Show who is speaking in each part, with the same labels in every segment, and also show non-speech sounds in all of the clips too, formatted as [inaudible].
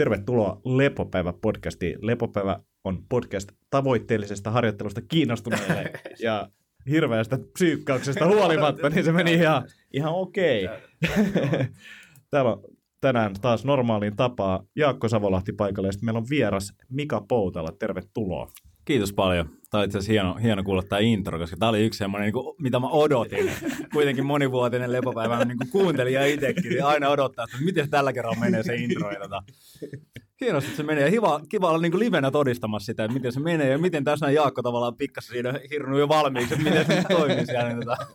Speaker 1: Tervetuloa Lepopäivä-podcastiin. Lepopäivä on podcast tavoitteellisesta harjoittelusta kiinnostuneille [laughs] ja hirveästä psyykkauksesta huolimatta, niin se meni ihan, ihan okei. Okay. [laughs] Täällä on tänään taas normaaliin tapaa Jaakko Savolahti paikalle ja sitten meillä on vieras Mika Poutala. Tervetuloa.
Speaker 2: Kiitos paljon. Tämä oli itse asiassa hieno, hieno kuulla tämä intro, koska tämä oli yksi semmoinen, niin kuin, mitä mä odotin. [laughs] Kuitenkin monivuotinen lepopäivä, niin kuin kuuntelin ja itsekin, niin aina odottaa, että miten tällä kerralla menee se intro. Ja tota, hienosti se menee. Ja kiva, olla niin livenä todistamassa sitä, että miten se menee ja miten tässä näin Jaakko tavallaan pikkasen siinä hirnu jo valmiiksi, että miten se toimii siellä. Niin tota.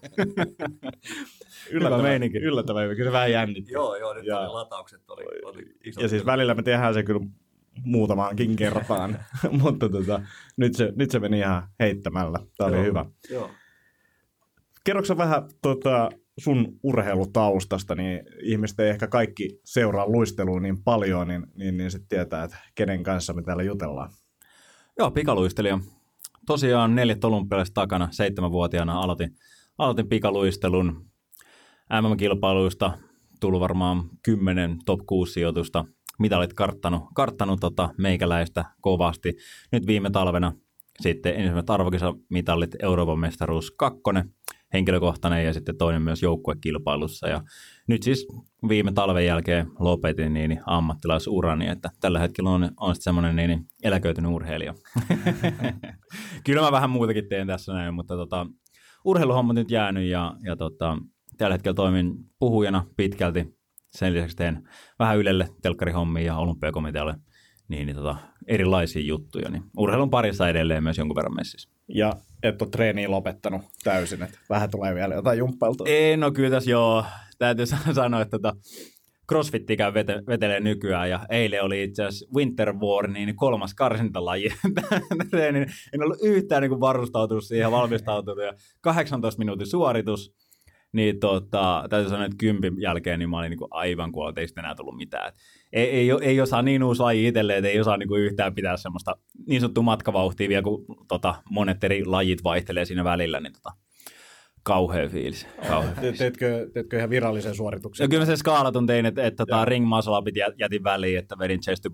Speaker 1: yllättävä, meininki. Yllättävä, kyllä se vähän jännitti.
Speaker 2: Joo, joo, nyt ja, oli lataukset oli, oli
Speaker 1: iso. Ja siis välillä me tehdään se kyllä muutamaankin kertaan, [laughs] mutta tota, nyt, se, nyt se meni ihan heittämällä. Tämä oli hyvä. Joo. Kerroksä vähän tota, sun urheilutaustasta, niin ihmiset ei ehkä kaikki seuraa luistelua niin paljon, niin, niin, niin sitten tietää, että kenen kanssa me täällä jutellaan.
Speaker 2: Joo, pikaluistelija. Tosiaan neljät olympialaiset takana, seitsemänvuotiaana aloitin, aloitin pikaluistelun MM-kilpailuista, tullut varmaan kymmenen top 6 sijoitusta, mitalit karttanut, karttanut tota meikäläistä kovasti. Nyt viime talvena sitten ensimmäiset arvokisamitallit Euroopan mestaruus kakkonen, henkilökohtainen ja sitten toinen myös joukkuekilpailussa. Ja nyt siis viime talven jälkeen lopetin niin ammattilaisurani, että tällä hetkellä on, on sitten semmoinen niin eläköitynyt urheilija. [laughs] Kyllä mä vähän muutakin teen tässä näin, mutta tota, urheiluhommat nyt jäänyt ja, ja tota, tällä hetkellä toimin puhujana pitkälti sen lisäksi teen vähän Ylelle, telkkarihommia ja olympiakomitealle niin, niin tota, erilaisia juttuja. Niin urheilun parissa edelleen myös jonkun verran messissä.
Speaker 1: Ja et ole treeniä lopettanut täysin, että vähän tulee vielä jotain jumppailta.
Speaker 2: Ei, no kyllä tässä joo. Täytyy [laughs] sanoa, että tota, crossfittikään vete, vetelee nykyään ja eilen oli itse asiassa Winter War, niin kolmas karsintalaji. [laughs] en ollut yhtään niin varustautunut siihen, valmistautunut ja 18 minuutin suoritus niin tota, täytyy sanoa, että kympin jälkeen niin mä olin niin kuin aivan kuollut, että ei sitten enää tullut mitään. ei, ei, ei osaa niin uusi laji itselleen, että ei osaa niin kuin yhtään pitää semmoista niin sanottua matkavauhtia vielä, kun tota, monet eri lajit vaihtelee siinä välillä, niin tota, kauhea fiilis. Kauhea
Speaker 1: fiilis. Teetkö, teetkö ihan virallisen suorituksen?
Speaker 2: Ja kyllä mä sen skaalatun tein, että, että tota, ring muscle jätin väliin, että vedin chest to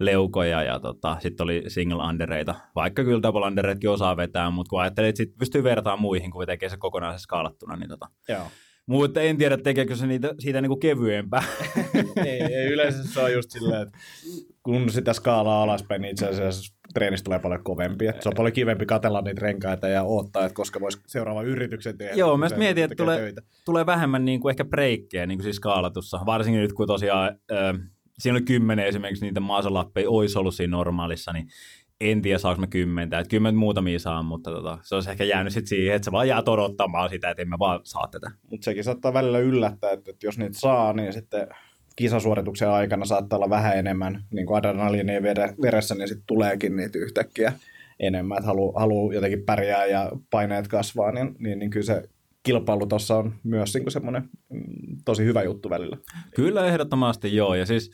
Speaker 2: leukoja ja tota, sitten oli single undereita, vaikka kyllä double undereitkin osaa vetää, mutta kun ajattelee, että sit pystyy vertaamaan muihin, kun tekee se kokonaisen skaalattuna, niin tota, Joo. Mutta en tiedä, tekeekö se niitä, siitä niinku kevyempää. [laughs]
Speaker 1: ei, ei, yleensä se on just silleen, että kun sitä skaalaa alaspäin, niin itse asiassa treenistä tulee paljon kovempi. Että se on paljon kivempi katella niitä renkaita ja odottaa, että koska voisi seuraava yrityksen tehdä.
Speaker 2: Joo, mä mietin, että tulee, tulee vähemmän niin kuin ehkä breikkejä niin kuin siis skaalatussa. Varsinkin nyt, kun tosiaan... Äh, siinä oli kymmenen esimerkiksi niitä maasalappeja olisi ollut siinä normaalissa, niin en tiedä saanko mä kymmentä, että kymmentä muutamia saa, mutta tota, se olisi ehkä jäänyt sitten siihen, että se vaan jää odottamaan sitä, että emme vaan saa tätä.
Speaker 1: Mutta sekin saattaa välillä yllättää, että, että jos niitä saa, niin sitten kisasuorituksen aikana saattaa olla vähän enemmän niin kuin adrenaliinia veressä, niin sitten tuleekin niitä yhtäkkiä enemmän, että haluaa halu jotenkin pärjää ja paineet kasvaa, niin, niin, niin kyllä se kilpailu tuossa on myös niin semmoinen mm, tosi hyvä juttu välillä.
Speaker 2: Kyllä ehdottomasti joo, ja siis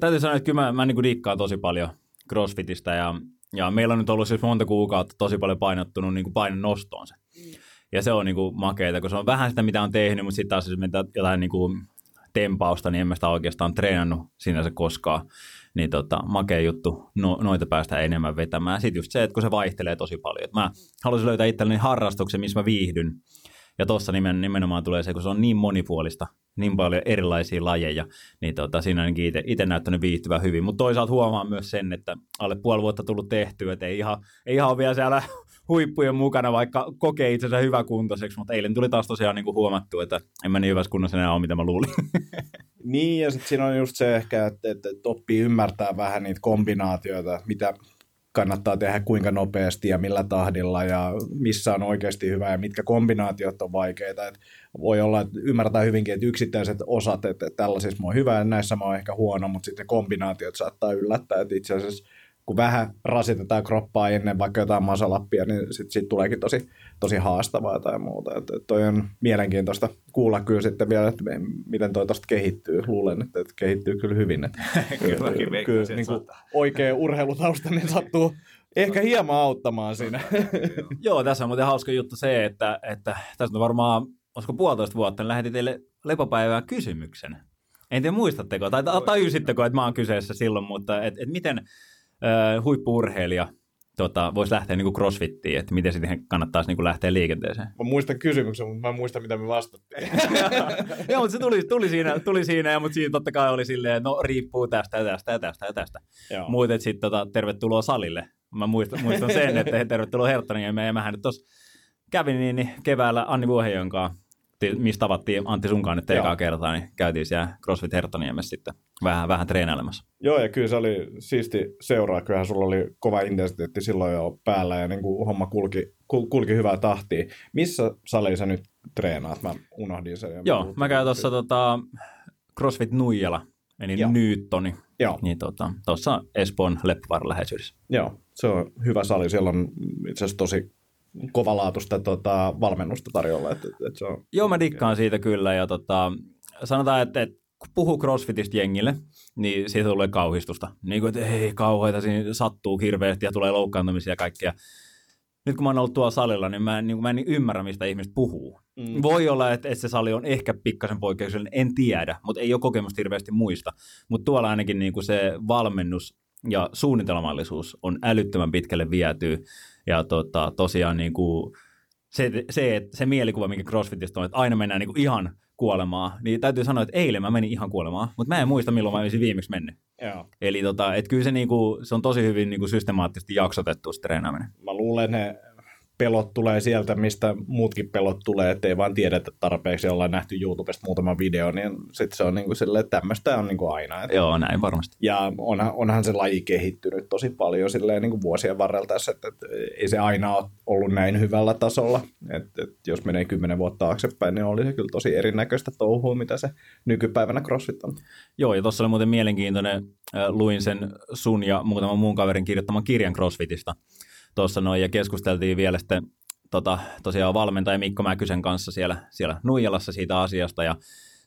Speaker 2: täytyy sanoa, että kyllä mä, mä niin diikkaan tosi paljon crossfitistä ja, ja meillä on nyt ollut siis monta kuukautta tosi paljon painottunut niin painon nostoon se. Ja se on niin kuin makeita, kun se on vähän sitä, mitä on tehnyt, mutta sitten taas jos mitä jotain niin kuin tempausta, niin en mä sitä oikeastaan treenannut sinänsä koskaan. Niin tota, makea juttu no, noita päästä enemmän vetämään. Sitten just se, että kun se vaihtelee tosi paljon. Et mä haluaisin löytää itselleni harrastuksen, missä mä viihdyn. Ja tuossa nimen, nimenomaan tulee se, kun se on niin monipuolista, niin paljon erilaisia lajeja, niin tota, siinä on itse näyttänyt viihtyvän hyvin. Mutta toisaalta huomaan myös sen, että alle puoli vuotta tullut tehtyä, että ei ihan, ei ihan ole vielä siellä [laughs] huippujen mukana, vaikka kokee itsensä hyväkuntoiseksi, mutta eilen tuli taas tosiaan niin kuin huomattu, että en mä niin hyvässä kunnossa enää ole, mitä mä luulin. [laughs]
Speaker 1: Niin, ja sitten siinä on just se ehkä, että, että oppii ymmärtää vähän niitä kombinaatioita, mitä kannattaa tehdä kuinka nopeasti ja millä tahdilla ja missä on oikeasti hyvä ja mitkä kombinaatiot on vaikeita. Et voi olla, että ymmärtää hyvinkin, että yksittäiset osat, että tällaisissa mä oon hyvä ja näissä mä oon ehkä huono, mutta sitten kombinaatiot saattaa yllättää, että itse asiassa kun vähän rasitetaan kroppaa ennen vaikka jotain masalappia, niin sitten sit tuleekin tosi, tosi haastavaa tai muuta. Et, et toi on mielenkiintoista kuulla kyllä sitten vielä, että miten toi tosta kehittyy. Luulen, että, että kehittyy kyllä hyvin. Että, [laughs]
Speaker 2: kyllä, kyllä, kyllä
Speaker 1: niin kuin oikea urheilutausta niin sattuu ehkä hieman auttamaan siinä.
Speaker 2: Joo, tässä on muuten hauska juttu se, että, että tässä on varmaan, olisiko puolitoista vuotta, niin lähetin teille lepopäivää kysymyksen En tiedä muistatteko, tai tajusitteko, että mä oon kyseessä silloin, mutta et, et miten äh, huippuurheilija tota, voisi lähteä niin kuin crossfittiin, että miten siihen kannattaisi niin kuin lähteä liikenteeseen?
Speaker 1: Mä muistan kysymyksen, mutta mä en muista, mitä me vastattiin. [laughs]
Speaker 2: Joo, mutta se tuli, tuli, siinä, tuli siinä, ja, mutta siinä totta kai oli silleen, että no riippuu tästä ja tästä ja tästä ja tästä. Muuten sitten tota, tervetuloa salille. Mä muistan, muistan sen, että tervetuloa Herttaniemeen, ja mähän nyt tuossa kävin niin, niin keväällä Anni Vuohejon kanssa mistä tavattiin Antti sunkaan nyt ekaa kertaa, niin käytiin siellä CrossFit Herttaniemessä sitten vähän, vähän treenailemassa.
Speaker 1: Joo, ja kyllä se oli siisti seuraa. Kyllähän sulla oli kova intensiteetti silloin jo päällä ja niin kuin homma kulki, kulki hyvää tahtia. Missä salissa nyt treenaat? Mä unohdin sen.
Speaker 2: Joo, mä käyn tuossa tota, CrossFit Nuijala, eli Joo. Nyyttoni. Joo. Niin tuossa tota, Espoon Leppävaaran läheisyydessä.
Speaker 1: Joo, se on hyvä sali. Siellä on itse asiassa tosi kovalaatuista tota, valmennusta tarjolla. Et, et se on...
Speaker 2: Joo, mä dikkaan siitä kyllä. Ja tota, sanotaan, että, että kun puhuu crossfitista jengille, niin siitä tulee kauhistusta. Niin kuin, että ei kauheita, siinä sattuu hirveästi ja tulee loukkaantumisia ja kaikkea. Nyt kun mä oon ollut tuolla salilla, niin mä en, niin mä en ymmärrä, mistä ihmiset puhuu. Mm. Voi olla, että, että se sali on ehkä pikkasen poikkeuksellinen, en tiedä, mutta ei ole kokemusta hirveästi muista. Mutta tuolla ainakin niin kuin se valmennus ja suunnitelmallisuus on älyttömän pitkälle vietyy. Ja tota, tosiaan niin kuin se, se, se mielikuva, mikä CrossFitista on, että aina mennään niin kuin ihan kuolemaa, niin täytyy sanoa, että eilen mä menin ihan kuolemaan, mutta mä en muista, milloin mä olisin viimeksi mennyt. Joo. Eli tota, et kyllä se, niinku, se on tosi hyvin niinku systemaattisesti jaksotettu se treenaaminen.
Speaker 1: Mä luulen, ne pelot tulee sieltä, mistä muutkin pelot tulee, ettei vaan tiedetä tarpeeksi, ollaan nähty YouTubesta muutama video, niin sitten se on niin kuin silleen, että tämmöistä on niin kuin aina. Että...
Speaker 2: Joo, näin varmasti.
Speaker 1: Ja onhan, onhan se laji kehittynyt tosi paljon silleen niin kuin vuosien varrella tässä, että, että ei se aina ole ollut näin hyvällä tasolla. Että, että jos menee kymmenen vuotta taaksepäin, niin oli se kyllä tosi erinäköistä touhua, mitä se nykypäivänä CrossFit on.
Speaker 2: Joo, ja tuossa oli muuten mielenkiintoinen, luin sen sun ja muutaman muun kaverin kirjoittaman kirjan CrossFitista, tuossa noin ja keskusteltiin vielä sitten tota, tosiaan valmentaja Mikko Mäkysen kanssa siellä, siellä Nuijalassa siitä asiasta ja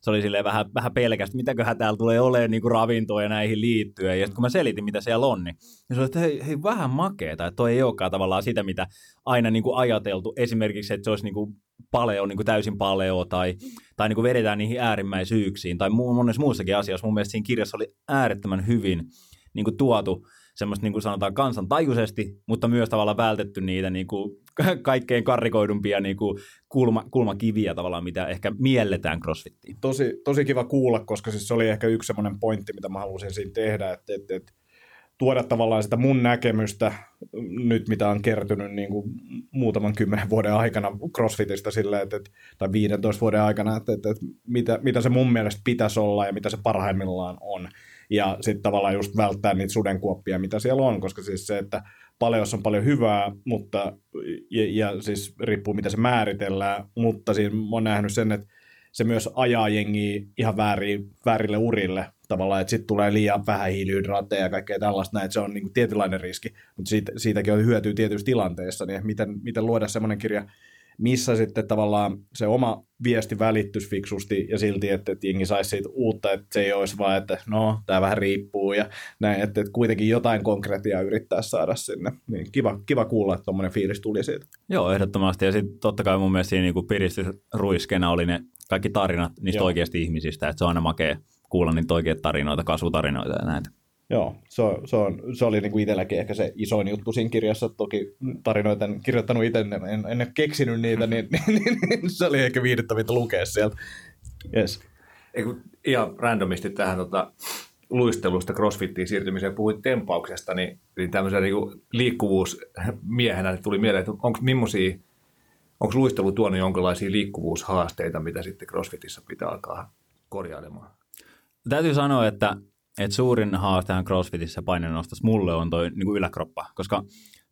Speaker 2: se oli silleen vähän, vähän pelkästä, mitäköhän täällä tulee olemaan niin kuin ravintoa ja näihin liittyen. Ja sitten kun mä selitin, mitä siellä on, niin se oli, että hei, hei vähän makeeta, että toi ei olekaan tavallaan sitä, mitä aina niin kuin ajateltu. Esimerkiksi, että se olisi niin kuin paleo, niin kuin täysin paleo, tai, tai niin kuin vedetään niihin äärimmäisyyksiin, tai monessa muussakin asiassa. Mun mielestä siinä kirjassa oli äärettömän hyvin niin kuin tuotu semmoista niin kuin sanotaan kansantajuisesti, mutta myös tavallaan vältetty niitä niin kuin [laughs] kaikkein karrikoidumpia niin kuin kulma, kulmakiviä tavallaan, mitä ehkä mielletään crossfittiin.
Speaker 1: Tosi, tosi kiva kuulla, koska siis se oli ehkä yksi semmoinen pointti, mitä mä halusin siinä tehdä, että, että, että tuoda tavallaan sitä mun näkemystä nyt, mitä on kertynyt niin kuin muutaman kymmenen vuoden aikana CrossFitista sille, että, että, tai 15 vuoden aikana, että, että, että mitä, mitä se mun mielestä pitäisi olla ja mitä se parhaimmillaan on ja sitten tavallaan just välttää niitä sudenkuoppia, mitä siellä on, koska siis se, että paljossa on paljon hyvää, mutta, ja, ja siis riippuu mitä se määritellään, mutta siinä on nähnyt sen, että se myös ajaa jengiä ihan väärin, väärille urille tavallaan, että sitten tulee liian vähän hiilihydraatteja ja kaikkea tällaista, näin, että se on niin kuin tietynlainen riski, mutta siitä, siitäkin on hyötyä tietyissä tilanteissa, niin miten, miten luoda semmoinen kirja, missä sitten tavallaan se oma viesti välittyisi fiksusti ja silti, että, että jengi saisi siitä uutta, että se ei olisi vaan, että no, tämä vähän riippuu ja näin, että, että kuitenkin jotain konkretiaa yrittää saada sinne. Niin kiva, kiva kuulla, että tuommoinen fiilis tuli siitä.
Speaker 2: Joo, ehdottomasti. Ja sitten totta kai mun mielestä siinä niin piristysruiskena oli ne kaikki tarinat niistä Joo. oikeasti ihmisistä, että se on aina makea kuulla niitä oikeita tarinoita, kasvutarinoita ja näitä.
Speaker 1: Joo, se, on, se, on, se oli niin kuin itselläkin ehkä se isoin juttu siinä kirjassa. Toki tarinoita en kirjoittanut itse, en, en, en keksinyt niitä, niin, [laughs] niin, niin, niin se oli ehkä viihdyttävintä lukea sieltä. Yes.
Speaker 3: Eiku, ihan randomisti tähän tota, luistelusta crossfittiin siirtymiseen puhuit tempauksesta, niin, niin tämmöisen niin liikkuvuusmiehenä niin tuli mieleen, että onko millaisia, onko luistelu tuonut jonkinlaisia liikkuvuushaasteita, mitä sitten crossfitissa pitää alkaa korjailemaan?
Speaker 2: Täytyy sanoa, että että suurin haastehan CrossFitissä painonnostossa mulle on toi niin kuin yläkroppa, koska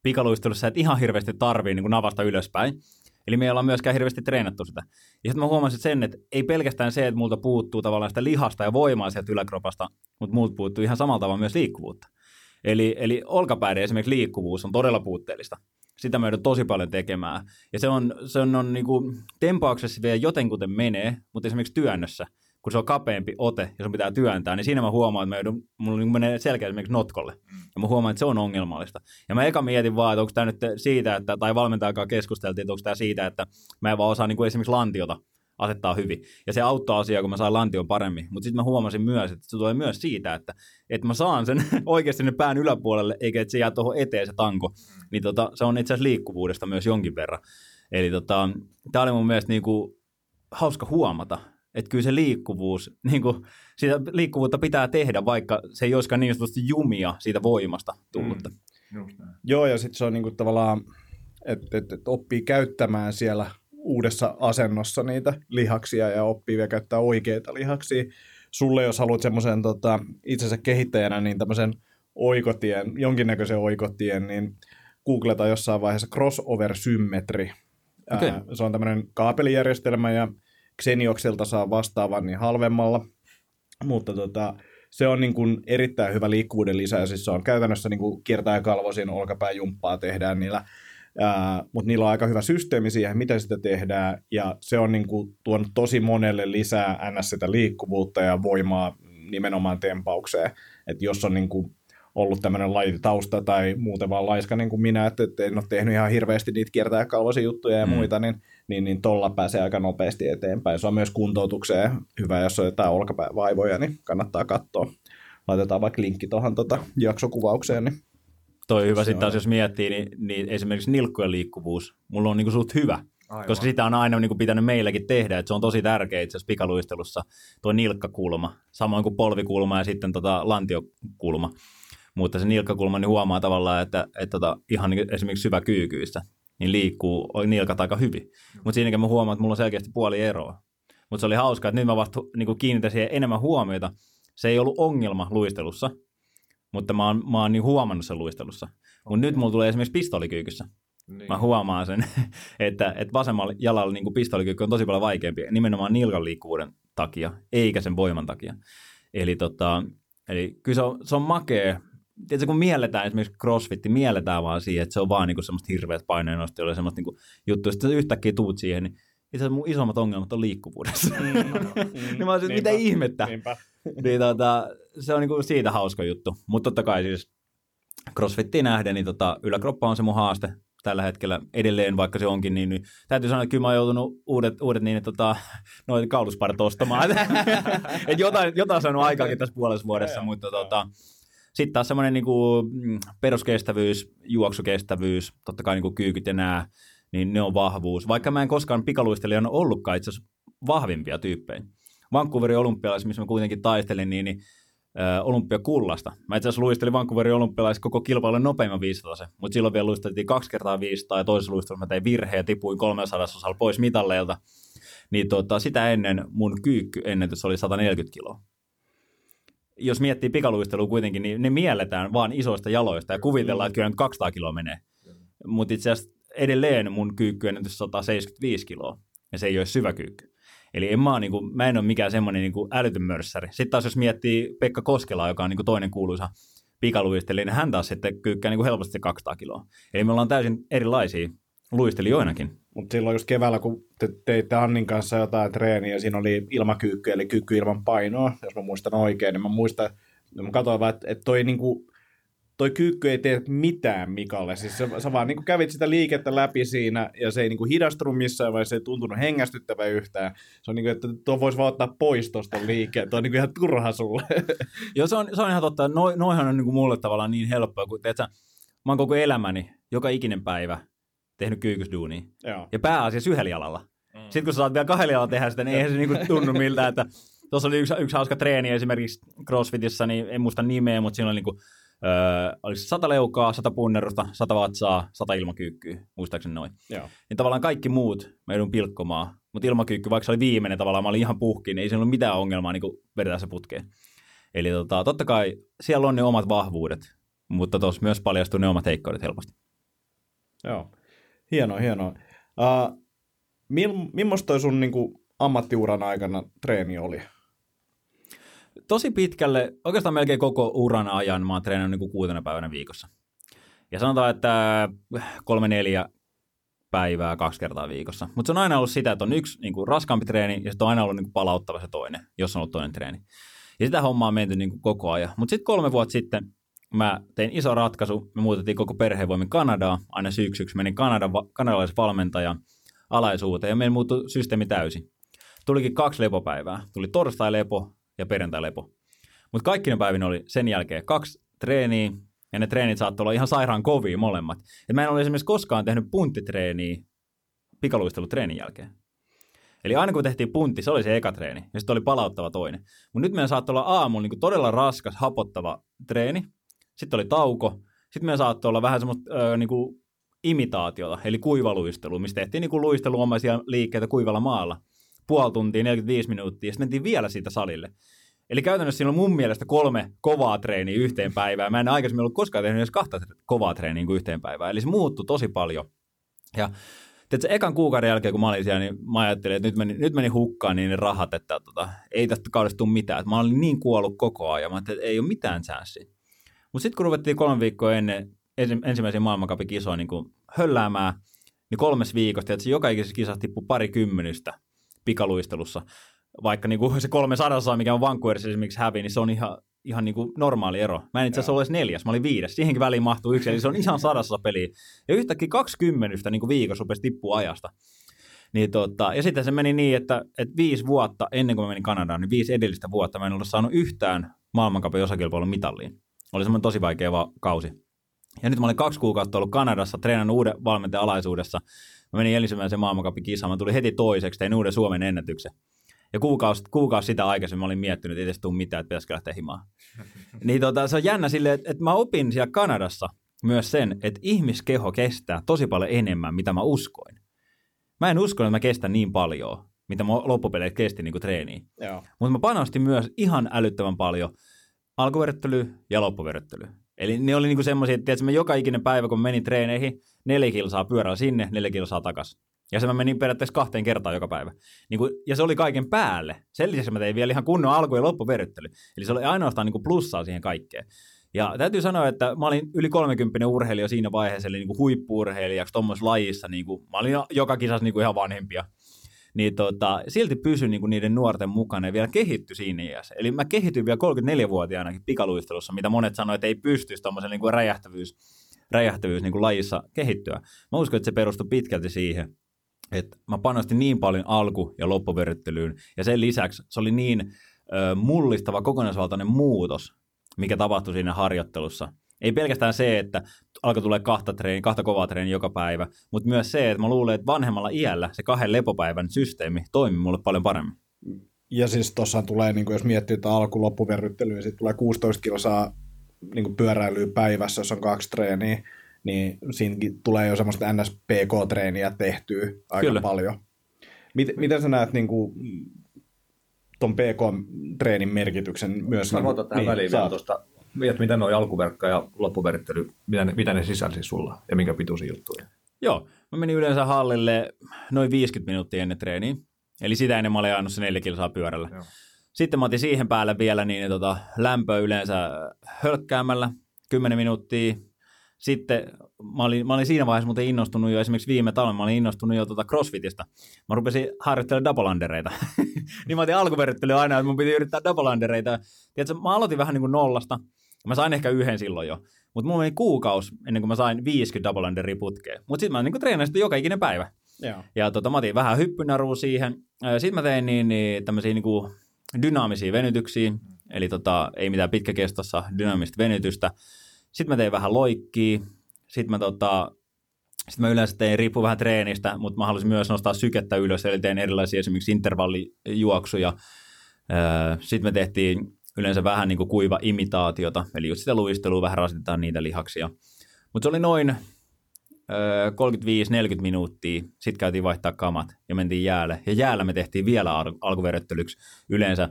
Speaker 2: pikaluistelussa et ihan hirveästi tarvii niin kuin navasta ylöspäin. Eli me ei olla myöskään hirveästi treenattu sitä. Ja sitten mä huomasin sen, että ei pelkästään se, että multa puuttuu tavallaan sitä lihasta ja voimaa sieltä yläkropasta, mutta multa puuttuu ihan samalla tavalla myös liikkuvuutta. Eli, eli olkapäiden esimerkiksi liikkuvuus on todella puutteellista. Sitä me tosi paljon tekemään. Ja se on, se on, on niin kuin, tempauksessa vielä jotenkuten menee, mutta esimerkiksi työnnössä – kun se on kapeampi ote ja sun pitää työntää, niin siinä mä huomaan, että mä joudun, mulla niin menee selkeä esimerkiksi notkolle. Ja mä huomaan, että se on ongelmallista. Ja mä eka mietin vaan, että onko tämä nyt siitä, että, tai valmentajakaan keskusteltiin, että onko tämä siitä, että mä en vaan osaa niin kuin esimerkiksi lantiota asettaa hyvin. Ja se auttaa asiaa, kun mä saan lantion paremmin. Mutta sitten mä huomasin myös, että se tulee myös siitä, että, että mä saan sen [laughs] oikeasti sinne pään yläpuolelle, eikä että se jää tuohon eteen se tanko. Niin tota, se on itse asiassa liikkuvuudesta myös jonkin verran. Eli tota, tämä oli mun mielestä niinku hauska huomata, että kyllä se liikkuvuus, [laughs] niin kuin, sitä liikkuvuutta pitää tehdä, vaikka se ei olisikaan niin sanotusti jumia siitä voimasta tullutta. Mm.
Speaker 1: Joo, ja sitten se on niin kuin tavallaan, että et, et oppii käyttämään siellä uudessa asennossa niitä lihaksia ja oppii vielä käyttää oikeita lihaksia. Sulle, jos haluat semmoisen tota, itsensä kehittäjänä, niin tämmöisen oikotien, jonkinnäköisen oikotien, niin googleta jossain vaiheessa crossover symmetri. Okay. Ää, se on tämmöinen kaapelijärjestelmä ja Xeniokselta saa vastaavan niin halvemmalla, mutta tota, se on niin kuin erittäin hyvä liikkuvuuden lisä, siis se on käytännössä niin kuin kiertää kalvosin olkapääjumppaa tehdään niillä, ää, mutta niillä on aika hyvä systeemi siihen, miten sitä tehdään, ja se on niin kuin tuonut tosi monelle lisää ns. sitä liikkuvuutta ja voimaa nimenomaan tempaukseen, että jos on niin kuin ollut tämmöinen lajitausta tai muuten vaan laiska niin kuin minä, että, että en ole tehnyt ihan hirveästi niitä kiertää kalvosi juttuja ja mm. muita, niin, niin, niin tolla pääsee aika nopeasti eteenpäin. Se on myös kuntoutukseen hyvä, jos on jotain olkapäävaivoja, niin kannattaa katsoa. Laitetaan vaikka linkki tuohon tota jaksokuvaukseen. Niin
Speaker 2: Toi hyvä sitten taas, jos miettii, niin, niin esimerkiksi nilkkojen liikkuvuus, mulla on niinku suht hyvä. Aivan. Koska sitä on aina niin kuin pitänyt meilläkin tehdä, että se on tosi tärkeä itse asiassa pikaluistelussa tuo nilkkakulma, samoin kuin polvikulma ja sitten tota lantiokulma mutta se nilkkakulma niin huomaa tavallaan, että, että tota, ihan niin esimerkiksi syväkyykyissä niin liikkuu nilkat aika hyvin. Mutta siinäkin mä huomaan, että mulla on selkeästi puoli eroa. Mutta se oli hauskaa, että nyt mä vasta niin kiinnitän siihen enemmän huomiota. Se ei ollut ongelma luistelussa, mutta mä oon, mä oon niin huomannut sen luistelussa. Mutta nyt mulla tulee esimerkiksi pistolikyykyssä. Niin. Mä huomaan sen, [laughs] että, että vasemmalla jalalla niin pistolikyykky on tosi paljon vaikeampi nimenomaan nilkan liikkuvuuden takia, eikä sen voiman takia. Eli, tota, eli kyllä se on, se on makea tiedätkö, kun mielletään esimerkiksi crossfitti, mielletään vaan siihen, että se on vaan niinku semmoista hirveät paineennosta, jolla semmoista niinku juttu, sitten yhtäkkiä tuut siihen, niin itse asiassa mun isommat ongelmat on liikkuvuudessa. Mm, [laughs] mm, niin mä olisin, mitä ihmettä. niin, tota, se on niinku siitä hauska juttu. Mutta totta kai siis crossfittiin nähden, niin tota, yläkroppa on se mun haaste tällä hetkellä edelleen, vaikka se onkin, niin, niin täytyy sanoa, että kyllä mä oon joutunut uudet, uudet niin, tota, noin kaulusparit ostamaan. [laughs] Et jotain, jotain saanut aikaakin tässä puolessa vuodessa, mutta tota, sitten taas semmoinen niin kuin mm, peruskestävyys, juoksukestävyys, totta kai niin kuin kyykyt ja nämä, niin ne on vahvuus. Vaikka mä en koskaan pikaluistelijana ollutkaan itse asiassa vahvimpia tyyppejä. Vancouverin olympialaisissa, missä mä kuitenkin taistelin, niin, niin olympiakullasta. Mä itse asiassa luistelin Vancouverin olympialaisissa koko kilpailun nopeimman 500, mutta silloin vielä luisteltiin kaksi kertaa 500 ja toisessa luistelussa mä tein virheen ja tipuin 300 osalla pois mitalleilta. Niin tota, sitä ennen mun kyykkyennätys oli 140 kiloa jos miettii pikaluistelua kuitenkin, niin ne mielletään vaan isoista jaloista ja kuvitellaan, että kyllä nyt 200 kiloa menee. Mutta itse asiassa edelleen mun kyykky on 175 kiloa, ja se ei ole syvä kyykky. Eli en mä, niin kuin, mä en ole mikään semmoinen niin älytön mörssäri. Sitten taas jos miettii Pekka Koskelaa, joka on niin kuin toinen kuuluisa pikaluistelija, niin hän taas sitten kyykkää niin kuin helposti 200 kiloa. Eli me ollaan täysin erilaisia luistelijoinakin.
Speaker 1: Mutta silloin just keväällä, kun te teitte Annin kanssa jotain treeniä, siinä oli ilmakyykky, eli kyykky ilman painoa, jos mä muistan oikein, niin mä muistan, mä katsoin vaan, että, että toi, niinku, toi kyykky ei tee mitään Mikalle. Siis sä, sä vaan niinku kävit sitä liikettä läpi siinä, ja se ei niinku hidastunut missään vai se ei tuntunut hengästyttävä yhtään. Se on niinku, että tuo voisi vaan ottaa pois tuosta liikkeen, tuo on niinku ihan turha sulle. [laughs]
Speaker 2: Joo, se on, se on ihan totta. No, noihan on niinku mulle tavallaan niin helppoa, kun teet sä, mä oon koko elämäni, joka ikinen päivä, tehnyt kyykysduunia. Joo. Ja pääasiassa yhdellä jalalla. Mm. Sitten kun sä saat vielä kahdella jalalla tehdä sitä, niin eihän se niinku tunnu miltä, että tuossa oli yksi, yksi hauska treeni esimerkiksi CrossFitissä, niin en muista nimeä, mutta siinä oli niinku, öö, oliko sata leukaa, sata punnerusta, sata vatsaa, sata ilmakyykkyä, muistaakseni noin. Joo. Niin tavallaan kaikki muut mä joudun pilkkomaan, mutta ilmakyykky, vaikka se oli viimeinen tavallaan, mä olin ihan puhki, niin ei siinä ollut mitään ongelmaa niin vedetään se putkeen. Eli tota, totta kai siellä on ne omat vahvuudet, mutta tuossa myös paljastuu ne omat heikkoudet helposti.
Speaker 1: Joo. Hienoa, hienoa. Uh, mil, millaista toi sun niin kuin, ammattiuran aikana treeni oli?
Speaker 2: Tosi pitkälle, oikeastaan melkein koko uran ajan mä oon treenannut niin kuutena päivänä viikossa. Ja sanotaan, että kolme neljä päivää kaksi kertaa viikossa. Mutta se on aina ollut sitä, että on yksi niin kuin raskaampi treeni ja sitten on aina ollut niin kuin palauttava se toinen, jos on ollut toinen treeni. Ja sitä hommaa on menty niin kuin koko ajan. Mutta sitten kolme vuotta sitten mä tein iso ratkaisu. Me muutettiin koko perhevoimin Kanadaa. Aina syksyksi menin Kanadan, kanadalaisen valmentajan alaisuuteen ja meillä muuttui systeemi täysin. tulikin kaksi lepopäivää. Tuli torstai-lepo ja perjantai-lepo. Mutta kaikki ne päivinä oli sen jälkeen kaksi treeniä, ja ne treenit saattoi olla ihan sairaan kovia molemmat. Et mä en ole esimerkiksi koskaan tehnyt punttitreeniä pikaluistelutreenin jälkeen. Eli aina kun tehtiin puntti, se oli se eka treeni, ja sitten oli palauttava toinen. Mutta nyt meidän saattoi olla aamulla niin todella raskas, hapottava treeni, sitten oli tauko, sitten meidän saattoi olla vähän semmoista öö, niin kuin imitaatiota, eli kuivaluistelu, mistä tehtiin niin kuin luisteluomaisia liikkeitä kuivalla maalla. Puoli tuntia, 45 minuuttia, ja sitten mentiin vielä siitä salille. Eli käytännössä siinä on mun mielestä kolme kovaa treeniä yhteen päivään. Mä en aikaisemmin ollut koskaan tehnyt edes kahta kovaa treeniä kuin yhteen päivään. Eli se muuttui tosi paljon. Ja Tiedätkö, ekan kuukauden jälkeen, kun mä olin siellä, niin mä ajattelin, että nyt meni, nyt meni hukkaan niin ne rahat, että tota, ei tästä kaudesta tule mitään. Mä olin niin kuollut koko ajan, mä että ei ole mitään chanssiä. Mutta sitten kun ruvettiin kolme viikkoa ennen ensimmäisiä maailmankapin kisoja niin hölläämään, niin kolmes viikosta, että se joka ikisessä kisassa tippui pari kymmenystä pikaluistelussa. Vaikka niin kuin se kolme sadassa, mikä on Vancouverissa esimerkiksi hävi, niin se on ihan, ihan niin kuin normaali ero. Mä en itse asiassa ole neljäs, mä olin viides. Siihenkin väliin mahtuu yksi, eli se on ihan [laughs] sadassa peliä. Ja yhtäkkiä 20 niin kuin viikossa rupesi tippua ajasta. Niin tota, ja sitten se meni niin, että, että viisi vuotta ennen kuin mä menin Kanadaan, niin viisi edellistä vuotta mä en ollut saanut yhtään maailmankapin osakilpailun mitalliin. Oli semmoinen tosi vaikea va- kausi. Ja nyt mä olin kaksi kuukautta ollut Kanadassa, treenannut uuden valmentajan alaisuudessa. Mä menin ensimmäisen maailmankapin kisaan, mä tulin heti toiseksi, tein uuden Suomen ennätyksen. Ja kuukausi, kuukausi sitä aikaisemmin mä olin miettinyt, että ei tule mitään, että pitäisikö lähteä himaan. [laughs] niin tota, se on jännä silleen, että, että mä opin siellä Kanadassa myös sen, että ihmiskeho kestää tosi paljon enemmän, mitä mä uskoin. Mä en usko, että mä kestän niin paljon, mitä mä loppupeleissä kesti niin treeniin. Mutta mä panostin myös ihan älyttömän paljon alkuverryttely ja loppuverryttely. Eli ne oli niinku semmoisia, että tiedätkö, mä joka ikinen päivä, kun menin treeneihin, neljä kilsaa pyörällä sinne, neljä kilsaa takas. Ja se mä menin periaatteessa kahteen kertaan joka päivä. Niin kuin, ja se oli kaiken päälle. Sen lisäksi mä tein vielä ihan kunnon alku- ja loppuverryttely. Eli se oli ainoastaan niin kuin plussaa siihen kaikkeen. Ja täytyy sanoa, että mä olin yli 30 urheilija siinä vaiheessa, eli niin kuin huippu-urheilijaksi tuommoisessa lajissa. Niin kuin, mä olin joka kisassa niin kuin ihan vanhempia. Niin tota, silti pysyin niin kuin niiden nuorten mukana ja vielä kehittyi siinä iässä. Eli mä kehityin vielä 34-vuotiaanakin pikaluistelussa, mitä monet sanoivat, että ei pystyisi tuommoisen niin kuin räjähtävyys, räjähtävyys niin kuin lajissa kehittyä. Mä uskon, että se perustui pitkälti siihen, että mä panostin niin paljon alku- ja loppuverryttelyyn, ja sen lisäksi se oli niin ö, mullistava kokonaisvaltainen muutos, mikä tapahtui siinä harjoittelussa. Ei pelkästään se, että alkoi tulla kahta, treeni, kahta kovaa treeniä joka päivä, mutta myös se, että mä luulen, että vanhemmalla iällä se kahden lepopäivän systeemi toimii mulle paljon paremmin.
Speaker 1: Ja siis tuossa tulee, niin jos miettii että alku-loppuverryttelyä, niin sitten tulee 16 kilsaa niin pyöräilyä päivässä, jos on kaksi treeniä, niin siinäkin tulee jo semmoista NSPK-treeniä tehtyä aika Kyllä. paljon. Miten, miten sä näet niin kuin, ton PK-treenin merkityksen myös?
Speaker 3: Mä niin, tähän niin, väliin vielä tuosta, että mitä nuo alkuverkka ja loppuverittely, mitä ne, mitä ne sisälsi sulla ja minkä pituisia juttuja?
Speaker 2: Joo, mä menin yleensä hallille noin 50 minuuttia ennen treeniä. Eli sitä ennen mä olin ajanut se neljä kilsaa pyörällä. Joo. Sitten mä otin siihen päälle vielä niin, tota, lämpöä yleensä hölkkäämällä 10 minuuttia, sitten mä olin, mä olin siinä vaiheessa muuten innostunut jo esimerkiksi viime talven, mä olin innostunut jo tuota crossfitista. Mä rupesin harjoittelemaan double undereita. [laughs] niin mä otin alkuverryttelyä aina, että mun piti yrittää double undereita. Tiedätkö, mä aloitin vähän niin kuin nollasta. Mä sain ehkä yhden silloin jo. Mutta mulla meni kuukaus ennen kuin mä sain 50 double underia putkeen. Mutta sitten mä niin treenasin joka ikinen päivä. Joo. Ja tota, mä otin vähän hyppynarua siihen. Sitten mä tein niin, niin tämmöisiä niin kuin dynaamisia venytyksiä. Eli tota, ei mitään pitkäkestossa dynaamista venytystä sitten mä tein vähän loikkia. Sitten mä, tota, sit mä yleensä tein, riippuu vähän treenistä, mutta mä halusin myös nostaa sykettä ylös, eli tein erilaisia esimerkiksi intervallijuoksuja. Sitten me tehtiin yleensä vähän niin kuin kuiva imitaatiota, eli just sitä luistelua, vähän rasitetaan niitä lihaksia. Mutta se oli noin 35-40 minuuttia, sitten käytiin vaihtaa kamat ja mentiin jäälle. Ja jäällä me tehtiin vielä al- alkuverryttelyksi yleensä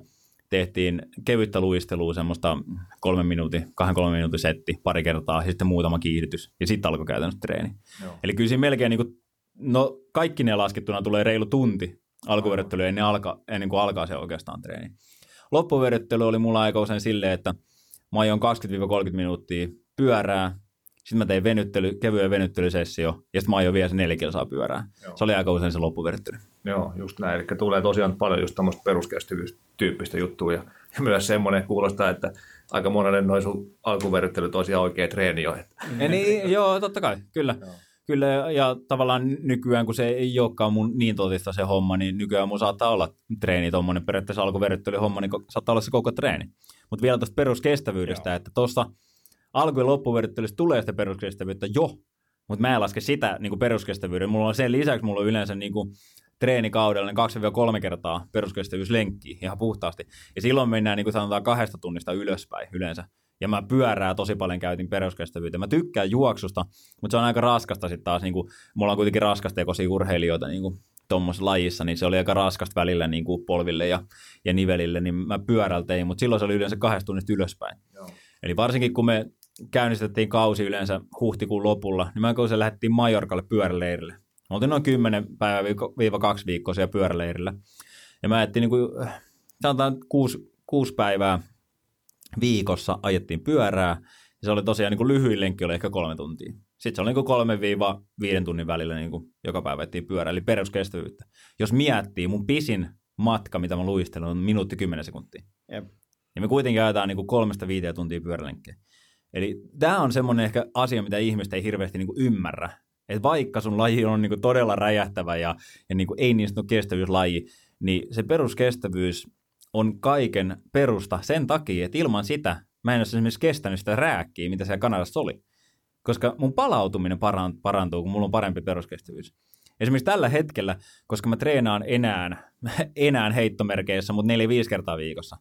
Speaker 2: tehtiin kevyttä luistelua, semmoista kolmen minuutin, kahden kolmen minuutin setti pari kertaa, ja sitten muutama kiihdytys, ja sitten alkoi käytännössä treeni. Joo. Eli kyllä siinä melkein, niin kuin, no kaikki ne laskettuna tulee reilu tunti alkuveryttelyä ennen, alka, ennen kuin alkaa se oikeastaan treeni. Loppuveryttely oli mulla aika usein silleen, että mä ajoin 20-30 minuuttia pyörää, sitten mä tein venyttely, kevyen venyttelysessio, ja sitten mä ajoin vielä se neljä kilsaa pyörää. Joo. Se oli aika usein se loppuverttely.
Speaker 3: Joo, just näin. Eli tulee tosiaan paljon just tämmöistä peruskestävyystyyppistä juttua. Ja, ja myös semmoinen kuulostaa, että aika monelle noin sun alkuverryttelyt olisi ihan oikea treeni jo. Että.
Speaker 2: Ja niin, joo, totta kai, kyllä. Joo. Kyllä, ja tavallaan nykyään, kun se ei olekaan mun niin totista se homma, niin nykyään mun saattaa olla treeni tuommoinen periaatteessa homma, niin saattaa olla se koko treeni. Mutta vielä tuosta peruskestävyydestä, Joo. että tuossa alku- ja loppuverryttelystä tulee sitä peruskestävyyttä jo, mutta mä en laske sitä niin kuin peruskestävyyden. Mulla on sen lisäksi, mulla on yleensä niin kuin treenikaudella niin 2-3 kertaa peruskestävyyslenkkiä ihan puhtaasti. Ja silloin mennään niin kuin sanotaan kahdesta tunnista ylöspäin yleensä. Ja mä pyörää tosi paljon käytin peruskestävyyttä. Mä tykkään juoksusta, mutta se on aika raskasta sitten taas. Niin kuin, mulla on kuitenkin raskastekoisia urheilijoita niin kuin tuommoisessa lajissa, niin se oli aika raskasta välillä niin kuin polville ja, ja nivelille, niin mä pyörällä tein, mutta silloin se oli yleensä kahdesta tunnista ylöspäin. Joo. Eli varsinkin kun me käynnistettiin kausi yleensä huhtikuun lopulla, niin mä kun se lähdettiin Majorkalle pyöräleirille. Me oltiin noin 10 päivää viiva kaksi viikkoa siellä pyöräleirillä. Ja mä ajattelin, niin kuin, sanotaan kuusi, kuusi päivää viikossa ajettiin pyörää. Ja se oli tosiaan niin kuin lyhyin lenkki, oli ehkä kolme tuntia. Sitten se oli niin kolme viiva viiden tunnin välillä niin kuin joka päivä ajettiin pyörää, eli peruskestävyyttä. Jos miettii, mun pisin matka, mitä mä luistelin, on minuutti kymmenen sekuntia. Jep. Ja me kuitenkin ajetaan niin kuin kolmesta viiteen tuntia pyörälenkkiä. Eli tämä on semmoinen ehkä asia, mitä ihmiset ei hirveästi niin kuin ymmärrä. Että vaikka sun laji on niin kuin todella räjähtävä ja, ja niin kuin ei niin sanottu kestävyyslaji, niin se peruskestävyys on kaiken perusta sen takia, että ilman sitä mä en olisi esimerkiksi kestänyt sitä rääkkiä, mitä siellä Kanadassa oli. Koska mun palautuminen parantuu, kun mulla on parempi peruskestävyys. Esimerkiksi tällä hetkellä, koska mä treenaan enää, [laughs] enää heittomerkeissä, mutta 4-5 kertaa viikossa.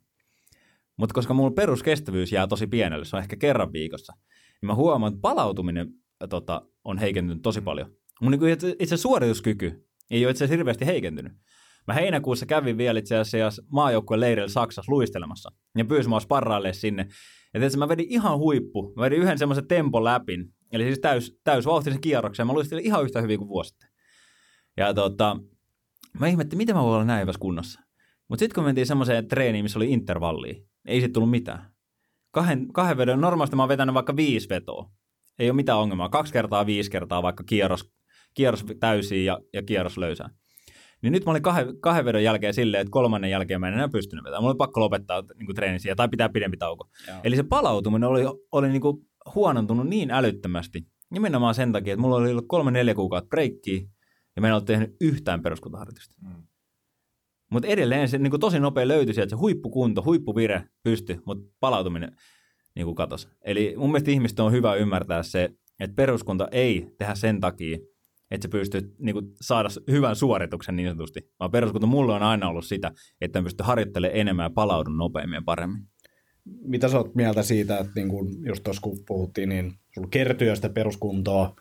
Speaker 2: Mutta koska mulla peruskestävyys jää tosi pienelle, se on ehkä kerran viikossa, niin mä huomaan, että palautuminen tota, on heikentynyt tosi paljon. Mun niin itse, suorituskyky ei ole itse asiassa hirveästi heikentynyt. Mä heinäkuussa kävin vielä itse asiassa maajoukkueen leirillä Saksassa luistelemassa ja pyysin mua sparraille sinne. Ja tietysti mä vedin ihan huippu. Mä vedin yhden semmoisen tempo läpin, eli siis täys, täys vauhtisen kierroksen. Mä luistelin ihan yhtä hyvin kuin vuosi sitten. Ja tota, mä ihmettin, miten mä voin olla näin hyvässä kunnossa. Mutta sitten kun mentiin semmoiseen treeniin, missä oli intervallia, ei sitten tullut mitään. Kahden, kahden vedon, normaalisti mä oon vetänyt vaikka viisi vetoa. Ei ole mitään ongelmaa. Kaksi kertaa, viisi kertaa vaikka kierros, kierros täysiin ja, ja kierros löysää. Niin nyt mä olin kahden, kahden vedon jälkeen silleen, että kolmannen jälkeen mä en enää pystynyt vetämään. Mulla oli pakko lopettaa niin treeni siihen, tai pitää pidempi tauko. Joo. Eli se palautuminen oli, oli niin kuin huonontunut niin älyttömästi. Nimenomaan sen takia, että mulla oli ollut kolme neljä kuukautta breikkiä, ja mä en ollut tehnyt yhtään peruskuntaharjoitusta. Mm. Mutta edelleen se niin kuin tosi nopea löytyi sieltä, se huippukunto, huippuvire pysty, mutta palautuminen niin kuin katosi. Eli mun mielestä ihmisten on hyvä ymmärtää se, että peruskunta ei tehdä sen takia, että sä pystyt niin kuin, saada hyvän suorituksen niin sanotusti, vaan peruskunta mulle on aina ollut sitä, että mä pystyn harjoittelemaan enemmän ja palaudun nopeammin ja paremmin.
Speaker 1: Mitä sä oot mieltä siitä, että niin kun just tuossa kun puhuttiin, niin sulla kertyy sitä peruskuntoa,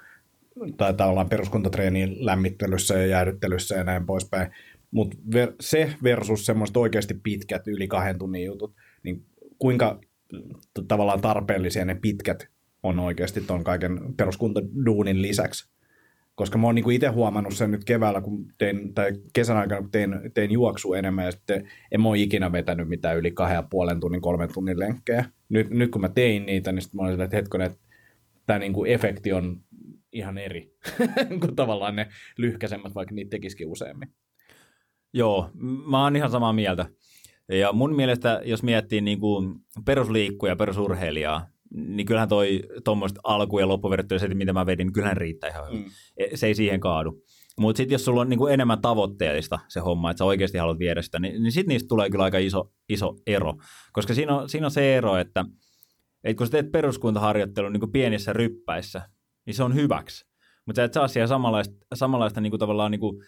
Speaker 1: tai tavallaan peruskuntatreeniin lämmittelyssä ja jäädyttelyssä ja näin poispäin, mutta ver- se versus semmoiset oikeasti pitkät yli kahden tunnin jutut, niin kuinka tavallaan tarpeellisia ne pitkät on oikeasti tuon kaiken peruskuntaduunin lisäksi? Koska mä oon niinku itse huomannut sen nyt keväällä, kun tein, tai kesän aikana, kun tein, tein juoksua enemmän, ja sitten en mä ole ikinä vetänyt mitään yli kahden ja puolen tunnin, kolmen tunnin lenkkejä. Nyt, nyt kun mä tein niitä, niin sitten mä olin sillä, että hetkonen, että tämä niinku efekti on ihan eri [laughs] kuin tavallaan ne lyhkäisemmät, vaikka niitä tekisikin useammin.
Speaker 2: Joo, mä oon ihan samaa mieltä. Ja mun mielestä, jos miettii niin kuin perusliikkuja, perusurheilijaa, niin kyllähän toi tuommoista alku- ja loppuverrattuna se, mitä mä vedin, niin kyllähän riittää ihan hyvin. Mm. E, se ei siihen kaadu. Mutta sitten jos sulla on niin kuin enemmän tavoitteellista se homma, että sä oikeasti haluat viedä sitä, niin, niin sitten niistä tulee kyllä aika iso, iso ero. Koska siinä on, siinä on se ero, että, että kun sä teet peruskuntaharjoittelun niin pienissä ryppäissä, niin se on hyväksi. Mutta sä et saa siellä samanlaista, samanlaista niin kuin tavallaan niin kuin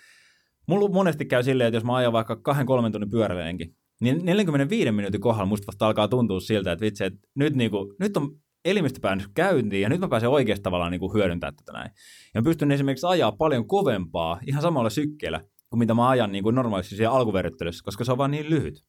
Speaker 2: Mulla monesti käy silleen, että jos mä ajan vaikka kahden kolmen tunnin pyöräilenkin, niin 45 minuutin kohdalla musta vasta alkaa tuntua siltä, että vitsi, että nyt, niinku, nyt on elimistö päänyt käyntiin ja nyt mä pääsen oikeasti tavallaan niinku hyödyntämään tätä näin. Ja mä pystyn esimerkiksi ajaa paljon kovempaa ihan samalla sykkeellä kuin mitä mä ajan niin kuin normaalisti siellä alkuverryttelyssä, koska se on vaan niin lyhyt.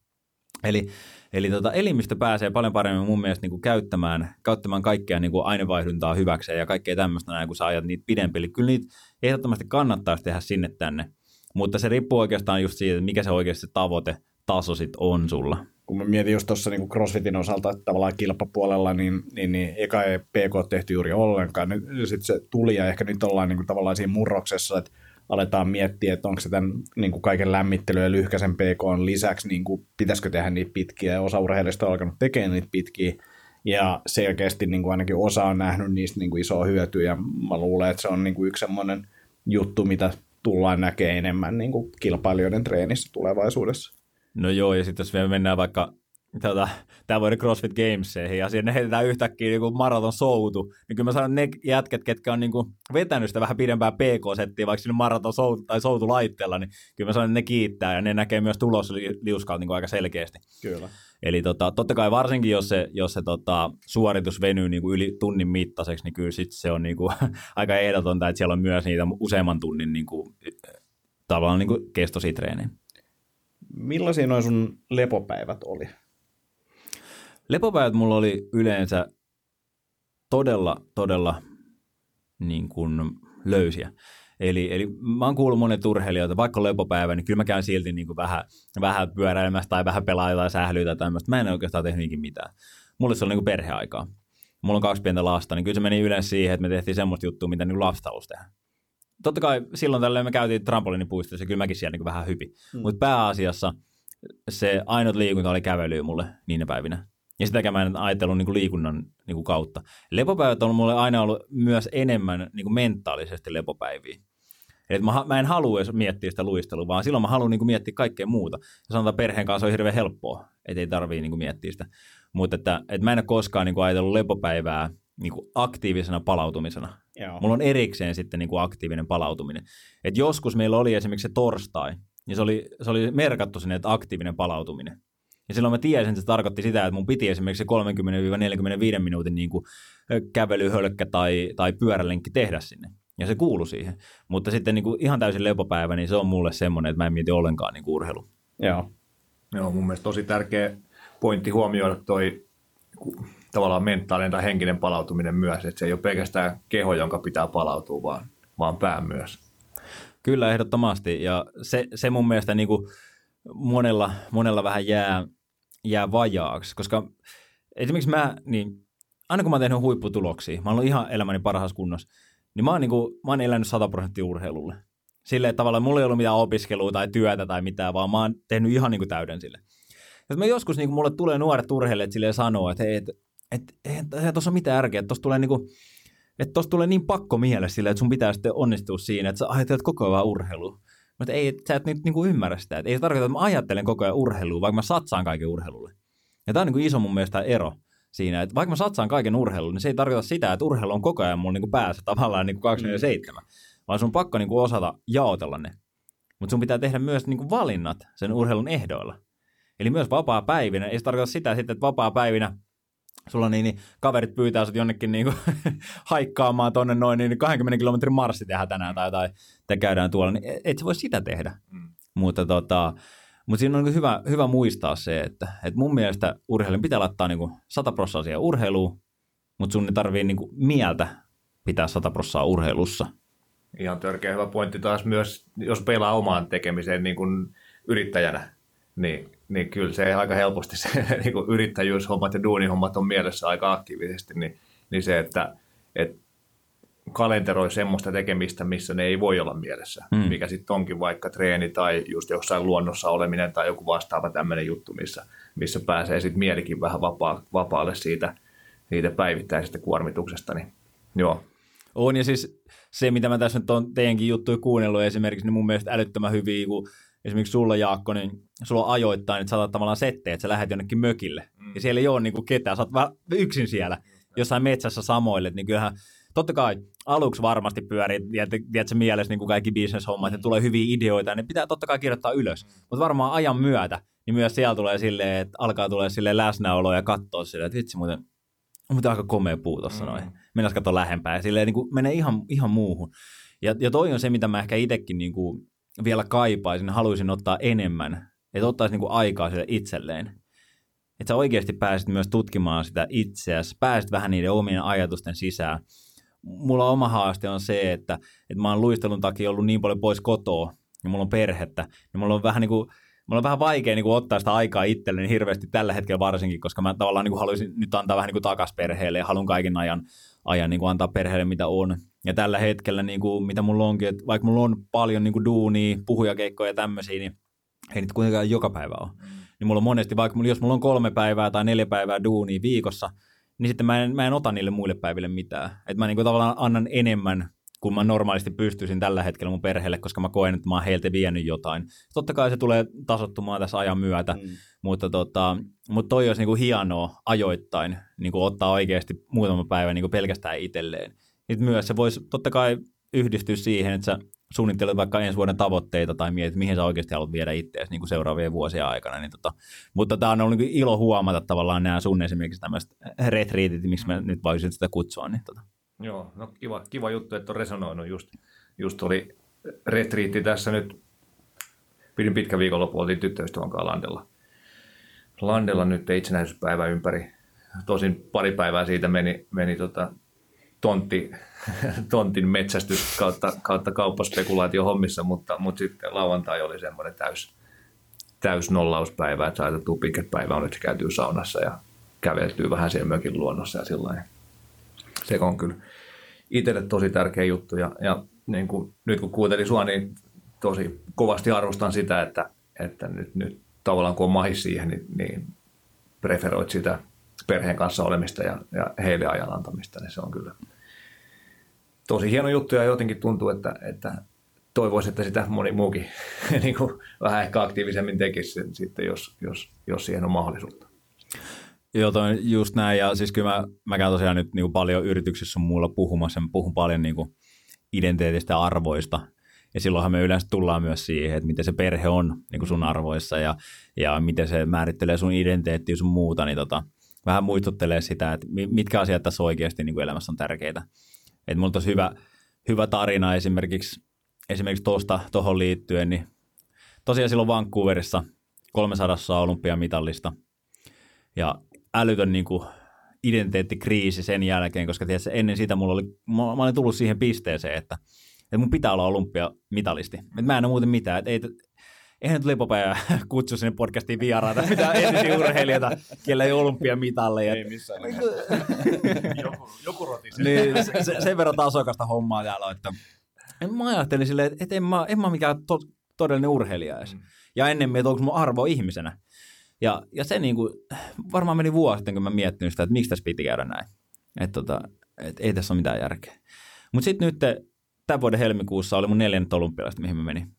Speaker 2: Eli, eli tota, elimistö pääsee paljon paremmin mun mielestä niin kuin käyttämään, käyttämään kaikkea niin kuin ainevaihduntaa hyväkseen ja kaikkea tämmöistä näin, kun sä ajat niitä pidempi. Eli kyllä niitä ehdottomasti kannattaisi tehdä sinne tänne. Mutta se riippuu oikeastaan just siitä, mikä se oikeasti tavoite taso sit on sulla.
Speaker 1: Kun mä mietin just tuossa niin CrossFitin osalta, että tavallaan kilpapuolella, niin, niin, niin eka ei PK tehty juuri ollenkaan. Nyt sitten se tuli ja ehkä nyt ollaan niin kuin tavallaan siinä murroksessa, että aletaan miettiä, että onko se tämän niin kuin kaiken lämmittely ja lyhkäisen PK lisäksi, niin kuin, pitäisikö tehdä niitä pitkiä, ja osa urheilijoista on alkanut tekemään niitä pitkiä, ja selkeästi niin kuin ainakin osa on nähnyt niistä niin kuin isoa hyötyä, ja mä luulen, että se on niin kuin yksi semmoinen juttu, mitä tullaan näkemään enemmän niin kuin kilpailijoiden treenissä tulevaisuudessa.
Speaker 2: No joo, ja sitten jos vielä mennään vaikka tota, tämä vuoden CrossFit Gameseihin ja sinne heitetään yhtäkkiä niin maraton soutu, niin kyllä mä sanon ne jätket, ketkä on niin kuin vetänyt sitä vähän pidempää PK-settiä, vaikka sinne maraton soutu tai soutu laitteella, niin kyllä mä sanon, että ne kiittää ja ne näkee myös tulosliuskalta niin aika selkeästi.
Speaker 1: Kyllä.
Speaker 2: Eli tota, totta kai varsinkin, jos se, jos se tota, suoritus venyy niin kuin yli tunnin mittaiseksi, niin kyllä sit se on niin kuin, [laughs] aika ehdotonta, että siellä on myös niitä useamman tunnin niin kuin, tavallaan niin kuin kestoisia treenejä.
Speaker 1: Millaisia noin sun lepopäivät oli?
Speaker 2: Lepopäivät mulla oli yleensä todella, todella niin kuin löysiä. Eli, eli mä oon kuullut monet urheilijoita, vaikka on lepopäivä, niin kyllä mä käyn silti niin kuin vähän, vähän pyöräilemässä tai vähän pelaa tai sählyä tai tämmöistä. Mä en oikeastaan tehnyt ikinä mitään. Mulle se oli niin kuin perheaikaa. Mulla on kaksi pientä lasta, niin kyllä se meni yleensä siihen, että me tehtiin semmoista juttua, mitä niin lapset tehdä. Totta kai silloin tällöin me käytiin trampoliinipuistossa ja kyllä mäkin siellä niin vähän hypi. Hmm. Mutta pääasiassa se ainut liikunta oli kävely mulle niinä päivinä. Ja sitäkään mä en ajatellut niin kuin liikunnan niin kuin kautta. Lepopäivät on mulle aina ollut myös enemmän niin kuin mentaalisesti lepopäiviä. Eli mä, mä en halua edes miettiä sitä luistelua, vaan silloin mä haluan niin kuin miettiä kaikkea muuta. Ja sanotaan perheen kanssa on hirveän helppoa, että ei tarvii niin kuin miettiä sitä. Mutta että, että mä en ole koskaan niin kuin ajatellut lepopäivää niin kuin aktiivisena palautumisena. Joo. Mulla on erikseen sitten niin kuin aktiivinen palautuminen. Et joskus meillä oli esimerkiksi se torstai, ja se oli, se oli merkattu sinne, että aktiivinen palautuminen. Ja silloin mä tiesin, että se tarkoitti sitä, että mun piti esimerkiksi se 30-45 minuutin niin kuin kävelyhölkkä tai, tai pyörälenkki tehdä sinne. Ja se kuuluu siihen. Mutta sitten niin kuin ihan täysin lepopäivä, niin se on mulle semmoinen, että mä en mieti ollenkaan niin kuin urheilu.
Speaker 3: Joo. Joo, mun mielestä tosi tärkeä pointti huomioida toi tavallaan mentaalinen tai henkinen palautuminen myös, että se ei ole pelkästään keho, jonka pitää palautua, vaan, vaan pää myös.
Speaker 2: Kyllä, ehdottomasti. Ja se, se mun mielestä niin kuin monella, monella vähän jää, jää vajaaksi, koska esimerkiksi mä, niin aina kun mä oon tehnyt huipputuloksia, mä oon ihan elämäni parhaassa kunnossa, niin mä oon, niin kuin, mä oon elänyt 100 prosenttia urheilulle. Silleen, että tavallaan mulla ei ollut mitään opiskelua tai työtä tai mitään, vaan mä oon tehnyt ihan niin kuin täyden sille. Ja mä joskus niin kuin mulle tulee nuoret urheilijat silleen sanoa, että hei, et, et, et, ei tuossa ole mitään ärkeä, että tuossa tulee niin kuin, että tuossa tulee niin pakko mielessä sille, että sun pitää sitten onnistua siinä, että sä ajattelet koko ajan urheilua. Mutta ei, sä et nyt niin kuin ymmärrä sitä. Että ei se tarkoita, että mä ajattelen koko ajan urheilua, vaikka mä satsaan kaiken urheilulle. Ja tämä on niin kuin iso mun mielestä ero siinä, että vaikka mä satsaan kaiken urheilulle, niin se ei tarkoita sitä, että urheilu on koko ajan mun niin kuin päässä tavallaan niin kuin 27, mm. vaan sun on pakko niin kuin osata jaotella ne. Mutta sun pitää tehdä myös niin kuin valinnat sen urheilun ehdoilla. Eli myös vapaa-päivinä. Ei se tarkoita sitä että vapaa-päivinä sulla niin, niin kaverit pyytää sut jonnekin niin kuin, [laughs] haikkaamaan tonne noin niin 20 kilometrin marssi tehdä tänään tai jotain, te käydään tuolla, niin et sä voi sitä tehdä. Mm. Mutta, tota, mutta siinä on niin hyvä, hyvä muistaa se, että, että mun mielestä urheilun pitää laittaa niin 100 prosenttia siihen urheiluun, mutta sun ei tarvii niin mieltä pitää 100 prosenttia urheilussa.
Speaker 3: Ihan törkeä hyvä pointti taas myös, jos pelaa omaan tekemiseen niin kuin yrittäjänä, niin niin kyllä se aika helposti se [laughs] niin kuin yrittäjyyshommat ja duunihommat on mielessä aika aktiivisesti, niin, niin se, että, että kalenteroi semmoista tekemistä, missä ne ei voi olla mielessä, hmm. mikä sitten onkin vaikka treeni tai just jossain luonnossa oleminen tai joku vastaava tämmöinen juttu, missä, missä pääsee sitten mielikin vähän vapaa, vapaalle siitä, siitä päivittäisestä kuormituksesta, niin joo.
Speaker 2: On ja siis se, mitä mä tässä nyt on teidänkin juttuja kuunnellut esimerkiksi, niin mun mielestä älyttömän hyviä, kun esimerkiksi sulla Jaakko, niin sulla on ajoittain, että saatat tavallaan setteet, että sä lähdet jonnekin mökille. Mm. Ja siellä ei ole niin kuin ketään, sä oot yksin siellä, jossain metsässä samoille, niin kyllähän totta kai aluksi varmasti pyörii, tiedätkö, mielessä niin kuin kaikki bisneshommat, että tulee hyviä ideoita, niin pitää totta kai kirjoittaa ylös. Mutta varmaan ajan myötä, niin myös siellä tulee silleen, että alkaa tulee silleen läsnäolo ja katsoa silleen, että vitsi muuten, on muuten aika komea puu tuossa mm. noin. Mennään katsoa lähempää ja silleen niin kuin menee ihan, ihan muuhun. Ja, ja toi on se, mitä mä ehkä itsekin niin kuin vielä kaipaisin, haluaisin ottaa enemmän, että ottaisi niinku aikaa sille itselleen. Että sä oikeasti pääsit myös tutkimaan sitä itseäsi, pääsit vähän niiden omien ajatusten sisään. Mulla oma haaste on se, että, että mä oon luistelun takia ollut niin paljon pois kotoa, ja mulla on perhettä, niin mulla on vähän niin kuin mulla on vähän vaikea niin kuin, ottaa sitä aikaa itselleni hirveästi tällä hetkellä varsinkin, koska mä tavallaan niin kuin, haluaisin nyt antaa vähän niin kuin, takas perheelle ja haluan kaiken ajan, ajan niin kuin, antaa perheelle mitä on. Ja tällä hetkellä, niin kuin, mitä mulla onkin, että vaikka mulla on paljon niin kuin duunia, puhujakeikkoja ja tämmöisiä, niin ei niitä kuitenkaan joka päivä ole. Mm. Niin mulla on monesti, vaikka mulla, jos mulla on kolme päivää tai neljä päivää duunia viikossa, niin sitten mä en, mä en ota niille muille päiville mitään. Että mä niin kuin tavallaan annan enemmän kuin mä normaalisti pystyisin tällä hetkellä mun perheelle, koska mä koen, että mä oon heiltä vienyt jotain. Totta kai se tulee tasottumaan tässä ajan myötä, mm. mutta, tota, mutta toi olisi niinku hienoa ajoittain niinku ottaa oikeasti muutama päivä niinku pelkästään itselleen. Sitten myös se voisi totta kai yhdistyä siihen, että sä suunnittelet vaikka ensi vuoden tavoitteita tai mietit, mihin sä oikeasti haluat viedä itseäsi niin seuraavien vuosien aikana. Niin tota, mutta tämä on ollut niin ilo huomata tavallaan nämä sun esimerkiksi tämmöiset retriitit, miksi mä nyt voisin sitä kutsua. Niin tota.
Speaker 3: Joo, no kiva, kiva juttu, että on resonoinut. Just, just oli retriitti tässä nyt, pidin pitkä viikonloppu, oltiin tyttöystävän kanssa Landella. Landella nyt itsenäisyyspäivä ympäri. Tosin pari päivää siitä meni, meni tota, tontti, tontin metsästys kautta, kautta kauppaspekulaatio hommissa, mutta, mutta sitten lauantai oli semmoinen täys, täys nollauspäivä, että saatettu pitkät päivä on, että käytyy saunassa ja käveltyy vähän siellä mökin luonnossa ja sillä Se on kyllä itselle tosi tärkeä juttu ja, ja niin kuin, nyt kun kuuntelin sua, niin tosi kovasti arvostan sitä, että, että nyt, nyt tavallaan kun on mahis siihen, niin, niin preferoit sitä perheen kanssa olemista ja, ja heille ajan antamista, niin se on kyllä tosi hieno juttu ja jotenkin tuntuu, että, että toivoisi, että sitä moni muukin [laughs] niin kuin vähän ehkä aktiivisemmin tekisi sitten, jos, jos, jos siihen on mahdollisuutta.
Speaker 2: Joo, toi just näin. Ja siis kyllä mä, mä käyn tosiaan nyt niin kuin paljon yrityksissä muulla puhumassa. Mä puhun paljon niin kuin identiteetistä arvoista. Ja silloinhan me yleensä tullaan myös siihen, että miten se perhe on niin kuin sun arvoissa ja, ja miten se määrittelee sun identiteettiä sun muuta. Niin tota, vähän muistuttelee sitä, että mitkä asiat tässä oikeasti niin kuin elämässä on tärkeitä. Että mulla on hyvä, hyvä tarina esimerkiksi, esimerkiksi tuosta tuohon liittyen, niin tosiaan silloin Vancouverissa 300 olympiamitallista ja älytön niin kuin identiteettikriisi sen jälkeen, koska tiedätkö, ennen sitä mulla oli, mä olin tullut siihen pisteeseen, että, että mun pitää olla olympiamitalisti. Että mä en ole muuten mitään. Että ei, eihän nyt Lepopäivä [laughs] kutsu sinne podcastiin vieraata mitään entisiä urheilijoita, kellä ei olympiamitalleja.
Speaker 3: Ei missään [laughs] joku, joku roti
Speaker 2: niin, se, se, sen verran tasokasta hommaa täällä, että mä ajattelin silleen, että, en, mä, en mä mikään to, todellinen urheilija edes. Mm. Ja ennemmin, että onko mun arvo ihmisenä. Ja, ja se niin kuin, varmaan meni vuosi sitten, kun mä miettinyt sitä, että miksi tässä piti käydä näin. Että tota, et ei tässä ole mitään järkeä. Mutta sitten nyt tämän vuoden helmikuussa oli mun neljännet olympialaista, mihin mä menin.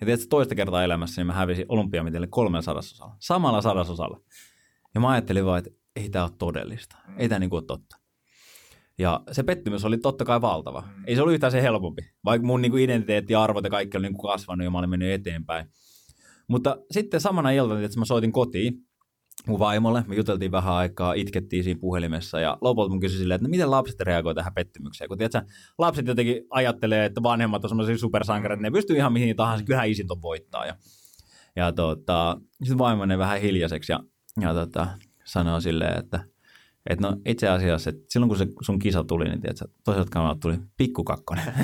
Speaker 2: Ja tiedätkö, toista kertaa elämässä niin mä hävisin olympiamitille kolmen sadasosalla. Samalla sadasosalla. Ja mä ajattelin vaan, että ei tämä ole todellista. Ei tämä niin kuin ole totta. Ja se pettymys oli totta kai valtava. Ei se ollut yhtään se helpompi. Vaikka mun niin kuin identiteetti ja arvot ja kaikki oli niin kuin kasvanut ja mä olin mennyt eteenpäin. Mutta sitten samana iltana, että mä soitin kotiin mun vaimolle, me juteltiin vähän aikaa, itkettiin siinä puhelimessa ja lopulta mun kysyin silleen, että no miten lapset reagoivat tähän pettymykseen, kun tiedätkö, lapset jotenkin ajattelee, että vanhemmat on semmoisia supersankareita, ne pystyy ihan mihin tahansa, kyllähän isin ton voittaa ja, ja tota, sitten vaimo vähän hiljaiseksi ja, ja tota, sanoo silleen, että että no itse asiassa, että silloin kun se sun kisa tuli, niin tiedätkö, toiselta kanavalta tuli pikkukakkonen. [laughs]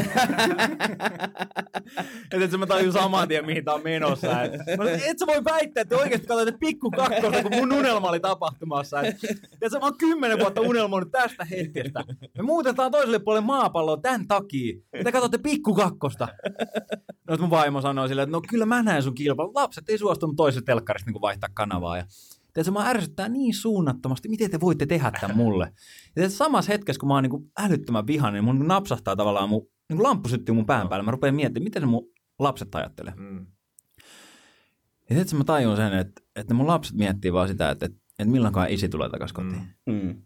Speaker 2: että et mä tajun saman tien, mihin tää on menossa. Et, no, et sä voi väittää, että oikeasti katsoit pikkukakkosta, kun mun unelma oli tapahtumassa. Et, et sä, mä oon kymmenen vuotta unelmoinut tästä hetkestä. Me muutetaan toiselle puolelle maapalloa tämän takia. Te katsotte pikkukakkosta. No, mun vaimo sanoi silleen, että no kyllä mä näen sun kilpailu. Lapset ei suostunut toisesta telkkarista niin vaihtaa kanavaa. Ja Tiedätkö, mä ärsyttää niin suunnattomasti, miten te voitte tehdä tämän mulle. Ja samassa hetkessä, kun mä oon niin älyttömän vihainen, niin mun napsahtaa tavallaan, mun, niin lamppu syttyy mun pään päälle. Mä rupean miettimään, miten se mun lapset ajattelee. Mm. Ja tiedätkö, mä tajun sen, että, että mun lapset miettii vaan sitä, että, että, että milloinkaan isi tulee takaisin kotiin. Mm. Mm.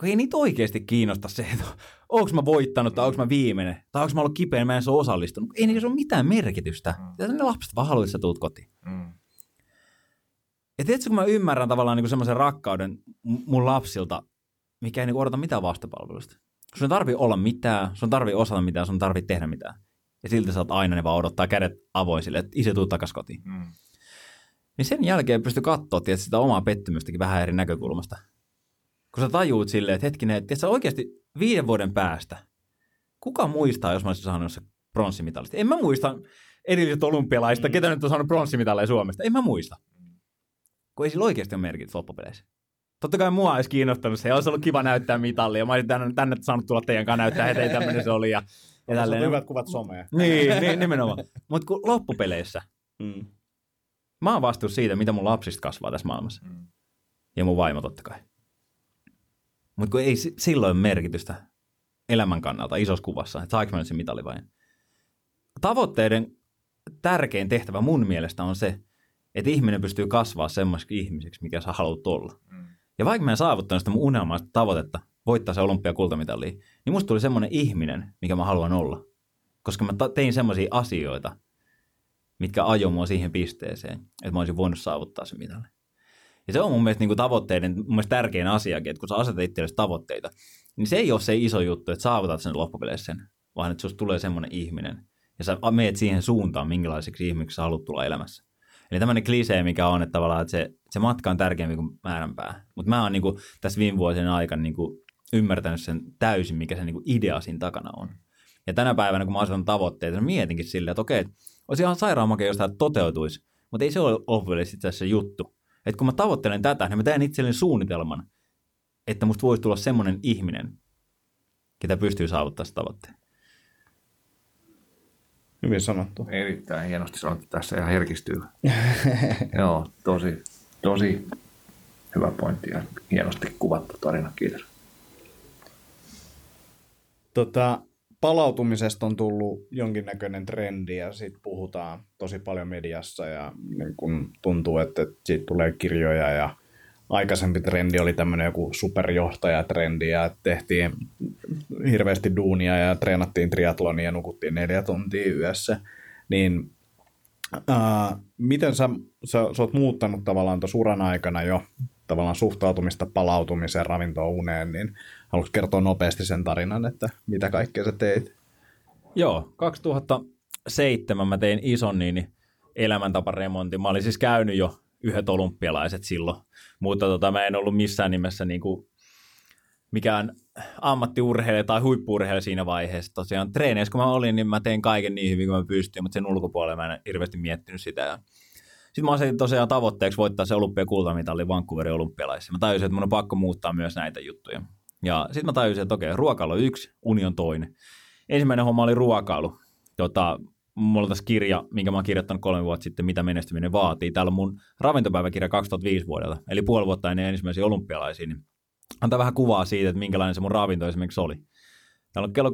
Speaker 2: Kun ei niitä oikeasti kiinnosta se, että onko mä voittanut tai onko mä viimeinen, tai onko mä ollut kipeä, mä en ole osallistunut. Ei niillä ole mitään merkitystä. Mm. Ne lapset vaan haluavat, että sä tuut kotiin. Mm. Ja tiedätkö, kun mä ymmärrän tavallaan niin semmoisen rakkauden mun lapsilta, mikä ei niin odota mitään vastapalvelusta. Sun ei tarvii olla mitään, sun tarvii osata mitään, sun tarvii tehdä mitään. Ja silti sä oot aina ne vaan odottaa kädet avoin sille, että isä tuu takas kotiin. Mm. Niin sen jälkeen pysty katsoa tietysti, sitä omaa pettymystäkin vähän eri näkökulmasta. Kun sä tajuut silleen, että hetkinen, että sä oikeasti viiden vuoden päästä, kuka muistaa, jos mä olisin saanut se pronssimitalista? En mä muista edelliset olympialaista, mm. ketä nyt on saanut pronssimitaleja Suomesta. En mä muista kun ei sillä oikeasti ole merkitystä loppupeleissä. Totta kai mua olisi kiinnostanut se, olisi ollut kiva näyttää mitallia. Mä olisin tänne, tänne saanut tulla teidän kanssa näyttää, että ei tämmöinen se oli. Ja,
Speaker 1: ja tälleen. hyvät kuvat somea.
Speaker 2: Niin, niin nimenomaan. Mutta kun loppupeleissä, mm. mä oon vastuus siitä, mitä mun lapsista kasvaa tässä maailmassa. Mm. Ja mun vaimo totta kai. Mutta kun ei silloin merkitystä elämän kannalta isossa kuvassa, että saanko mä nyt sen mitali vai Tavoitteiden tärkein tehtävä mun mielestä on se, että ihminen pystyy kasvaa semmoiseksi ihmiseksi, mikä sä haluat olla. Mm. Ja vaikka mä en saavuttanut sitä mun unelmaista tavoitetta, voittaa se olympiakultamitalia, niin musta tuli semmoinen ihminen, mikä mä haluan olla. Koska mä tein semmoisia asioita, mitkä ajoi mua siihen pisteeseen, että mä olisin voinut saavuttaa se mitali. Ja se on mun mielestä niin kuin tavoitteiden mun mielestä tärkein asiakin, että kun sä asetat itsellesi tavoitteita, niin se ei ole se iso juttu, että saavutat sen loppupeleissä sen, vaan että susta tulee semmoinen ihminen, ja sä meet siihen suuntaan, minkälaiseksi ihmiseksi sä haluat tulla elämässä. Eli tämmöinen klisee, mikä on, että tavallaan että se, se matka on tärkeämpi kuin määränpää. Mutta mä oon niin kuin, tässä viime vuosien aikana niin kuin, ymmärtänyt sen täysin, mikä se niin kuin, idea siinä takana on. Ja tänä päivänä, kun mä asetan tavoitteita, niin mietinkin silleen, että okei, olisi ihan sairaan makea, jos tämä toteutuisi, mutta ei se ole loppujen se juttu. Että kun mä tavoittelen tätä, niin mä teen itselleni suunnitelman, että musta voisi tulla semmoinen ihminen, ketä pystyy saavuttaa sitä tavoitteen.
Speaker 1: Hyvin sanottu.
Speaker 3: Erittäin hienosti sanottu. Tässä ihan herkistyy. [laughs] Joo, tosi, tosi hyvä pointti ja hienosti kuvattu tarina. Kiitos.
Speaker 1: Tota, palautumisesta on tullut jonkinnäköinen trendi ja siitä puhutaan tosi paljon mediassa ja niin kun tuntuu, että siitä tulee kirjoja ja aikaisempi trendi oli tämmöinen joku superjohtajatrendi ja tehtiin hirveästi duunia ja treenattiin triatlonia ja nukuttiin neljä tuntia yössä, niin ää, miten sä, sä, sä oot muuttanut tavallaan tuossa uran aikana jo tavallaan suhtautumista palautumiseen, ravintoon, uneen, niin haluatko kertoa nopeasti sen tarinan, että mitä kaikkea sä teit?
Speaker 2: Joo, 2007 mä tein ison niin elämäntaparemontin. Mä olin siis käynyt jo yhdet olympialaiset silloin, mutta tota, mä en ollut missään nimessä niin kuin mikään ammattiurheilija tai huippuurheilija siinä vaiheessa. Tosiaan treeneissä kun mä olin, niin mä tein kaiken niin hyvin kuin mä pystyin, mutta sen ulkopuolella mä en hirveästi miettinyt sitä. Sitten mä asetin tosiaan tavoitteeksi voittaa se olympiakultamitali Vancouverin olympialaisissa. Mä tajusin, että mun on pakko muuttaa myös näitä juttuja. Ja sitten mä tajusin, että okei, ruokailu on yksi, uni on toinen. Ensimmäinen homma oli ruokailu. Tota, mulla on tässä kirja, minkä mä oon kirjoittanut kolme vuotta sitten, mitä menestyminen vaatii. Täällä on mun ravintopäiväkirja 2005 vuodelta, eli puoli vuotta ennen ensimmäisiä olympialaisia. Niin antaa vähän kuvaa siitä, että minkälainen se mun ravinto esimerkiksi oli. Täällä on kello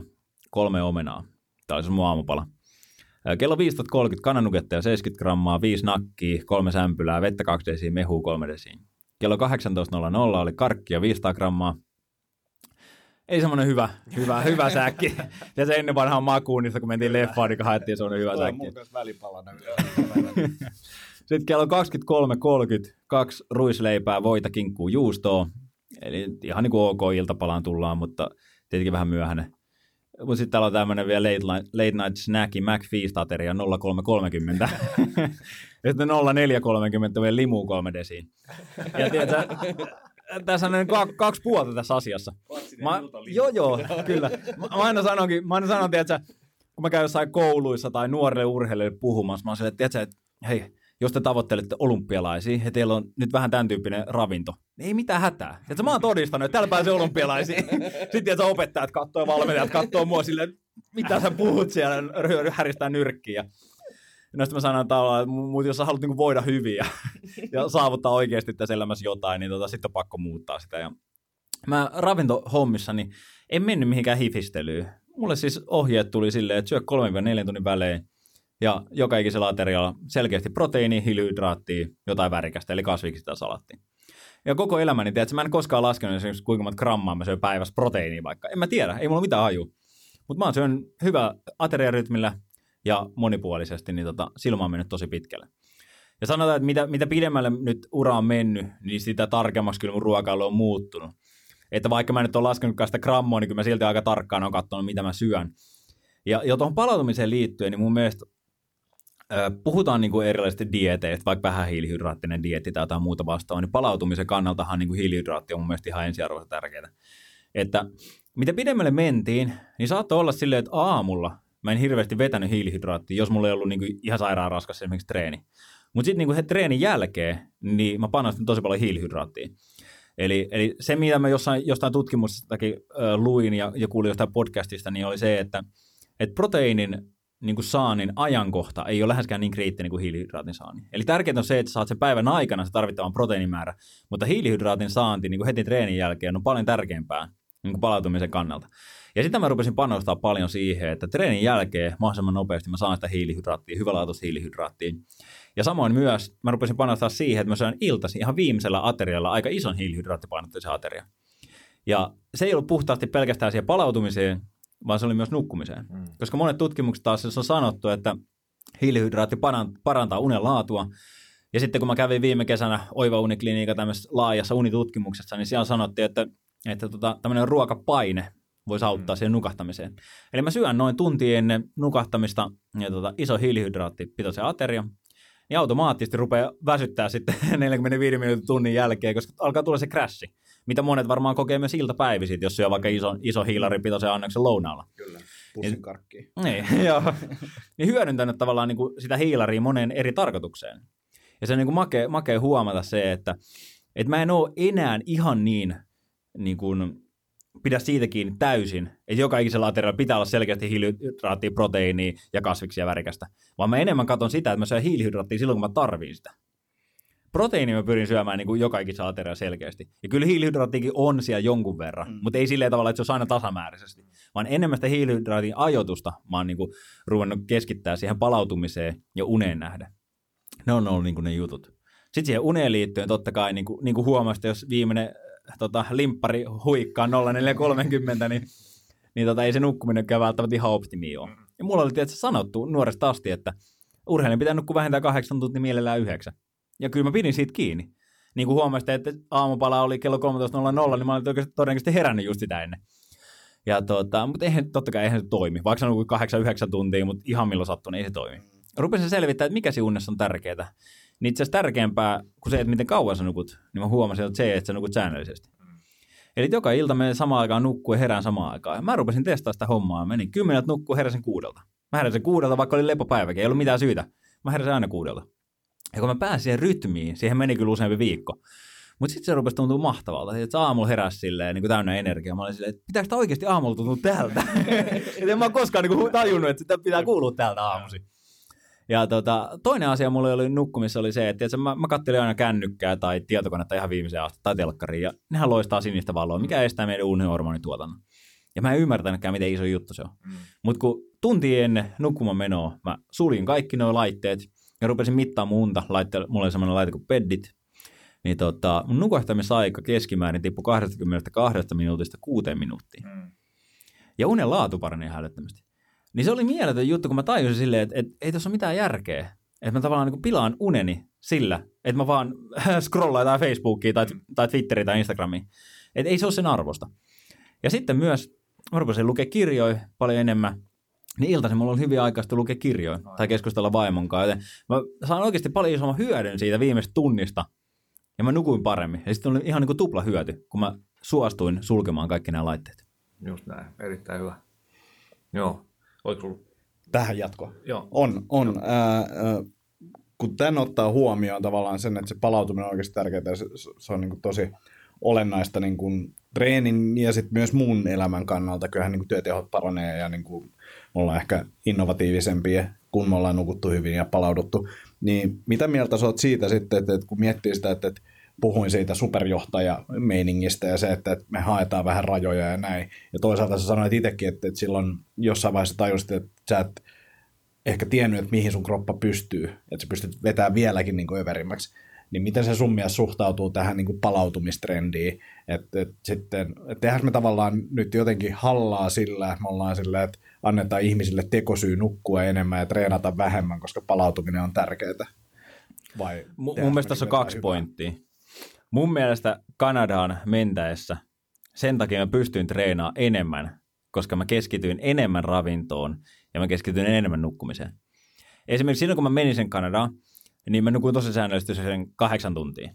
Speaker 2: 13.00 kolme omenaa. Tämä oli se mun aamupala. Kello 15.30 kananuketta ja 70 grammaa, 5 nakkia, kolme sämpylää, vettä 2 desiä, mehua 3 desiä. Kello 18.00 oli karkkia 500 grammaa, ei semmoinen hyvä, hyvä, hyvä säkki. Ja se ennen vanhaan makuun, kun mentiin leffaan, niin haettiin semmoinen hyvä säkki. [laughs] Sitten kello 23.30 kaksi ruisleipää, voita, kinkkuu, juustoa. Eli ihan niin kuin ok iltapalaan tullaan, mutta tietenkin vähän myöhäinen. Mutta sitten täällä on tämmöinen vielä late, night, late night snacki McFeast-ateria 0330. [laughs] ja sitten 0430 vielä limu kolme desiin. Ja tiedätkö, tässä on kaksi puolta tässä asiassa. Mä, joo, joo, kyllä. Mä, mä aina sanonkin, mä aina sanon, tiedätkö, kun mä käyn jossain kouluissa tai nuorille urheilijoille puhumassa, mä oon silleen, tiedätkö, että hei, jos te tavoittelette olympialaisia ja teillä on nyt vähän tämän tyyppinen ravinto, niin ei mitään hätää. Että mä oon todistanut, että täällä pääsee olympialaisiin. [laughs] Sitten tiedätkö, opettajat katsoo ja valmentajat katsoo mua silleen, mitä sä puhut siellä, häristää nyrkkiä. No sitten mä sanon tavallaan, että jos sä haluat niin voida hyvin ja, [laughs] ja saavuttaa oikeasti tässä elämässä jotain, niin tota, sitten on pakko muuttaa sitä. Ja mä ravintohommissa, niin en mennyt mihinkään hifistelyyn. Mulle siis ohjeet tuli silleen, että syö 3-4 tunnin välein ja joka ikisellä aterialla selkeästi proteiini, hiilihydraattia, jotain värikästä, eli kasviksi tai salattia. Ja koko elämäni, tiedätkö, mä en koskaan laskenut esimerkiksi kuinka monta grammaa mä syön päivässä proteiiniä vaikka. En mä tiedä, ei mulla mitään haju. Mutta mä syön hyvä ateriarytmillä, ja monipuolisesti, niin tota, silmä on mennyt tosi pitkälle. Ja sanotaan, että mitä, mitä pidemmälle nyt ura on mennyt, niin sitä tarkemmaksi kyllä mun ruokailu on muuttunut. Että vaikka mä nyt olen laskenut sitä grammoa, niin kyllä mä silti aika tarkkaan on katsonut, mitä mä syön. Ja, ja tuohon palautumiseen liittyen, niin mun mielestä äh, puhutaan niin kuin erilaisista dieteistä, vaikka vähän hiilihydraattinen dietti tai jotain muuta vastaavaa, niin palautumisen kannaltahan niin kuin hiilihydraatti on mun mielestä ihan ensiarvoisen tärkeää. Että mitä pidemmälle mentiin, niin saattoi olla silleen, että aamulla mä en hirveästi vetänyt hiilihydraattia, jos mulla ei ollut niin kuin ihan sairaan raskas esimerkiksi treeni. Mutta sitten niin treenin jälkeen, niin mä panostin tosi paljon hiilihydraattiin. Eli, eli se, mitä mä jossain, jostain tutkimustakin äh, luin ja, ja kuulin jostain podcastista, niin oli se, että, että proteiinin niin kuin saannin ajankohta ei ole läheskään niin kriittinen kuin hiilihydraatin saannin. Eli tärkeintä on se, että saat sen päivän aikana se tarvittavan proteiinimäärä, mutta hiilihydraatin saanti niin kuin heti treenin jälkeen on paljon tärkeämpää niin kuin palautumisen kannalta. Ja sitten mä rupesin panostaa paljon siihen, että treenin jälkeen mahdollisimman nopeasti mä saan sitä hiilihydraattia, hyvälaatuista hiilihydraattia. Ja samoin myös mä rupesin panostaa siihen, että mä saan iltasi ihan viimeisellä aterialla aika ison hiilihydraattipainotteisen ateria. Ja se ei ollut puhtaasti pelkästään siihen palautumiseen, vaan se oli myös nukkumiseen. Mm. Koska monet tutkimukset taas on sanottu, että hiilihydraatti parantaa unen laatua. Ja sitten kun mä kävin viime kesänä Oiva Unikliniikan tämmöisessä laajassa unitutkimuksessa, niin siellä sanottiin, että, että tota, tämmöinen ruokapaine voisi auttaa mm. siihen nukahtamiseen. Eli mä syön noin tunti ennen nukahtamista ja tota, iso hiilihydraattipitoisen ateria, niin automaattisesti rupeaa väsyttää sitten [laughs] 45 minuutin tunnin jälkeen, koska alkaa tulla se crashi, mitä monet varmaan kokee myös iltapäivisin, jos syö vaikka iso, iso hiilaripitoisen annoksen lounaalla.
Speaker 1: Kyllä, pussin karkkiin.
Speaker 2: Niin, [laughs] joo. niin hyödyntänyt tavallaan niin kuin sitä hiilaria moneen eri tarkoitukseen. Ja se on niin kuin makea, makea huomata se, että, että mä en ole enää ihan niin, niin kuin, pidä siitä kiinni täysin, että joka ikisellä aterialla pitää olla selkeästi hiilihydraattia, proteiinia ja kasviksia värikästä, vaan mä enemmän katson sitä, että mä syön hiilihydraattia silloin, kun mä tarviin sitä. Proteiini mä pyrin syömään niin kuin joka ikisellä aterialla selkeästi. Ja kyllä hiilihydraattikin on siellä jonkun verran, mm. mutta ei silleen tavalla, että se on aina tasamääräisesti, vaan enemmän sitä hiilihydraatin ajoitusta mä oon niin kuin ruvennut keskittää siihen palautumiseen ja uneen nähdä. Ne on ollut niin kuin ne jutut. Sitten siihen uneen liittyen totta kai, niin kuin, niin kuin huomasit, jos viimeinen tota, limppari huikkaa 0430, niin, niin tota, ei se nukkuminenkaan välttämättä ihan optimi ole. Ja mulla oli tietysti sanottu nuoresta asti, että urheilijan pitää nukkua vähintään kahdeksan tuntia mielellään yhdeksän. Ja kyllä mä pidin siitä kiinni. Niin kuin huomasitte, että aamupala oli kello 13.00, niin mä olin todennäköisesti herännyt just sitä ennen. Ja tota, mutta eihän, totta kai eihän se toimi. Vaikka se on 8-9 tuntia, mutta ihan milloin sattuu, niin ei se toimi. Rupesin selvittää, että mikä siinä unessa on tärkeää. Niin itse asiassa tärkeämpää kuin se, että miten kauan sä nukut, niin mä huomasin, että se, että sä nukut säännöllisesti. Mm. Eli joka ilta menen samaan aikaan nukkuu ja herään samaan aikaan. Ja mä rupesin testaamaan sitä hommaa. Menin kymmenet nukkuu heräsin kuudelta. Mä heräsin kuudelta, vaikka oli lepopäiväkin, ei ollut mitään syytä. Mä heräsin aina kuudelta. Ja kun mä pääsin siihen rytmiin, siihen meni kyllä useampi viikko. Mutta sitten se rupesi tuntua mahtavalta, että aamulla heräsi silleen niin kuin täynnä energiaa. Mä olin silleen, että pitääkö sitä oikeasti aamulla tuntua tältä? [laughs] en mä koskaan niin kuin, tajunnut, että sitä pitää kuulua täältä aamusi. Ja tota, toinen asia mulla oli nukkumissa oli se, että tiiätkö, mä, mä kattelin aina kännykkää tai tietokonetta ihan viimeiseen asti tai telkkariin ja nehän loistaa sinistä valoa, mikä estää meidän unihormonituotannon. Ja mä en ymmärtänytkään, miten iso juttu se on. Mm. Mutta kun tunti ennen nukkumaan menoa, mä suljin kaikki nuo laitteet ja rupesin mittaa muunta. Laitte, mulla oli semmoinen laite kuin Peddit. Niin tota, mun nukahtamisaika keskimäärin tippui 22 minuutista 6 minuuttiin. Mm. Ja unen laatu parani ihan älyttömästi. Niin se oli mieletön juttu, kun mä tajusin silleen, että, että ei tässä ole mitään järkeä. Että mä tavallaan niin pilaan uneni sillä, että mä vaan [laughs] scrollaan jotain Facebookia tai, tai Twitteriä tai Instagramia. Että ei se ole sen arvosta. Ja sitten myös, mä rupesin lukea kirjoja paljon enemmän, niin iltaisin mulla oli hyvin aikaista lukea kirjoja no, tai keskustella vaimon kanssa. Joten mä saan oikeasti paljon isomman hyödyn siitä viimeistä tunnista. Ja mä nukuin paremmin. Ja sitten oli ihan niin kuin tupla hyöty, kun mä suostuin sulkemaan kaikki nämä laitteet.
Speaker 3: Just näin, erittäin hyvä. Joo, Ollut?
Speaker 1: Tähän jatko.
Speaker 3: Joo.
Speaker 1: On, on. Joo. Ää, ää, kun tämän ottaa huomioon tavallaan sen, että se palautuminen on oikeasti tärkeää, se, se on niin kuin tosi olennaista niin kuin treenin ja sitten myös muun elämän kannalta. Kyllähän niin kuin työtehot paranee ja niin kuin me ollaan ehkä innovatiivisempia, kun me ollaan nukuttu hyvin ja palauduttu. Niin mitä mieltä sä oot siitä sitten, että, että kun miettii sitä, että, että puhuin siitä superjohtajameiningistä ja se, että me haetaan vähän rajoja ja näin. Ja toisaalta sä sanoit itsekin, että, että silloin jossain vaiheessa tajusit, että sä et ehkä tiennyt, että mihin sun kroppa pystyy, että sä pystyt vetämään vieläkin niin kuin överimmäksi. Niin miten se sun mielestä suhtautuu tähän niin kuin palautumistrendiin? Että, että sitten, että tehdään me tavallaan nyt jotenkin hallaa sillä, että me ollaan sillä, että annetaan ihmisille tekosyy nukkua enemmän ja treenata vähemmän, koska palautuminen on tärkeää.
Speaker 2: Vai M- mun mielestä tässä on kaksi hyvää? pointtia. Mun mielestä Kanadaan mentäessä sen takia mä pystyin treenaamaan enemmän, koska mä keskityin enemmän ravintoon ja mä keskityin enemmän nukkumiseen. Esimerkiksi silloin, kun mä menin sen Kanadaan, niin mä nukuin tosi säännöllisesti sen kahdeksan tuntia.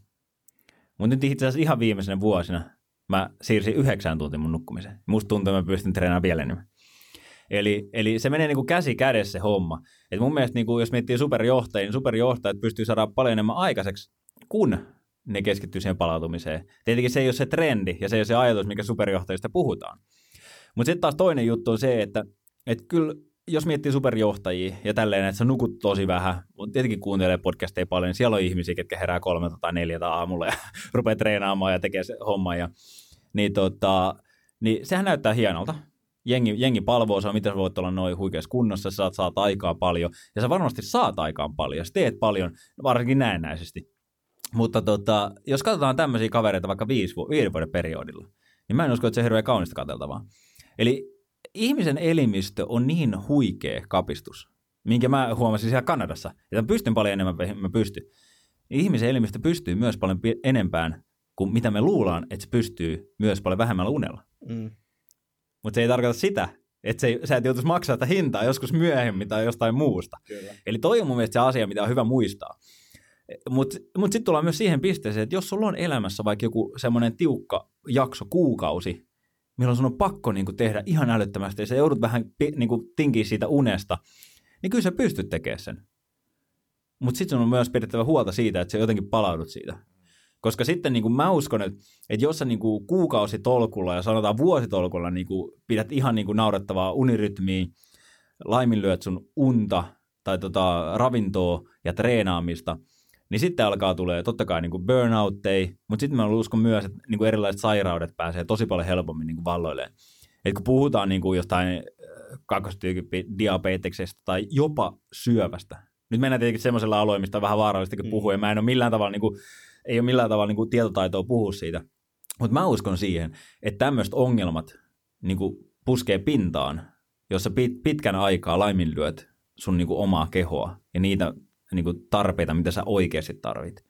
Speaker 2: Mutta nyt itse asiassa ihan viimeisenä vuosina mä siirsin yhdeksään tuntia mun nukkumiseen. Musta tuntuu, että mä pystyn treenaamaan vielä enemmän. Eli, eli se menee niin kuin käsi kädessä se homma. Et mun mielestä niin kuin, jos miettii superjohtajia, niin superjohtajat pystyy saada paljon enemmän aikaiseksi, kun ne keskittyy siihen palautumiseen. Tietenkin se ei ole se trendi ja se ei ole se ajatus, mikä superjohtajista puhutaan. Mutta sitten taas toinen juttu on se, että, että kyllä jos miettii superjohtajia ja tälleen, että sä nukut tosi vähän, tietenkin kuuntelee podcasteja paljon, niin siellä on ihmisiä, ketkä herää kolmelta tai neljältä aamulla ja [laughs] rupeaa treenaamaan ja tekee se homma. Ja, niin, tota, niin sehän näyttää hienolta. Jengi, jengi palvoo saa, miten sä voit olla noin huikeassa kunnossa, sä saat, saat aikaa paljon, ja sä varmasti saat aikaan paljon, sä teet paljon, varsinkin näennäisesti. Mutta tota, jos katsotaan tämmöisiä kavereita vaikka viisi, viiden vuoden periodilla, niin mä en usko, että se on hirveän kaunista katseltavaa. Eli ihmisen elimistö on niin huikea kapistus, minkä mä huomasin siellä Kanadassa, että mä pystyn paljon enemmän, mä pystyn. Ihmisen elimistö pystyy myös paljon enempään kuin mitä me luullaan, että se pystyy myös paljon vähemmällä unella. Mm. Mutta se ei tarkoita sitä, että se ei, sä et joutuisi maksaa sitä hintaa joskus myöhemmin tai jostain muusta. Kyllä. Eli toi on mun mielestä se asia, mitä on hyvä muistaa. Mutta mut sitten tullaan myös siihen pisteeseen, että jos sulla on elämässä vaikka joku semmoinen tiukka jakso, kuukausi, milloin sun on pakko niin kuin, tehdä ihan älyttömästi ja sä joudut vähän niin kuin, tinkiä siitä unesta, niin kyllä sä pystyt tekemään sen. Mutta sitten sun on myös pidettävä huolta siitä, että sä jotenkin palaudut siitä. Koska sitten niin mä uskon, että, että jos sä niin kuin kuukausitolkulla ja sanotaan vuositolkulla niin kuin pidät ihan niin naurettavaa unirytmiä, laiminlyöt sun unta tai tota, ravintoa ja treenaamista – niin sitten alkaa tulee totta kai niin burnoutteja, mutta sitten mä uskon myös, että niin kuin erilaiset sairaudet pääsee tosi paljon helpommin niin kuin valloilleen. Et kun puhutaan niin kuin jostain äh, kakkostyyppi diabeteksestä tai jopa syövästä, nyt mennään tietenkin semmoisella alueella, mistä on vähän vaarallista mm. puhua, ja mä en ole millään tavalla, niin kuin, ei ole millään tavalla niin kuin tietotaitoa puhua siitä. Mutta mä uskon siihen, että tämmöiset ongelmat niin kuin puskee pintaan, jossa pit, pitkän aikaa laiminlyöt sun niin kuin omaa kehoa ja niitä niin kuin tarpeita, mitä sä oikeasti tarvit.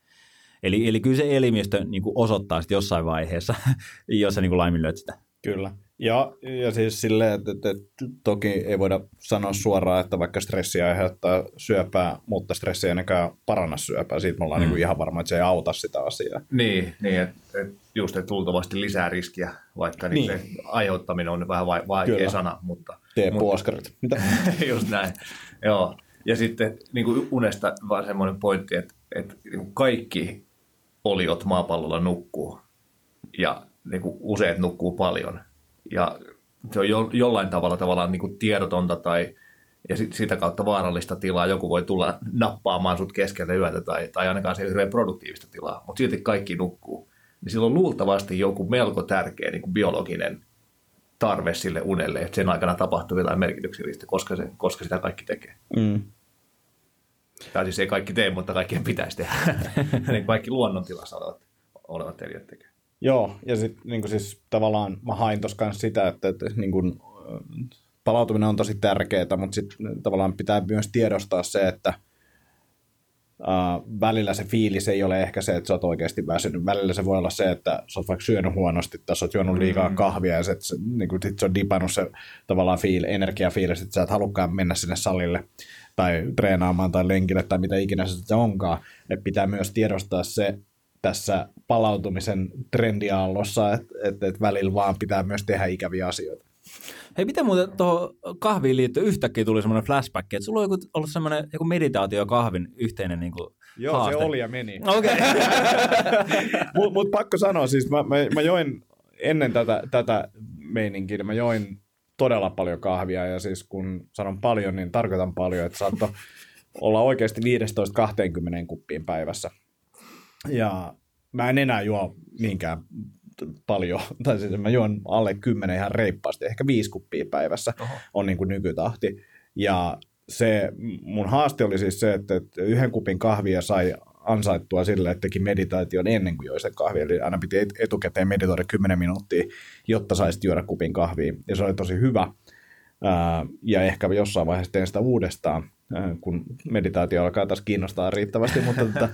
Speaker 2: Eli, eli kyllä se elimistö niin kuin osoittaa sitten jossain vaiheessa, [laughs] jos sä niin kuin laiminlyöt sitä.
Speaker 1: Kyllä. Ja, ja siis silleen, että, että, että toki ei voida sanoa suoraan, että vaikka stressi aiheuttaa syöpää, mutta stressi ei ainakaan paranna syöpää. Siitä me ollaan mm. niin kuin ihan varma, että se ei auta sitä asiaa.
Speaker 3: Niin, niin että et just että luultavasti lisää riskiä, vaikka niin. niin. aiheuttaminen on vähän vaikea Kyllä. sana. Mutta,
Speaker 1: Tee mutta, Mitä? [laughs]
Speaker 3: just näin. Joo. Ja sitten niin kuin unesta vaan semmoinen pointti, että, että niin kuin kaikki oliot maapallolla nukkuu ja niin kuin useat nukkuu paljon. Ja se on jo, jollain tavalla tavallaan niin kuin tiedotonta tai ja sit, sitä kautta vaarallista tilaa. Joku voi tulla nappaamaan sut keskellä yötä tai, tai ainakaan se hirveän produktiivista tilaa, mutta silti kaikki nukkuu. Niin silloin luultavasti joku melko tärkeä niin kuin biologinen tarve sille unelle, että sen aikana tapahtuu jotain merkityksellistä, koska, se, koska sitä kaikki tekee. Mm. Tai siis ei kaikki tee, mutta kaikkien pitäisi tehdä. [laughs] niin kaikki luonnontilassa olevat, olevat eliöt tekee.
Speaker 1: Joo, ja sitten niin siis tavallaan mä hain tuossa sitä, että, että niin kuin, palautuminen on tosi tärkeää, mutta sitten tavallaan pitää myös tiedostaa se, että Uh, välillä se fiilis ei ole ehkä se, että sä oot oikeasti väsynyt. Välillä se voi olla se, että sä oot vaikka syönyt huonosti tai sä oot juonut liikaa mm. kahvia ja se, se, niin kuin, sit se on dipannut se tavallaan fiil, energiafiilis, että sä et halukkaan mennä sinne salille tai treenaamaan tai lenkille tai mitä ikinä se onkaan. Et pitää myös tiedostaa se tässä palautumisen trendiaallossa, että et, et välillä vaan pitää myös tehdä ikäviä asioita.
Speaker 2: Hei, miten muuten tuohon kahviin liittyen yhtäkkiä tuli semmoinen flashback, että sulla on joku, ollut semmoinen joku meditaatio kahvin yhteinen niin kuin
Speaker 1: Joo, haaste. se oli ja meni.
Speaker 2: Okei. [laughs] Okay.
Speaker 1: Mutta mut pakko sanoa, siis mä, mä, mä join ennen tätä, tätä meininkiä, mä join todella paljon kahvia ja siis kun sanon paljon, niin tarkoitan paljon, että saattoi olla oikeasti 15-20 kuppiin päivässä. Ja mä en enää juo niinkään paljon, [laughs] tai siis mä juon alle 10 ihan reippaasti, ehkä viisi kuppia päivässä Oho. on niin kuin nykytahti. Ja se mun haaste oli siis se, että yhden kupin kahvia sai ansaittua sille, että teki meditaation ennen kuin joi sen kahvia. Eli aina piti etukäteen meditoida 10 minuuttia, jotta saisit juoda kupin kahvia. Ja se oli tosi hyvä. Ja ehkä jossain vaiheessa teen sitä uudestaan, kun meditaatio alkaa taas kiinnostaa riittävästi, mutta [laughs] tota,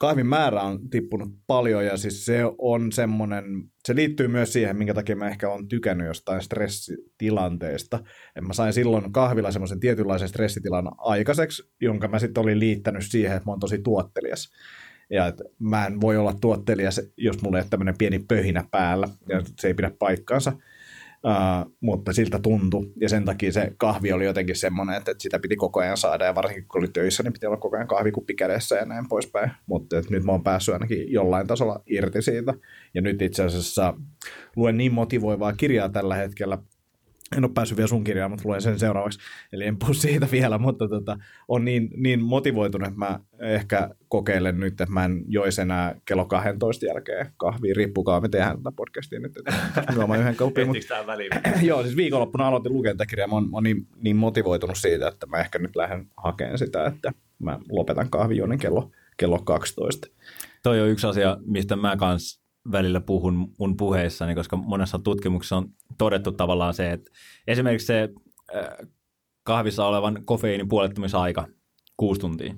Speaker 1: kahvin määrä on tippunut paljon ja siis se on semmoinen, se liittyy myös siihen, minkä takia mä ehkä on tykännyt jostain stressitilanteesta. Et mä sain silloin kahvilla semmoisen tietynlaisen stressitilan aikaiseksi, jonka mä sitten olin liittänyt siihen, että mä oon tosi tuottelias. Ja että mä en voi olla tuottelias, jos mulla ei ole tämmöinen pieni pöhinä päällä, ja se ei pidä paikkaansa. Uh, mutta siltä tuntui, ja sen takia se kahvi oli jotenkin semmoinen, että, että sitä piti koko ajan saada, ja varsinkin kun oli töissä, niin piti olla koko ajan kahvikuppi kädessä ja näin poispäin, mutta että nyt mä oon päässyt ainakin jollain tasolla irti siitä, ja nyt itse asiassa luen niin motivoivaa kirjaa tällä hetkellä, en ole päässyt vielä sun kirjaan, mutta luen sen seuraavaksi, eli en puhu siitä vielä, mutta tota, on niin, niin motivoitunut, että mä ehkä kokeilen nyt, että mä en joisi enää kello 12 jälkeen kahvia, riippukaa, me tehdään tätä podcastia nyt, että juomaan yhden
Speaker 3: tämä väliin? [clears throat]
Speaker 1: Joo, siis viikonloppuna aloitin lukea tätä kirjaa, mä oon, mä oon niin, niin motivoitunut siitä, että mä ehkä nyt lähden hakemaan sitä, että mä lopetan kahvijuonnin kello, kello 12.
Speaker 2: Toi on yksi asia, mistä mä kans välillä puhun mun puheissani, koska monessa tutkimuksessa on todettu tavallaan se, että esimerkiksi se äh, kahvissa olevan kofeiinin puolettumisaika, kuusi tuntia,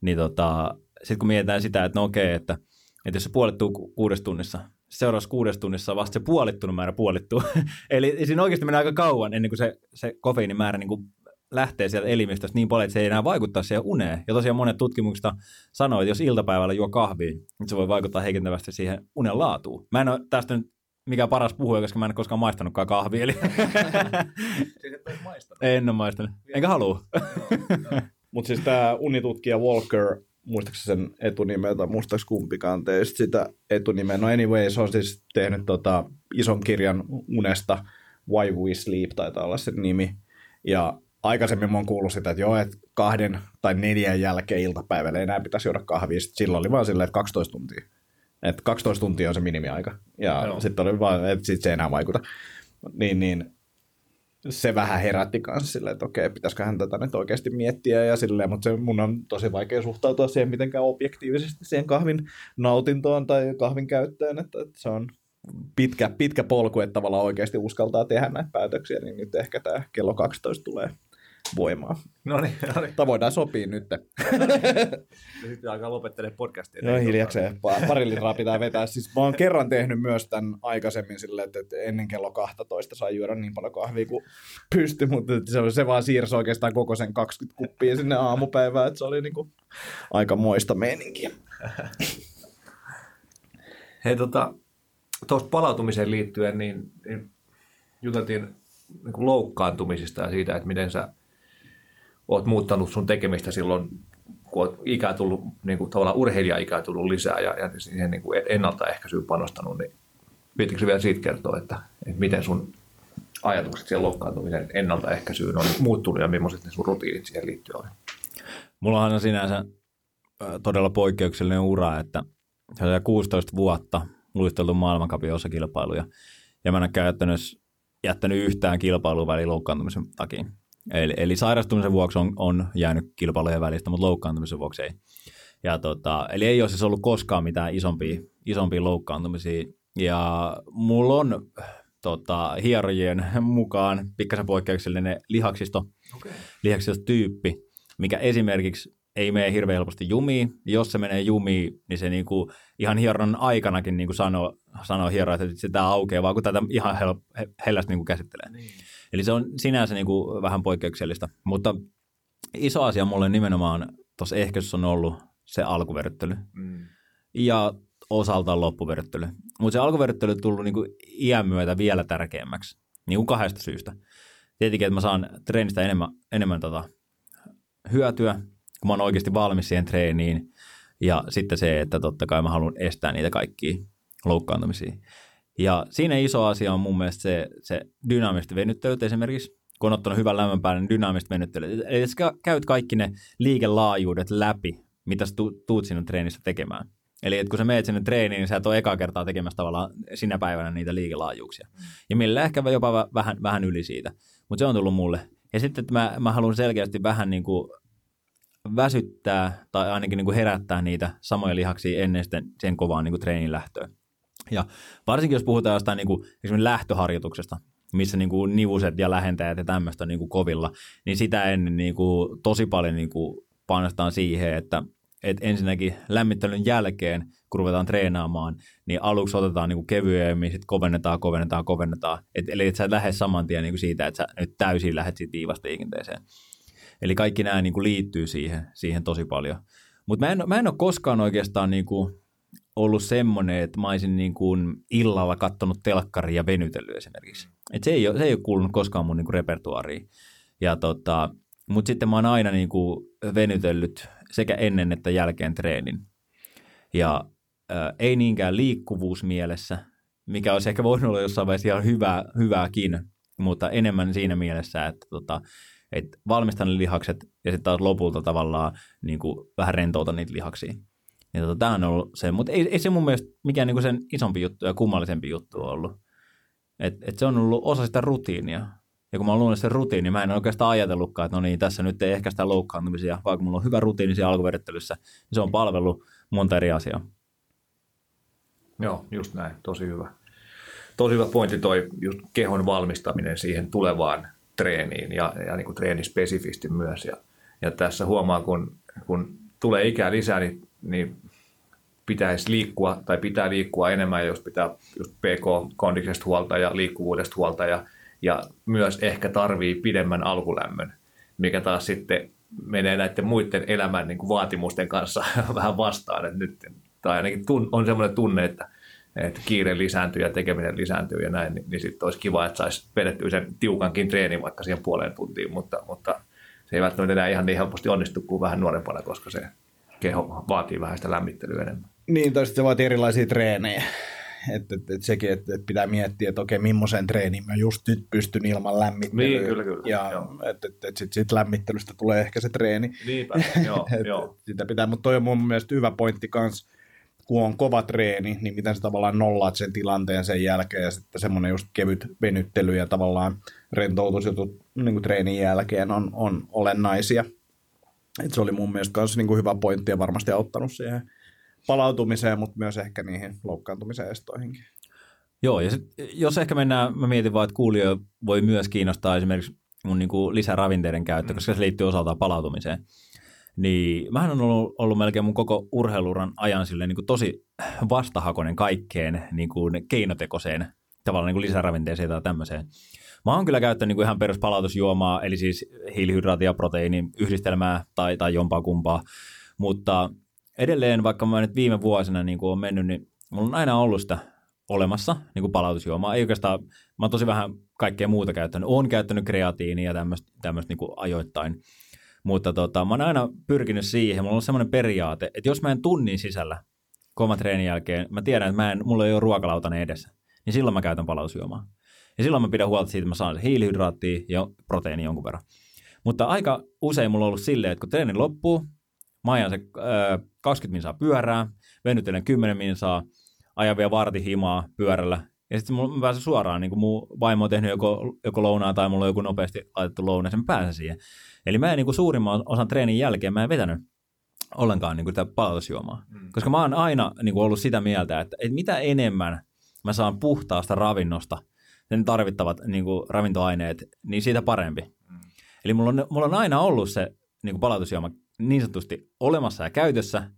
Speaker 2: niin tota, sitten kun mietitään sitä, että no okei, että, että jos se puolittuu ku- kuudessa tunnissa, seuraavassa kuudessa tunnissa vasta se puolittunut määrä puolittuu. [laughs] Eli siinä oikeasti menee aika kauan ennen kuin se, se kofeiinin määrä niin kuin lähtee sieltä elimistöstä niin paljon, että se ei enää vaikuttaa siihen uneen. Ja tosiaan monet tutkimuksista sanoo, että jos iltapäivällä juo kahvia, niin se voi vaikuttaa heikentävästi siihen unen laatuun. Mä en ole tästä nyt mikään paras puhuja, koska mä en ole koskaan maistanutkaan kahvia. Eli...
Speaker 3: Siis et ole maistanut.
Speaker 2: en ole maistanut. Enkä halua.
Speaker 1: Mutta siis tämä unitutkija Walker, muistaakseni sen etunimeä tai muistaaks kumpikaan teistä sitä etunimeä. No anyway, se on siis tehnyt tota ison kirjan unesta, Why We Sleep taitaa olla sen nimi. Ja aikaisemmin mä oon kuullut sitä, että joo, että kahden tai neljän jälkeen iltapäivällä ei enää pitäisi juoda kahvia. Sitten silloin oli vaan silleen, että 12 tuntia. Että 12 tuntia on se minimiaika. Ja sitten oli vaan, että sit se ei enää vaikuta. Niin, niin se vähän herätti kanssa silleen, että okei, pitäisiköhän tätä nyt oikeasti miettiä ja silleen, mutta se mun on tosi vaikea suhtautua siihen mitenkään objektiivisesti siihen kahvin nautintoon tai kahvin käyttöön, että, että se on pitkä, pitkä polku, että tavallaan oikeasti uskaltaa tehdä näitä päätöksiä, niin nyt ehkä tämä kello 12 tulee voimaan.
Speaker 3: No niin, no niin.
Speaker 1: Tai voidaan sopia nyt. [laughs]
Speaker 3: Ja sitten alkaa lopettelemaan podcastia.
Speaker 1: Joo, hiljakseen. Pa- Pari litraa pitää vetää. Siis mä oon kerran tehnyt myös tämän aikaisemmin silleen, että, ennen kello 12 sai juoda niin paljon kahvia kuin pysty, mutta se, se vaan siirsi oikeastaan koko sen 20 kuppia sinne aamupäivään, että se oli niinku aika moista meininkiä. [laughs]
Speaker 3: Hei, tota, tuosta palautumiseen liittyen, niin, niin juteltiin niin loukkaantumisista ja siitä, että miten sä oot muuttanut sun tekemistä silloin, kun oot ikää tullut, niin kuin tavallaan urheilija-ikää tullut lisää ja, ja siihen niin kuin ennaltaehkäisyyn panostanut, niin viittikö vielä siitä kertoa, että, että miten sun ajatukset siihen loukkaantumisen ennaltaehkäisyyn on muuttunut ja millaiset ne sun rutiinit siihen liittyen on?
Speaker 2: Mullahan on sinänsä todella poikkeuksellinen ura, että se on 16 vuotta luisteltu maailmankapin osakilpailuja, ja mä en ole käytännössä jättänyt yhtään kilpailua väliin loukkaantumisen takia. Eli, eli sairastumisen vuoksi on, on jäänyt kilpailujen välistä, mutta loukkaantumisen vuoksi ei. Ja tota, eli ei ole siis ollut koskaan mitään isompia, isompia loukkaantumisia. Ja mulla on tota, hierojien mukaan pikkasen poikkeuksellinen lihaksisto,
Speaker 3: Okay.
Speaker 2: lihaksistotyyppi, mikä esimerkiksi ei mene hirveän helposti jumiin. Jos se menee jumiin, niin se niinku ihan hieronnan aikanakin niinku sanoo, sanoo hiero, että sitä aukeaa, vaan kun tätä ihan hel, he- hellästi niinku käsittelee.
Speaker 3: Niin.
Speaker 2: Eli se on sinänsä niinku vähän poikkeuksellista. Mutta iso asia mulle nimenomaan tuossa ehkäisyssä on ollut se alkuverryttely
Speaker 3: Mm.
Speaker 2: ja osaltaan loppuverryttely. Mutta se alkuverryttely on tullut niinku iän myötä vielä tärkeämmäksi, niin kuin kahdesta syystä. Tietenkin, että mä saan treenistä enemmän, enemmän tota hyötyä, kun mä oon oikeasti valmis siihen treeniin. Ja sitten se, että totta kai mä haluan estää niitä kaikkia loukkaantumisia. Ja siinä iso asia on mun mielestä se, se dynaamiset venyttelyt esimerkiksi, kun on ottanut hyvän lämmön päälle, niin dynaamiset venyttelyt. Eli sä käyt kaikki ne liikelaajuudet läpi, mitä sä tu- tuut sinne treenissä tekemään. Eli että kun sä meet sinne treeniin, niin sä et ole ekaa kertaa tekemässä tavallaan sinä päivänä niitä liikelaajuuksia. Ja millä ehkä jopa vä- vähän, vähän yli siitä. Mutta se on tullut mulle. Ja sitten, että mä, mä haluan selkeästi vähän niin kuin väsyttää tai ainakin niin kuin herättää niitä samoja lihaksia ennen sen kovaan niin kuin treenin lähtöä. Ja varsinkin jos puhutaan jostain niin kuin, esimerkiksi lähtöharjoituksesta, missä niin kuin nivuset ja lähentäjät ja tämmöistä on niin kuin kovilla, niin sitä ennen niin kuin tosi paljon niin kuin panostetaan siihen, että, että ensinnäkin lämmittelyn jälkeen, kun ruvetaan treenaamaan, niin aluksi otetaan niin kuin kevyemmin, sitten kovennetaan, kovennetaan, kovennetaan. Et, eli että sä et lähde saman tien niin kuin siitä, että sä nyt täysin lähdet siitä tiivasta liikenteeseen. Eli kaikki nämä niin kuin liittyy siihen, siihen tosi paljon. Mutta mä mä en ole koskaan oikeastaan niin kuin ollut semmoinen, että mä olisin niin kuin illalla kattonut telkkaria ja venytellyt esimerkiksi. Et se, ei ole, se ei ole kuulunut koskaan mun niin kuin repertuaariin. Ja tota, mutta sitten mä oon aina niin kuin venytellyt sekä ennen että jälkeen treenin. Ja äh, ei niinkään liikkuvuusmielessä, mikä olisi ehkä voinut olla jossain vaiheessa ihan hyvää, hyvääkin, mutta enemmän siinä mielessä, että tota, et valmistan ne lihakset ja sitten taas lopulta tavallaan niin kuin vähän rentouta niitä lihaksia. Ja tota, tämä on ollut se, mutta ei, ei se mun mielestä mikään niin kuin sen isompi juttu ja kummallisempi juttu ollut. Et, et se on ollut osa sitä rutiinia. Ja kun mä luonut sen rutiini, niin mä en oikeastaan ajatellutkaan, että no niin, tässä nyt ei ehkä sitä loukkaantumisia, vaikka mulla on hyvä rutiini siellä alkuvedettelyssä, niin se on palvelu monta eri asiaa.
Speaker 3: Joo, just näin. Tosi hyvä. Tosi hyvä pointti toi just kehon valmistaminen siihen tulevaan treeniin ja, ja niin kuin treenispesifisti myös. Ja, ja tässä huomaa, kun, kun tulee ikää lisää, niin, niin pitäisi liikkua tai pitää liikkua enemmän, jos pitää just PK-kondiksesta huolta ja liikkuvuudesta huolta ja, ja myös ehkä tarvii pidemmän alkulämmön, mikä taas sitten menee näiden muiden elämän niin kuin vaatimusten kanssa [laughs] vähän vastaan. Että nyt, tai ainakin tun, on semmoinen tunne, että, että kiire lisääntyy ja tekeminen lisääntyy ja näin, niin, niin sitten olisi kiva, että saisi vedettyä sen tiukankin treenin vaikka siihen puoleen tuntiin, mutta, mutta se ei välttämättä enää ihan niin helposti onnistu kuin vähän nuorempana, koska se keho vaatii vähän sitä lämmittelyä enemmän.
Speaker 1: Niin, tai sitten se vaatii erilaisia treenejä. Että et, et sekin, että et pitää miettiä, että okei, millaisen treenin mä just nyt pystyn ilman lämmittelyä.
Speaker 3: Niin, kyllä, kyllä.
Speaker 1: Ja että et, et sitten sit lämmittelystä tulee ehkä se treeni.
Speaker 3: Niinpä, [laughs] joo,
Speaker 1: Et
Speaker 3: joo.
Speaker 1: Sitä pitää, mutta toi on mun mielestä hyvä pointti kans, kun on kova treeni, niin miten sä tavallaan nollaat sen tilanteen sen jälkeen ja sitten semmoinen just kevyt venyttely ja tavallaan rentoutusjutut niin kuin treenin jälkeen on, on olennaisia. Et se oli mun mielestä myös niin hyvä pointti ja varmasti auttanut siihen palautumiseen, mutta myös ehkä niihin loukkaantumisen estoihinkin.
Speaker 2: Joo, ja sit, jos ehkä mennään, mä mietin vaan, että kuulija voi myös kiinnostaa esimerkiksi mun niin kuin lisäravinteiden käyttö, koska se liittyy osaltaan palautumiseen. Niin mähän on ollut, ollut melkein mun koko urheiluran ajan silleen niin kuin tosi vastahakoinen kaikkeen niin kuin keinotekoiseen tavallaan niin kuin lisäravinteeseen tai tämmöiseen. Mä oon kyllä käyttänyt niin kuin ihan peruspalautusjuomaa, eli siis hiilihydraatia, proteiinin yhdistelmää tai, tai jompaa kumpaa, mutta edelleen, vaikka mä nyt viime vuosina niin kuin on mennyt, niin mulla on aina ollut sitä olemassa niin kuin palautusjuomaa. Ei oikeastaan, mä oon tosi vähän kaikkea muuta käyttänyt. Oon käyttänyt kreatiinia ja tämmöistä, niin ajoittain. Mutta tota, mä oon aina pyrkinyt siihen. Mulla on semmoinen periaate, että jos mä en tunnin sisällä kovan treenin jälkeen, mä tiedän, että mä en, mulla ei ole ruokalautani edessä, niin silloin mä käytän palautusjuomaa. Ja silloin mä pidän huolta siitä, että mä saan hiilihydraattia ja proteiini jonkun verran. Mutta aika usein mulla on ollut silleen, että kun treeni loppuu, mä ajan se äh, 20 minsaa pyörää, venyttelen 10 minsaa, ajan vielä vartihimaa pyörällä, ja sitten mä pääsen suoraan, niin kuin mun vaimo on tehnyt joko, joko lounaa tai mulla on joku nopeasti laitettu lounaa, sen pääsen siihen. Eli mä en niin kuin suurimman osan treenin jälkeen, mä en vetänyt ollenkaan niin kuin tätä palautusjuomaa. Mm. Koska mä oon aina niin kuin ollut sitä mieltä, että, että mitä enemmän mä saan puhtaasta ravinnosta, sen tarvittavat niin kuin ravintoaineet, niin siitä parempi. Mm. Eli mulla on, mulla on aina ollut se niin kuin palautusjuoma niin sanotusti olemassa ja käytössä,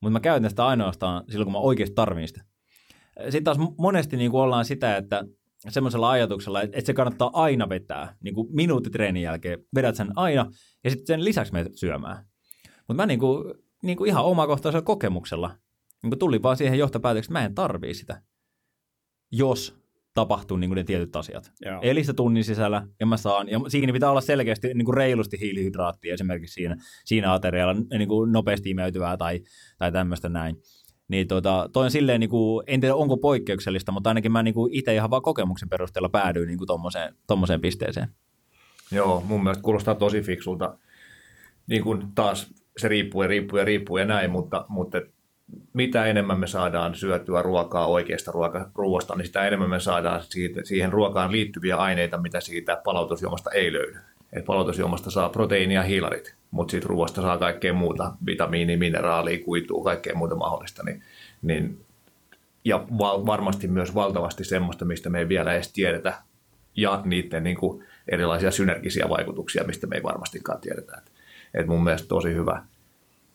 Speaker 2: mutta mä käytän sitä ainoastaan silloin, kun mä oikeasti tarvitsen sitä. Sitten taas monesti niin kuin ollaan sitä, että semmoisella ajatuksella, että se kannattaa aina vetää, niin kuin minuutti treenin jälkeen, vedät sen aina, ja sitten sen lisäksi menet syömään. Mutta mä niin kuin, niin kuin ihan omakohtaisella kokemuksella niin kuin tulin vaan siihen johtopäätökseen, että mä en tarvii sitä, jos tapahtuu niin kuin ne tietyt asiat.
Speaker 1: Joo.
Speaker 2: Eli se tunnin sisällä, ja mä saan, ja siinä pitää olla selkeästi niin kuin reilusti hiilihydraattia esimerkiksi siinä, siinä aterialla, niin kuin nopeasti imeytyvää tai, tai tämmöistä näin. Niin tota, toi on silleen, niin kuin, en tiedä onko poikkeuksellista, mutta ainakin mä niin kuin itse ihan vaan kokemuksen perusteella päädyin niin kuin tommoseen, tommoseen pisteeseen.
Speaker 3: Joo, mun mielestä kuulostaa tosi fiksulta. Niin kuin taas se riippuu ja riippuu ja riippuu ja näin, mutta, mutta mitä enemmän me saadaan syötyä ruokaa oikeasta ruoka, ruoasta, niin sitä enemmän me saadaan siitä, siihen ruokaan liittyviä aineita, mitä siitä palautusjuomasta ei löydy. Et palautusjuomasta saa proteiinia ja hiilarit, mutta siitä ruoasta saa kaikkea muuta, vitamiini, mineraalia, kuitua, kaikkea muuta mahdollista. Niin, niin, ja val, varmasti myös valtavasti semmoista, mistä me ei vielä edes tiedetä, ja niiden niin kuin, erilaisia synergisiä vaikutuksia, mistä me ei varmastikaan tiedetä. Et, et mun mielestä tosi hyvä,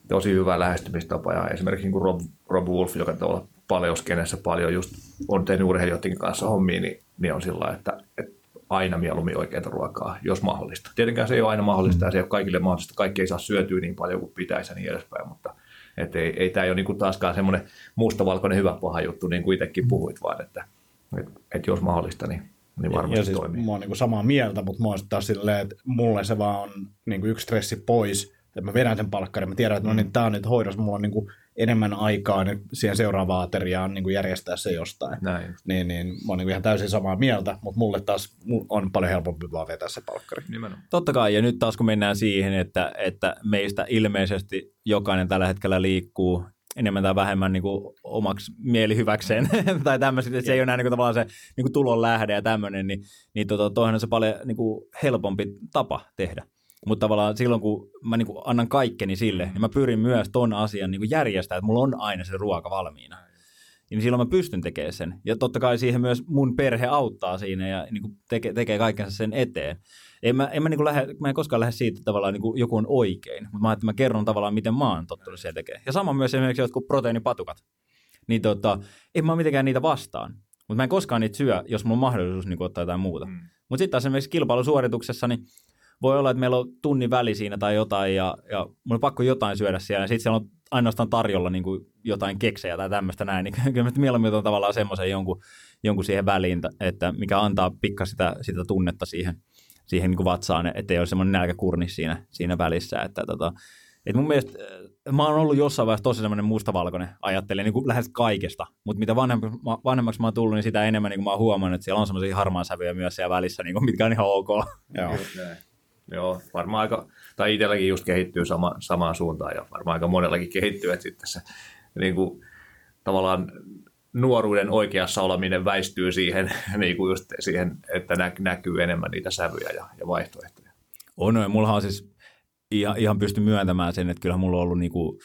Speaker 3: tosi hyvä lähestymistapa. Ja esimerkiksi niin kuin Rob, Rob Wolf, joka tuolla paljon skenessä paljon just on tehnyt urheilijoidenkin kanssa hommia, niin, niin on sillä että, että aina mieluummin oikeaa ruokaa, jos mahdollista. Tietenkään se ei ole aina mahdollista ja se ei ole kaikille mahdollista. Kaikki ei saa syötyä niin paljon kuin pitäisi ja niin edespäin, mutta et ei, ei tämä ole niin kuin taaskaan semmoinen mustavalkoinen hyvä paha juttu, niin kuin itsekin puhuit, vaan että et, et jos mahdollista, niin, niin varmasti
Speaker 1: ja siis
Speaker 3: toimii.
Speaker 1: Mä oon niin samaa mieltä, mutta mä oon taas silleen, että mulle se vaan on niin kuin yksi stressi pois, että mä vedän sen palkkarin, mä tiedän, että no niin, tää on nyt hoidossa, mulla on niin kuin enemmän aikaa nyt siihen seuraavaan ateriaan niin kuin järjestää se jostain.
Speaker 3: Näin.
Speaker 1: Niin, niin mä oon niin ihan täysin samaa mieltä, mutta mulle taas on paljon helpompi vaan vetää se palkkari.
Speaker 3: Nimenomaan.
Speaker 2: Totta kai, ja nyt taas kun mennään siihen, että, että meistä ilmeisesti jokainen tällä hetkellä liikkuu enemmän tai vähemmän niin kuin omaksi mielihyväkseen [laughs] tai tämmöistä, että se ei ole näin niin kuin, tavallaan se niin kuin tulon lähde ja tämmöinen, niin, niin tota, toihan on se paljon niin kuin helpompi tapa tehdä. Mutta tavallaan silloin, kun mä niin kuin annan kaikkeni sille, niin mä pyrin myös ton asian niin kuin järjestää, että mulla on aina se ruoka valmiina. Niin silloin mä pystyn tekemään sen. Ja totta kai siihen myös mun perhe auttaa siinä ja niin kuin tekee, tekee kaikkensa sen eteen. En mä, en mä, niin kuin lähde, mä en koskaan lähde siitä, että tavallaan niin kuin joku on oikein, mutta mä, että mä kerron tavallaan, miten mä oon tottunut siellä tekemään. Ja sama myös esimerkiksi jotkut proteiinipatukat. Niin tota, en mä ole mitenkään niitä vastaan. Mutta mä en koskaan niitä syö, jos mulla on mahdollisuus niin kuin ottaa jotain muuta. Mm. Mutta sitten taas esimerkiksi kilpailusuorituksessa, niin voi olla, että meillä on tunnin väli siinä tai jotain, ja, ja mun on pakko jotain syödä siellä, ja sitten siellä on ainoastaan tarjolla niin kuin jotain keksejä tai tämmöistä näin, niin [laughs] kyllä mä mieluummin on tavallaan semmoisen jonkun, jonkun siihen väliin, että mikä antaa pikka sitä, sitä tunnetta siihen, siihen niin kuin vatsaan, ettei ole semmoinen nälkäkurni siinä, siinä välissä, että tota, et mun mielestä mä oon ollut jossain vaiheessa tosi semmoinen mustavalkoinen ajattelija niin kuin lähes kaikesta, mutta mitä vanhemmaksi, vanhemmaksi mä oon tullut, niin sitä enemmän niin kuin mä oon huomannut, että siellä on semmoisia harmaan sävyjä myös siellä välissä, niin kuin, mitkä on ihan ok.
Speaker 3: Joo. Joo, varmaan aika, tai itselläkin just kehittyy sama, samaan suuntaan ja varmaan aika monellakin kehittyy, että sitten se niin kuin, tavallaan nuoruuden oikeassa oleminen väistyy siihen, [laughs] niin kuin just siihen että nä, näkyy enemmän niitä sävyjä ja, ja vaihtoehtoja.
Speaker 2: On, no, mulla on siis ihan, ihan pysty myöntämään sen, että kyllähän mulla on ollut niin kuin,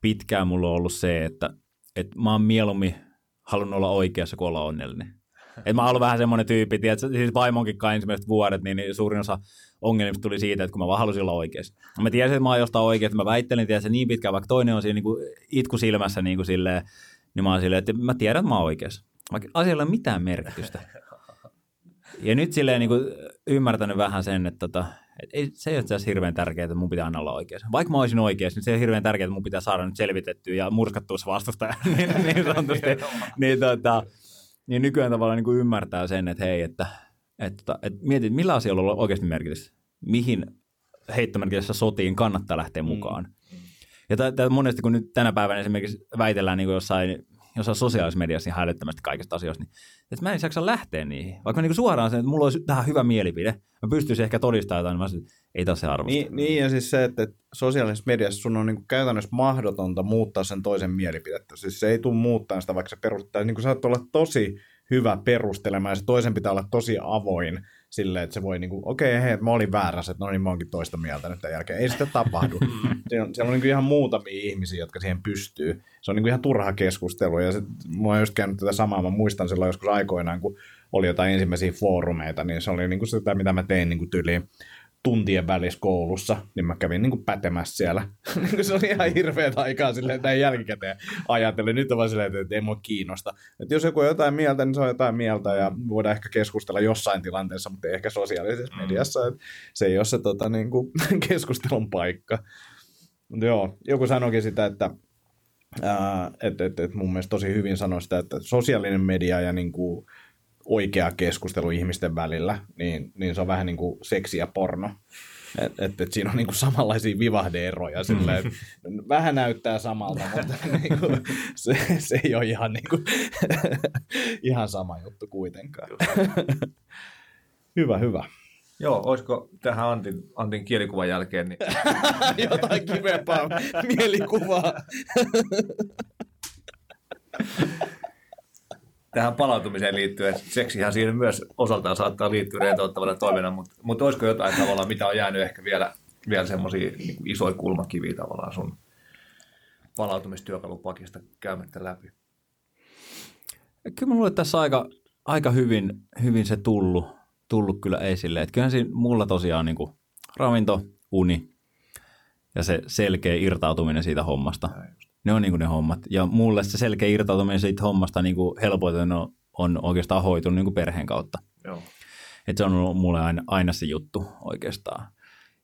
Speaker 2: pitkään mulla on ollut se, että, että mä oon mieluummin halunnut olla oikeassa kuin olla onnellinen. Et mä oon ollut vähän semmoinen tyyppi, että siis vaimonkin kai ensimmäiset vuodet, niin, niin suurin osa ongelmista tuli siitä, että kun mä vaan halusin olla oikeassa. Mä tiesin, että mä oon jostain oikeassa, mä väittelin, että se niin pitkään, vaikka toinen on siinä niin kuin itku silmässä niin kuin silleen, niin mä oon silleen, että mä tiedän, että mä oon oikeassa. Vaikka asialla ei ole mitään merkitystä. Ja nyt silleen niin kuin ymmärtänyt vähän sen, että tota, et ei, se ei ole hirveän tärkeää, että mun pitää aina olla oikeassa. Vaikka mä olisin oikeassa, niin se on hirveän tärkeää, että mun pitää saada nyt selvitettyä ja murskattua se vastustaja. [laughs] niin, niin, sanotusti. niin, tota, niin nykyään tavallaan niin kuin ymmärtää sen, että hei, että, että, että mietit, millä asioilla on oikeasti merkitys. Mihin heittomerkityssä sotiin kannattaa lähteä mm. mukaan. Mm. Ja t- t- monesti kun nyt tänä päivänä esimerkiksi väitellään niin jossain, jossain sosiaalisessa mediassa ihan älyttömästi kaikista asioista, niin että mä en jaksa lähteä niihin. Vaikka niin kuin suoraan sen, että mulla olisi tähän hyvä mielipide, mä pystyisin ehkä todistamaan jotain, niin mä olisin, ei taas se arvosta.
Speaker 1: Niin, niin, ja siis se, että sosiaalisessa mediassa sun on niin kuin käytännössä mahdotonta muuttaa sen toisen mielipidettä. Siis se ei tule muuttaa sitä, vaikka se perustaa. Niin kuin saat olla tosi hyvä perustelemaan, ja se toisen pitää olla tosi avoin silleen, että se voi niin kuin, okei, okay, hei, mä olin väärässä, että no niin, mä oonkin toista mieltä nyt tämän jälkeen. Ei sitä tapahdu. [laughs] siellä on, siellä on niin kuin ihan muutamia ihmisiä, jotka siihen pystyy. Se on niin kuin ihan turha keskustelu, ja se, mä oon just käynyt tätä samaa, mä muistan silloin joskus aikoinaan, kun oli jotain ensimmäisiä foorumeita, niin se oli niin kuin sitä, mitä mä tein niin kuin tyyliin tuntien välissä koulussa, niin mä kävin niin kuin pätemässä siellä. [laughs] Niin se oli ihan hirveät aikaa silleen näin jälkikäteen ajattelin. Nyt on vaan silleen, että ei mua kiinnosta. Että jos joku on jotain mieltä, niin se on jotain mieltä ja voidaan ehkä keskustella jossain tilanteessa, mutta ei ehkä sosiaalisessa mm. mediassa. Että se ei ole se tota, niin kuin, [laughs] keskustelun paikka. Mutta joo, joku sanoikin sitä, että että et, et mun mielestä tosi hyvin sanoi sitä, että sosiaalinen media ja niin kuin, oikea keskustelu ihmisten välillä, niin, niin se on vähän niin kuin seksi ja porno. Et, et, et siinä on niinku samanlaisia vivahdeeroja. Silleen, mm. vähän näyttää samalta, [laughs] mutta niinku, se, se ei ole ihan, niinku, [laughs] ihan sama juttu kuitenkaan. [laughs] hyvä, hyvä.
Speaker 3: Joo, olisiko tähän Antin, Antin kielikuvan jälkeen? Niin...
Speaker 1: Jotain kivempaa mielikuvaa
Speaker 3: tähän palautumiseen liittyen, seksihän siinä myös osaltaan saattaa liittyä rentouttavana toimena, mutta, mutta olisiko jotain tavallaan, mitä on jäänyt ehkä vielä, vielä semmoisia niin isoja kulmakiviä tavallaan sun palautumistyökalupakista käymättä läpi?
Speaker 2: Kyllä mulle tässä aika, aika hyvin, hyvin se tullut, tullut kyllä esille. Että kyllähän siinä mulla tosiaan niin kuin ravinto, uni ja se selkeä irtautuminen siitä hommasta. Ne on niin kuin ne hommat. Ja mulle se selkeä irtautuminen siitä hommasta niin kuin helpoiten on, on oikeastaan hoitunut niin kuin perheen kautta. Joo. Et se on ollut mulle aina, aina se juttu oikeastaan.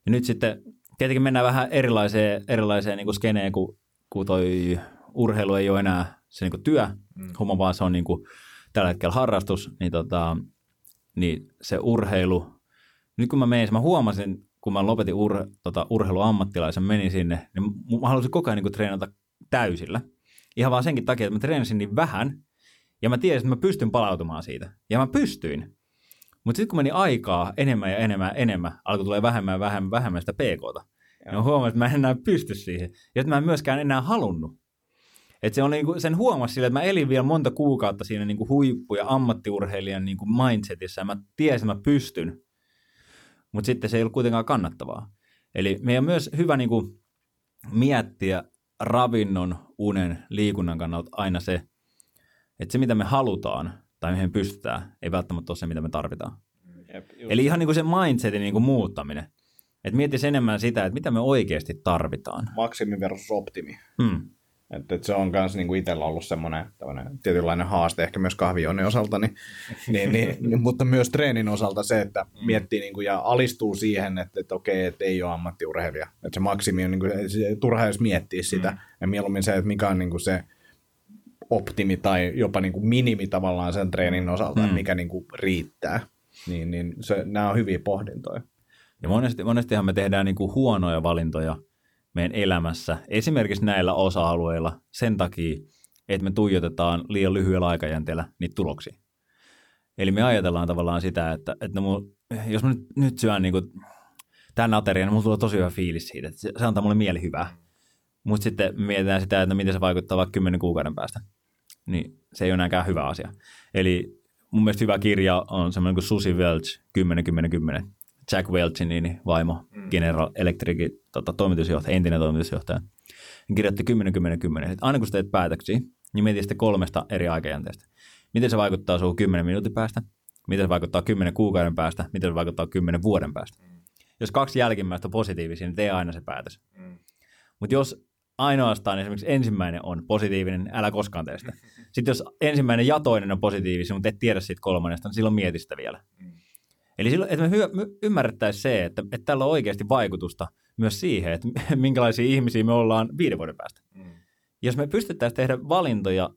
Speaker 2: Ja nyt sitten tietenkin mennään vähän erilaiseen, erilaiseen niin kuin skeneen, kun, kun toi urheilu ei ole enää se niin kuin työ, mm. homma vaan se on niin kuin tällä hetkellä harrastus, niin, tota, niin se urheilu, nyt kun mä menin, mä huomasin, kun mä lopetin ur, tota, urheiluammattilaisen, menin sinne, niin mä halusin koko ajan niin kuin treenata täysillä. Ihan vaan senkin takia, että mä treenasin niin vähän, ja mä tiesin, että mä pystyn palautumaan siitä. Ja mä pystyin. Mutta sitten kun meni aikaa enemmän ja enemmän ja enemmän, alkoi tulee vähemmän ja vähemmän, vähemmän sitä pk Ja mä huomasin, että mä en enää pysty siihen. Ja että mä en myöskään enää halunnut. Et se on niinku, sen huomasi sille, että mä elin vielä monta kuukautta siinä niinku huippu- ja ammattiurheilijan niinku mindsetissä, ja mä tiesin, että mä pystyn. Mutta sitten se ei ollut kuitenkaan kannattavaa. Eli meidän on myös hyvä niinku miettiä ravinnon, unen, liikunnan kannalta aina se, että se mitä me halutaan tai mihin pystytään, ei välttämättä ole se, mitä me tarvitaan. Jep, Eli ihan niin kuin se mindsetin niin kuin muuttaminen. Että miettisi enemmän sitä, että mitä me oikeasti tarvitaan.
Speaker 1: Maksimi versus optimi. Hmm. Että, se on myös niin kuin itsellä ollut semmoinen tietynlainen haaste, ehkä myös kahvioinnin osalta, niin, [laughs] niin, niin, niin, mutta myös treenin osalta se, että mm. miettii niin kuin, ja alistuu siihen, että, että okei, että ei ole ammattiurheilija. Että se maksimi on, niin kuin, se, turha edes miettiä sitä. Mm. Ja mieluummin se, että mikä on niin kuin se optimi tai jopa niin kuin minimi tavallaan sen treenin osalta, mm. mikä niin kuin riittää. Niin, niin se, nämä on hyviä pohdintoja.
Speaker 2: Ja monesti, monestihan me tehdään niin kuin huonoja valintoja meidän elämässä, esimerkiksi näillä osa-alueilla sen takia, että me tuijotetaan liian lyhyellä aikajänteellä niitä tuloksia. Eli me ajatellaan tavallaan sitä, että, että mun, jos mä nyt, nyt syön niin kuin tämän aterian, niin mulla tulee tosi hyvä fiilis siitä, että se, se antaa mulle mieli hyvää. Mutta sitten mietitään sitä, että miten se vaikuttaa vaikka kymmenen kuukauden päästä. Niin se ei ole enääkään hyvä asia. Eli mun mielestä hyvä kirja on semmoinen kuin Susi Welch 10-10-10. Jack Welchin niin vaimo, mm. General Electricin tota, toimitusjohtaja, entinen toimitusjohtaja. Kirjoitti 10-10-10. Että aina kun sä teet päätöksiä, niin mieti sitten kolmesta eri aikajänteestä. Miten se vaikuttaa sinuun 10 minuutin päästä, miten se vaikuttaa 10 kuukauden päästä, miten se vaikuttaa 10 vuoden päästä. Mm. Jos kaksi jälkimmäistä on positiivisia, niin tee aina se päätös. Mm. Mutta jos ainoastaan esimerkiksi ensimmäinen on positiivinen, niin älä koskaan tee sitä. [laughs] Sitten jos ensimmäinen ja toinen on positiivinen, mutta et tiedä siitä kolmannesta, niin silloin mieti sitä vielä. Mm. Eli silloin, että me ymmärrettäisiin se, että, että tällä on oikeasti vaikutusta myös siihen, että [laughs] minkälaisia ihmisiä me ollaan viiden vuoden päästä. Mm. Jos me pystyttäisiin tehdä valintoja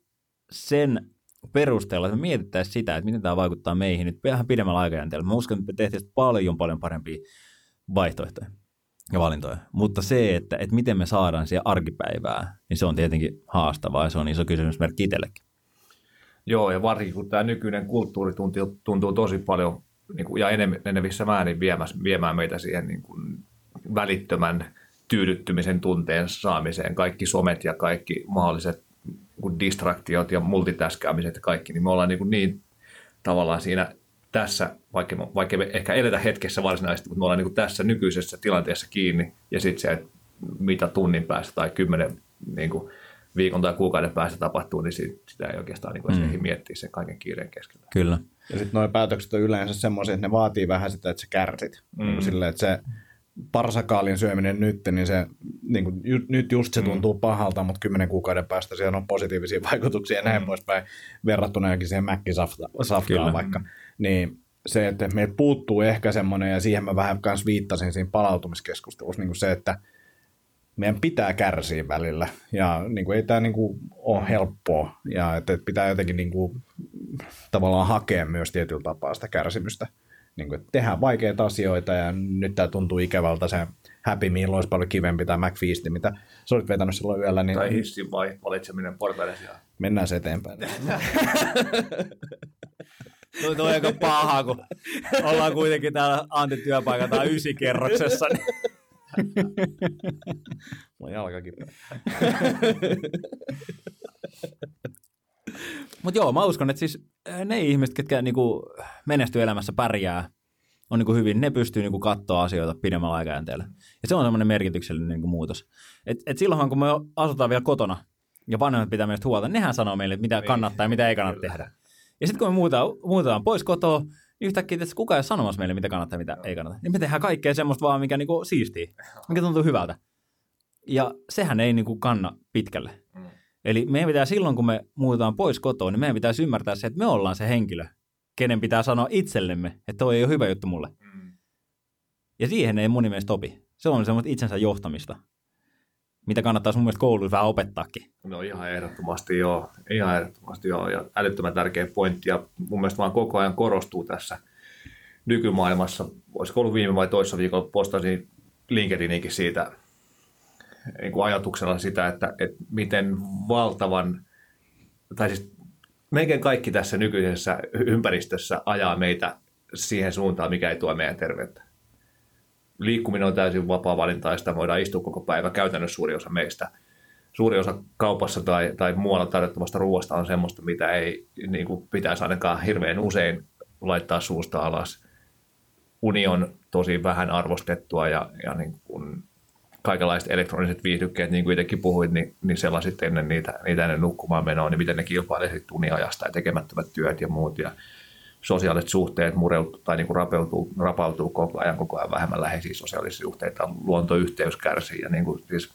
Speaker 2: sen perusteella, että me mietittäisiin sitä, että miten tämä vaikuttaa meihin nyt vähän pidemmällä aikajänteellä. Mä uskon, että me tehtäisiin paljon paljon parempia vaihtoehtoja ja valintoja. Mutta se, että, että miten me saadaan siihen arkipäivää, niin se on tietenkin haastavaa ja se on iso kysymysmerkki itsellekin.
Speaker 3: Joo, ja varsinkin kun tämä nykyinen kulttuuri tuntuu, tuntuu tosi paljon niin kuin, ja enenevissä määrin viemään, viemään meitä siihen niin kuin, välittömän tyydyttymisen tunteen saamiseen. Kaikki somet ja kaikki mahdolliset niin distraktiot ja multitaskaamiset ja kaikki, niin me ollaan niin, kuin, niin tavallaan siinä tässä, vaikka, me, vaikka me ehkä eletä hetkessä varsinaisesti, mutta me ollaan niin kuin tässä nykyisessä tilanteessa kiinni ja sitten se, että mitä tunnin päästä tai kymmenen niin kuin, viikon tai kuukauden päästä tapahtuu, niin sitä ei oikeastaan niin kuin, mm. miettiä sen kaiken kiireen keskellä.
Speaker 2: Kyllä.
Speaker 1: Ja sitten nuo päätökset on yleensä semmoisia, että ne vaatii vähän sitä, että sä kärsit. Mm. Niin silleen, että se parsakaalin syöminen nyt, niin se, niin kuin, ju, nyt just se mm. tuntuu mm. pahalta, mutta kymmenen kuukauden päästä siellä on positiivisia [laughs] vaikutuksia ja näin mm. poispäin verrattuna johonkin siihen mäkkisafkaan vaikka. Niin se, että meiltä puuttuu ehkä semmoinen, ja siihen mä vähän kanssa viittasin siinä palautumiskeskustelussa, niin kuin se, että meidän pitää kärsiä välillä, ja niin kuin, ei tämä niin kuin, ole helppoa, ja että pitää jotenkin niin kuin, tavallaan hakea myös tietyllä tapaa sitä kärsimystä. Niin kuin, että tehdään vaikeita asioita, ja nyt tämä tuntuu ikävältä, se Happy Meal olisi paljon kivempi, tai McFeast, mitä sä olit vetänyt silloin yöllä. Niin,
Speaker 3: tai hissin vai valitseminen portaiden sijaan.
Speaker 1: Mennään se eteenpäin. [laughs]
Speaker 2: Tuo, tuo aika paha, kun ollaan kuitenkin täällä Antin työpaikalla tai ysikerroksessa. Niin
Speaker 1: Mulla on jalkakin. [laughs]
Speaker 2: Mutta joo, mä uskon, että siis eh, ne ihmiset, ketkä niinku menestyy elämässä, pärjää, on niinku hyvin, ne pystyy niinku katsoa asioita pidemmällä aikajänteellä. Ja se on semmoinen merkityksellinen niinku muutos. Et, et silloinhan, kun me asutaan vielä kotona ja vanhemmat pitää meistä huolta, nehän sanoo meille, mitä niin. kannattaa ja mitä ei kannata tehdä. Ja sitten kun me muutetaan, muutetaan pois kotoa, niin yhtäkkiä että kukaan ei ole sanomassa meille, mitä kannattaa ja mitä ei kannata. Niin me tehdään kaikkea semmoista vaan, mikä niinku siistii, mikä tuntuu hyvältä. Ja sehän ei niinku kanna pitkälle. Mm. Eli meidän pitää silloin, kun me muutetaan pois kotoa, niin meidän pitäisi ymmärtää se, että me ollaan se henkilö, kenen pitää sanoa itsellemme, että toi ei ole hyvä juttu mulle. Mm. Ja siihen ei mun mielestä opi. Se on semmoista itsensä johtamista mitä kannattaa mun mielestä kouluissa vähän opettaakin.
Speaker 3: No ihan ehdottomasti joo, ihan ehdottomasti joo, ja älyttömän tärkeä pointti, ja mun mielestä vaan koko ajan korostuu tässä nykymaailmassa. Olisiko ollut viime vai toissa viikolla postasin LinkedInikin siitä, niin kuin ajatuksella sitä, että, että miten valtavan, tai siis melkein kaikki tässä nykyisessä ympäristössä ajaa meitä siihen suuntaan, mikä ei tuo meidän terveyttä. Liikkuminen on täysin vapaa-valintaista, voidaan istua koko päivä, käytännössä suuri osa meistä. Suuri osa kaupassa tai, tai muualla tarjottavasta ruoasta on semmoista, mitä ei niin kuin pitäisi ainakaan hirveän usein laittaa suusta alas. Uni on tosi vähän arvostettua ja, ja niin kuin kaikenlaiset elektroniset viihdykkeet, niin kuin itsekin puhuit, niin, niin sellaiset ennen niitä, niitä ennen nukkumaan menoa, niin miten ne kilpailee sitten uniajasta ja tekemättömät työt ja muut. Ja sosiaaliset suhteet mureutuu tai niin kuin rapautuu, rapautuu koko ajan, koko ajan vähemmän läheisiä sosiaalisia suhteita, luontoyhteys kärsii. Ja niin kuin, siis,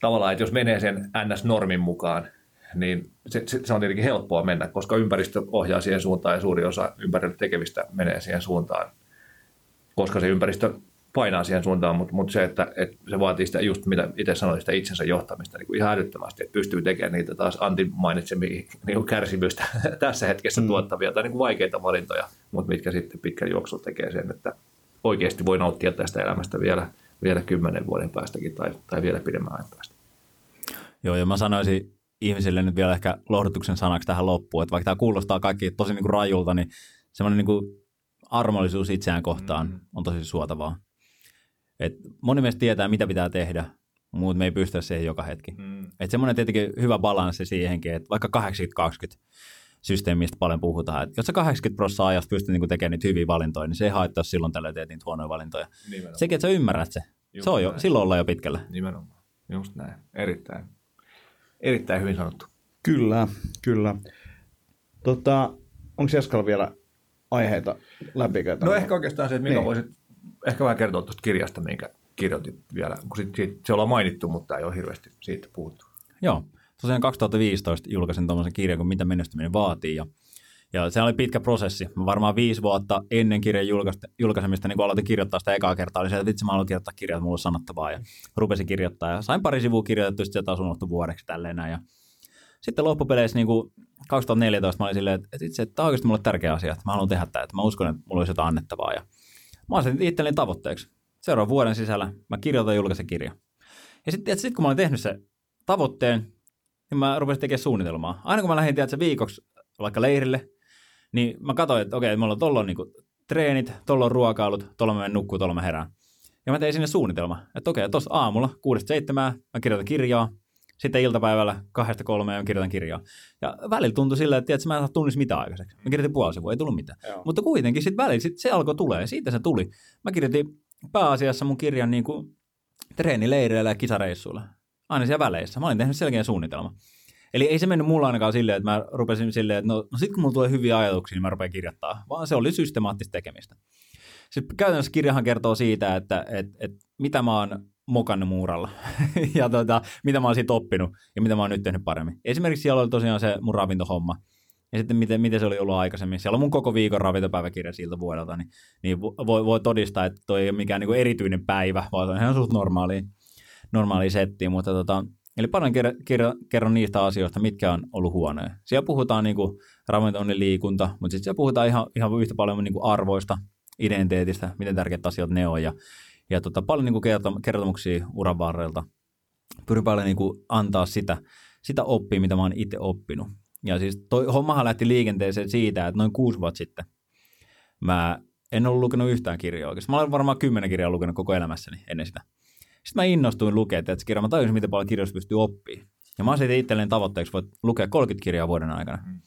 Speaker 3: tavallaan, että jos menee sen NS-normin mukaan, niin se, se, se on tietenkin helppoa mennä, koska ympäristö ohjaa siihen suuntaan ja suuri osa ympärillä tekevistä menee siihen suuntaan, koska se ympäristö painaa siihen suuntaan, mutta, mutta se, että, että se vaatii sitä just mitä itse sanoin, sitä itsensä johtamista niin kuin ihan älyttömästi, että pystyy tekemään niitä taas Antin mainitsemia niin kärsimystä [laughs] tässä hetkessä mm. tuottavia tai niin kuin vaikeita valintoja, mutta mitkä sitten pitkän juoksulla tekee sen, että oikeasti voi nauttia tästä elämästä vielä, vielä kymmenen vuoden päästäkin tai, tai vielä pidemmän ajan päästä.
Speaker 2: Joo, ja mä sanoisin ihmisille nyt vielä ehkä lohdutuksen sanaksi tähän loppuun, että vaikka tämä kuulostaa kaikki tosi niin kuin rajulta, niin semmoinen niin kuin armollisuus itseään kohtaan mm. on tosi suotavaa. Et moni meistä tietää, mitä pitää tehdä, mutta me ei pystytä siihen joka hetki. Mm. Et semmoinen tietenkin hyvä balanssi siihenkin, että vaikka 80-20 systeemistä paljon puhutaan, että jos sä 80 prosenttia ajasta pystyt niin tekemään niitä hyviä valintoja, niin se ei haittaa silloin tällä teet niitä huonoja valintoja. Nimenomaan. Sekin, että sä ymmärrät se, Just se on jo, silloin ollaan jo pitkällä.
Speaker 3: Nimenomaan, just näin. Erittäin, erittäin hyvin sanottu.
Speaker 1: Kyllä, kyllä. Tota, onko Jaskalla vielä aiheita läpikäytä?
Speaker 3: No ehkä oikeastaan se, että Mika niin. voisit ehkä vähän kertoa tuosta kirjasta, minkä kirjoitit vielä, kun sit, sit, se ollaan mainittu, mutta ei ole hirveästi siitä puhuttu.
Speaker 2: Joo, tosiaan 2015 julkaisin tuommoisen kirjan kuin Mitä menestyminen vaatii, ja, ja se oli pitkä prosessi. Mä varmaan viisi vuotta ennen kirjan julkaisemista, niin kun aloitin kirjoittaa sitä ekaa kertaa, oli se, että vitsi mä haluan kirjoittaa kirjaa, mulla on sanottavaa, ja rupesin kirjoittaa, ja sain pari sivua kirjoitettu, sitten taas unohtui vuodeksi tälleen näin, ja sitten loppupeleissä niin kuin 2014 mä olin silleen, että, itse, että tämä on oikeasti mulle tärkeä asia, että mä haluan tehdä tämä, että mä uskon, että mulla olisi jotain annettavaa, ja Mä asetin itselleni tavoitteeksi. Seuraavan vuoden sisällä mä kirjoitan julkaisen kirja. Ja sitten sit kun mä olin tehnyt se tavoitteen, niin mä rupesin tekemään suunnitelmaa. Aina kun mä lähdin tiedätkö, viikoksi vaikka leirille, niin mä katsoin, että okei, mulla on tuolla niinku treenit, tuolla on ruokailut, tuolla mä menen nukkuu, tuolla mä herään. Ja mä tein sinne suunnitelma, että okei, tuossa aamulla kuudesta seitsemää mä kirjoitan kirjaa, sitten iltapäivällä kahdesta kolmeen kirjoitan kirjaa. Ja välillä tuntui silleen, että tiedätkö, mä en saa tunnissa mitään aikaiseksi. Mä kirjoitin puoli sivua, ei tullut mitään. Joo. Mutta kuitenkin sitten välillä sit se alkoi tulee, siitä se tuli. Mä kirjoitin pääasiassa mun kirjan niin kuin treenileireillä ja kisareissuilla. Aina siellä väleissä. Mä olin tehnyt selkeän suunnitelma. Eli ei se mennyt mulla ainakaan silleen, että mä rupesin silleen, että no, no sitten kun mulla tulee hyviä ajatuksia, niin mä rupean kirjoittaa. Vaan se oli systemaattista tekemistä. Sitten käytännössä kirjahan kertoo siitä, että, että, että mitä mä oon mokannut muuralla [laughs] ja tota, mitä mä oon siitä oppinut ja mitä mä oon nyt tehnyt paremmin. Esimerkiksi siellä oli tosiaan se mun ravintohomma. Ja sitten miten, miten se oli ollut aikaisemmin. Siellä on mun koko viikon ravintopäiväkirja siltä vuodelta, niin, niin voi, voi todistaa, että toi ei ole mikään niin erityinen päivä, vaan se on ihan suht normaali, normaali setti. Mutta tota, eli paljon kerron, kerron, kerron niistä asioista, mitkä on ollut huonoja. Siellä puhutaan niin ravintoon liikunta, mutta sitten siellä puhutaan ihan, ihan yhtä paljon niin kuin arvoista, identiteetistä, miten tärkeät asiat ne on. Ja ja tota, paljon niin kuin kertomuksia uran varrelta. Pyrin paljon niin kuin antaa sitä, sitä oppia, mitä mä oon itse oppinut. Ja siis toi hommahan lähti liikenteeseen siitä, että noin kuusi vuotta sitten mä en ollut lukenut yhtään kirjaa oikeasti. Mä olen varmaan kymmenen kirjaa lukenut koko elämässäni ennen sitä. Sitten mä innostuin lukea että kirja. Mä tajusin, miten paljon kirjoista pystyy oppimaan. Ja mä asetin itselleen tavoitteeksi, voit lukea 30 kirjaa vuoden aikana. Mm.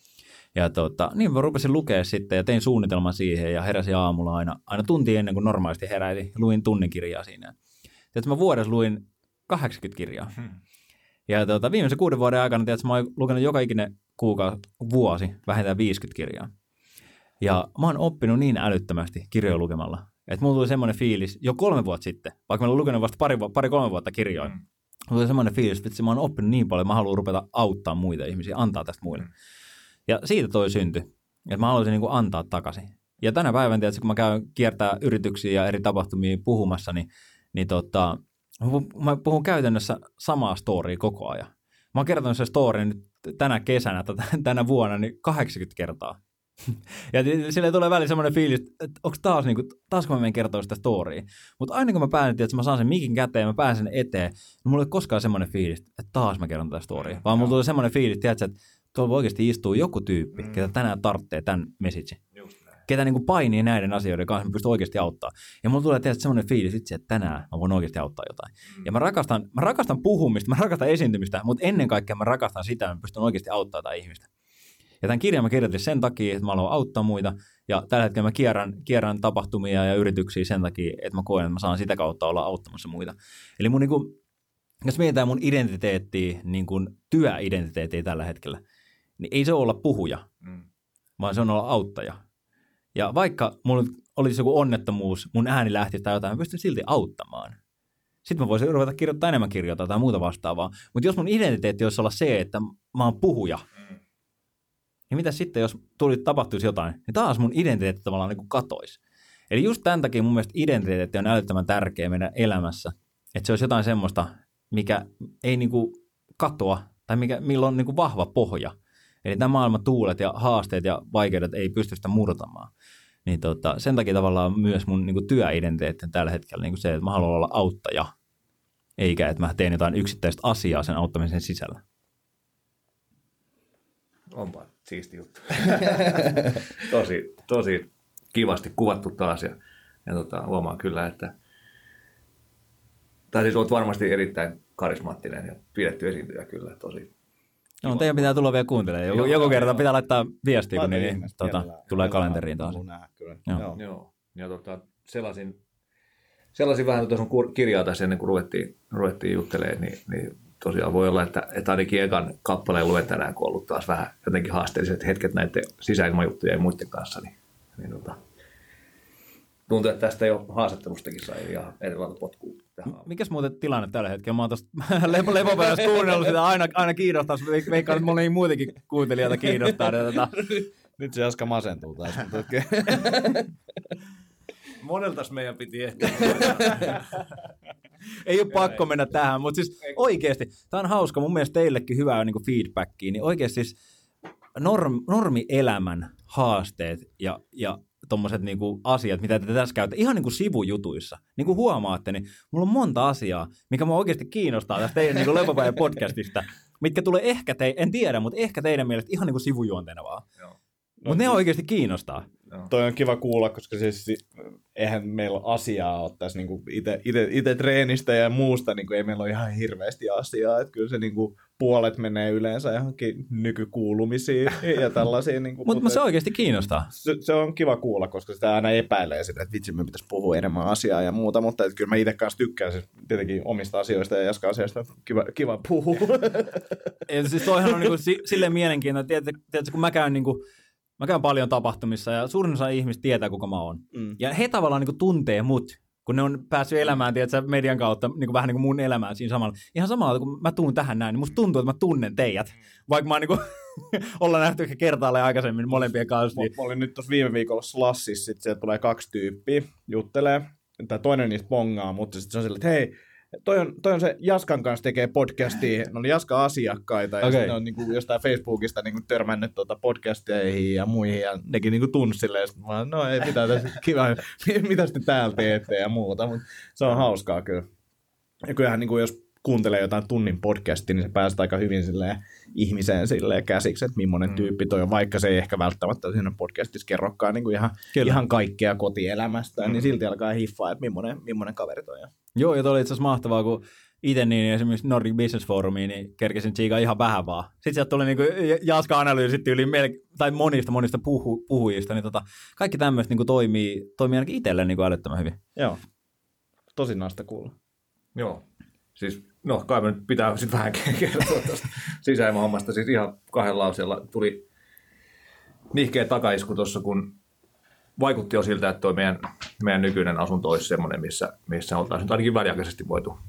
Speaker 2: Ja tota, niin mä rupesin lukea sitten ja tein suunnitelman siihen ja heräsin aamulla aina, aina tunti ennen kuin normaalisti heräisin. Luin tunnin kirjaa siinä. Tietysti mä vuodessa luin 80 kirjaa. Hmm. Ja tota, viimeisen kuuden vuoden aikana tietysti mä oon lukenut joka ikinen kuukausi, vuosi vähintään 50 kirjaa. Ja mä oon oppinut niin älyttömästi kirjoja lukemalla, että mulla tuli semmoinen fiilis jo kolme vuotta sitten, vaikka mä olen lukenut vasta pari, pari kolme vuotta kirjoja, mm. mulla tuli semmoinen fiilis, että mä oon oppinut niin paljon, mä haluan rupeta auttaa muita ihmisiä, antaa tästä muille. Mm. Ja siitä toi synty, että mä haluaisin niin kuin antaa takaisin. Ja tänä päivänä, tietysti, kun mä käyn kiertää yrityksiä ja eri tapahtumia puhumassa, niin, niin tota, mä puhun käytännössä samaa storia koko ajan. Mä oon kertonut se story nyt tänä kesänä, tänä vuonna, niin 80 kertaa. [laughs] Ja sille tulee väliin semmoinen fiilis, että onko taas, niin kuin, taas kun mä menen kertoa sitä storya. Mutta aina kun mä päätin, että mä saan sen mikin käteen ja mä pääsen eteen, niin mulla ei ole koskaan semmoinen fiilis, että taas mä kerron tätä storya. Vaan mulla tulee semmoinen fiilis, tiedätkö, että tuolla oikeasti istuu joku tyyppi, mm. ketä tänään tarvitsee tämän message. Ketä niin kuin painii näiden asioiden kanssa, mä pystyn oikeasti auttaa. Ja mulla tulee tietysti semmoinen fiilis itse, että tänään mä voin oikeasti auttaa jotain. Mm. Ja mä rakastan, mä rakastan puhumista, mä rakastan esiintymistä, mutta ennen kaikkea mä rakastan sitä, että mä pystyn oikeasti auttaa jotain ihmistä. Ja tämän kirjan mä kirjoitin sen takia, että mä haluan auttaa muita. Ja tällä hetkellä mä kierrän, kierrän tapahtumia ja yrityksiä sen takia, että mä koen, että mä saan sitä kautta olla auttamassa muita. Eli mun niin kuin, jos mietitään mun identiteettiä, niin kuin työidentiteettiä tällä hetkellä, niin ei se ole olla puhuja, mm. vaan se on olla auttaja. Ja vaikka mulla olisi joku onnettomuus, mun ääni lähti tai jotain, mä pystyn silti auttamaan. Sitten mä voisin ruveta kirjoittaa enemmän kirjoittaa tai muuta vastaavaa. Mutta jos mun identiteetti olisi olla se, että mä oon puhuja, mm. niin mitä sitten, jos tuli, tapahtuisi jotain, niin taas mun identiteetti tavallaan niin kuin katoisi. Eli just tämän takia mun mielestä identiteetti on älyttömän tärkeä meidän elämässä. Että se olisi jotain semmoista, mikä ei niin kuin katoa tai mikä, millä on niin kuin vahva pohja. Eli tämä maailman tuulet ja haasteet ja vaikeudet ei pysty sitä murtamaan. Niin tota, sen takia tavallaan myös mun niin työidentiteetti tällä hetkellä niin se, että mä haluan olla auttaja, eikä että mä teen jotain yksittäistä asiaa sen auttamisen sisällä.
Speaker 3: Onpa siisti juttu. [laughs] tosi, tosi kivasti kuvattu taas ja, ja tota, huomaan kyllä, että tai siis olet varmasti erittäin karismaattinen ja pidetty esiintyjä kyllä tosi,
Speaker 2: No, teidän pitää tulla vielä kuuntelemaan. Joku, joku kerta pitää laittaa viestiä, kun niin, niin tota, tulee kalenteriin taas.
Speaker 3: Joo. Joo. Joo. Ja tota, sellaisin, sellaisin vähän tuossa on kirjaa tässä ennen kuin ruvettiin, ruvettiin juttelemaan, niin, niin tosiaan voi olla, että, että ainakin ekan kappaleen luen tänään, kun on ollut taas vähän jotenkin haasteelliset hetket näiden sisäilmajuttujen ja muiden kanssa, niin, niin tota, tuntuu, että tästä jo haastattelustakin sai ihan erilainen potku.
Speaker 2: Mikäs muuten tilanne tällä hetkellä? Mä oon tuosta lepo, [laughs] lepopäivässä kuunnellut sitä aina, aina kiinnostaa. Veikkaan, että moni muutenkin kuuntelijoita kiinnostaa. Niin, tota... [laughs]
Speaker 1: Nyt se Jaska masentuu taas. [laughs]
Speaker 3: Moneltas meidän piti ehkä.
Speaker 2: Ei ole pakko mennä tähän, mutta siis oikeasti, tämä on hauska, mun mielestä teillekin hyvää niin feedbackia, niin oikeasti siis norm, normielämän haasteet ja, ja tommoset niinku asiat, mitä te tässä käytte, ihan niinku sivujutuissa. Niin kuin huomaatte, niin mulla on monta asiaa, mikä mua oikeasti kiinnostaa tästä teidän niinku Lepopäivän podcastista, mitkä tulee ehkä, te, en tiedä, mutta ehkä teidän mielestä ihan niinku sivujuonteena vaan. Mutta ne oikeasti kiinnostaa.
Speaker 1: Joo. Toi on kiva kuulla, koska siis eihän meillä asiaa ole tässä niinku itse treenistä ja muusta, niinku ei meillä ole ihan hirveästi asiaa, että kyllä se niinku puolet menee yleensä johonkin nykykuulumisiin ja tällaisiin.
Speaker 2: Mut, mutta se oikeasti kiinnostaa.
Speaker 1: Se, se, on kiva kuulla, koska sitä aina epäilee sitä, että vitsi, me pitäisi puhua enemmän asiaa ja muuta, mutta että kyllä mä itse kanssa tykkään siis tietenkin omista asioista ja Jaska asioista kiva, kiva puhua. [laughs]
Speaker 2: ja siis toihan on niinku silleen mielenkiintoinen, tiedätkö, tiedätkö, kun mä käyn niinku, Mä käyn paljon tapahtumissa ja suurin osa ihmistä tietää, kuka mä oon. Mm. Ja he tavallaan niin tuntea mut, kun ne on päässyt elämään tiedätkö, median kautta niin kuin vähän niin kuin mun elämään siinä samalla. Ihan samalla, kun mä tuun tähän näin, niin musta tuntuu, että mä tunnen teidät. Vaikka mä oon niin kuin, [laughs] ollaan nähty ehkä kertaalleen aikaisemmin molempien kanssa. Niin...
Speaker 1: Mä olin nyt tuossa viime viikolla Slassissa, sitten sieltä tulee kaksi tyyppiä, juttelee, tai toinen niistä bongaa, mutta sitten se on sillä, että hei, toi on, toi on se Jaskan kanssa tekee podcastia, ne oli Jaska asiakkaita ja okay. ne on niin kuin jostain Facebookista niin kuin törmännyt tuota podcasteihin ja muihin ja nekin niin kuin tunsi silleen, mä no ei mitään tässä kiva, [laughs] mitä sitten täällä teette ja muuta, mutta se on hauskaa kyllä. Ja kyllähän niin kuin jos kuuntelee jotain tunnin podcastia, niin se pääsee aika hyvin silleen ihmiseen silleen käsiksi, että millainen mm. tyyppi toi on, vaikka se ei ehkä välttämättä siinä podcastissa kerrokaan niin kuin ihan, ihan kaikkea kotielämästä, niin mm. niin silti alkaa hiffaa, että millainen, millainen kaveri toi on.
Speaker 2: Joo, ja toi oli itse asiassa mahtavaa, kun itse niin esimerkiksi Nordic Business Forumiin, niin kerkesin tsiikaa ihan vähän vaan. Sitten sieltä tuli niinku Jaska-analyysit yli mel- tai monista monista puhu- puhujista, niin tota, kaikki tämmöistä niinku toimii, toimii ainakin itselle niinku älyttömän hyvin.
Speaker 1: Joo, tosi naista kuulla.
Speaker 3: Joo, siis no kai nyt pitää sitten vähän kertoa tuosta sisäilmahommasta. Siis ihan kahden lauseella tuli nihkeä takaisku tuossa, kun vaikutti jo siltä, että tuo meidän, meidän nykyinen asunto olisi semmoinen, missä, missä oltaisiin ainakin väliaikaisesti voitu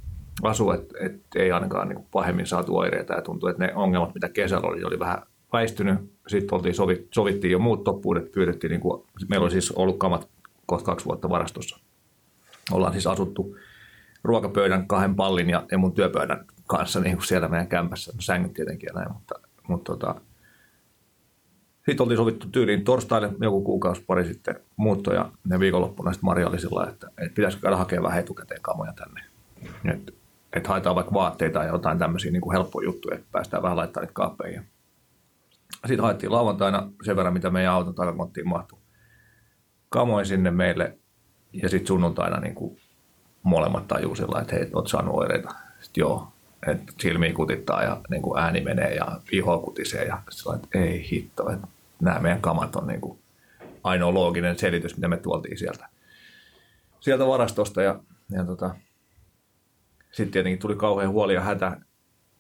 Speaker 3: asua, että et ei ainakaan niin pahemmin saatu oireita ja tuntuu, että ne ongelmat, mitä kesällä oli, oli vähän väistynyt. Sitten oltiin sovit, sovittiin jo muut toppuudet, pyydettiin, niin kuin, meillä oli siis ollut kamat kohta kaksi vuotta varastossa. Ollaan siis asuttu ruokapöydän, kahden pallin ja, ja mun työpöydän kanssa niin kuin siellä meidän kämpässä. No, sängyt tietenkin ja näin, mutta, mutta tota, sitten oltiin sovittu tyyliin torstaille joku kuukausi pari sitten muutto ja ne viikonloppuna sitten Maria oli sillä että, että pitäisikö käydä hakemaan vähän etukäteen kamoja tänne. Että et haetaan vaikka vaatteita ja jotain tämmöisiä niin kuin helppoja juttuja, että päästään vähän laittamaan niitä kaappeihin. Sitten haettiin lauantaina sen verran, mitä meidän auton takakonttiin mahtui. Kamoin sinne meille ja sitten sunnuntaina niin kuin molemmat tajuu sillä että hei, oot saanut oireita. Sitten joo, että silmiä kutittaa ja niin kuin ääni menee ja iho kutisee ja sillä että ei hitto, että nämä meidän kamat on niin kuin ainoa looginen selitys, mitä me tuoltiin sieltä, sieltä varastosta ja, ja tota, sitten tietenkin tuli kauhean huoli ja hätä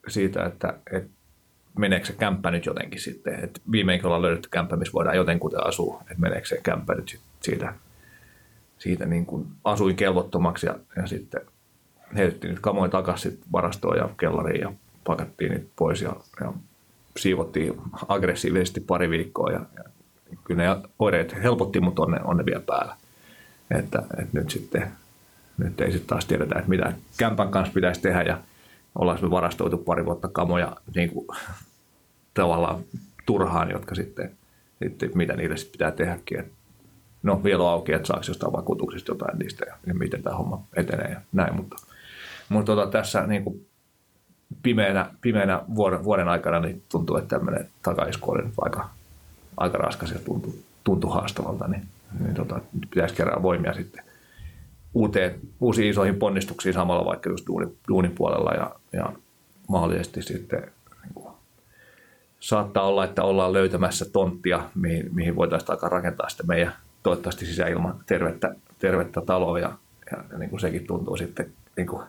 Speaker 3: siitä, että, että meneekö se kämppä nyt jotenkin sitten. Että viimeinkin ollaan löydetty kämppä, missä voidaan jotenkuten asua. Että meneekö se kämppä nyt siitä, siitä niin kuin asuin kelvottomaksi ja, ja sitten heitettiin kamoin takaisin varastoon ja kellariin ja pakattiin niitä pois ja, ja siivottiin aggressiivisesti pari viikkoa ja, ja kyllä ne oireet helpotti, mutta on ne, on ne vielä päällä. Että, että nyt sitten nyt ei sitten taas tiedetä, että mitä kämpän kanssa pitäisi tehdä ja ollaan me varastoitu pari vuotta kamoja niin kuin, [laughs] tavallaan turhaan, jotka sitten, sitten mitä niille sitten pitää tehdäkin. Et, no vielä on auki, että saako jostain vakuutuksista jotain niistä ja, ja miten tämä homma etenee ja näin, mutta, mutta tota, tässä niin kuin pimeänä, pimeänä vuoden, vuoden aikana niin tuntuu, että tämmöinen takaisku oli aika, aika raskas ja tuntui, tuntui haastavalta, niin, niin tota, nyt pitäisi kerran voimia sitten uuteen, uusiin isoihin ponnistuksiin samalla vaikka just duunin, duunin puolella ja, ja mahdollisesti sitten niin kuin, saattaa olla, että ollaan löytämässä tonttia, mihin, mihin voitaisiin alkaa rakentaa sitten meidän toivottavasti sisäilman tervettä, tervettä taloa ja, ja niin kuin sekin tuntuu sitten, niin kuin,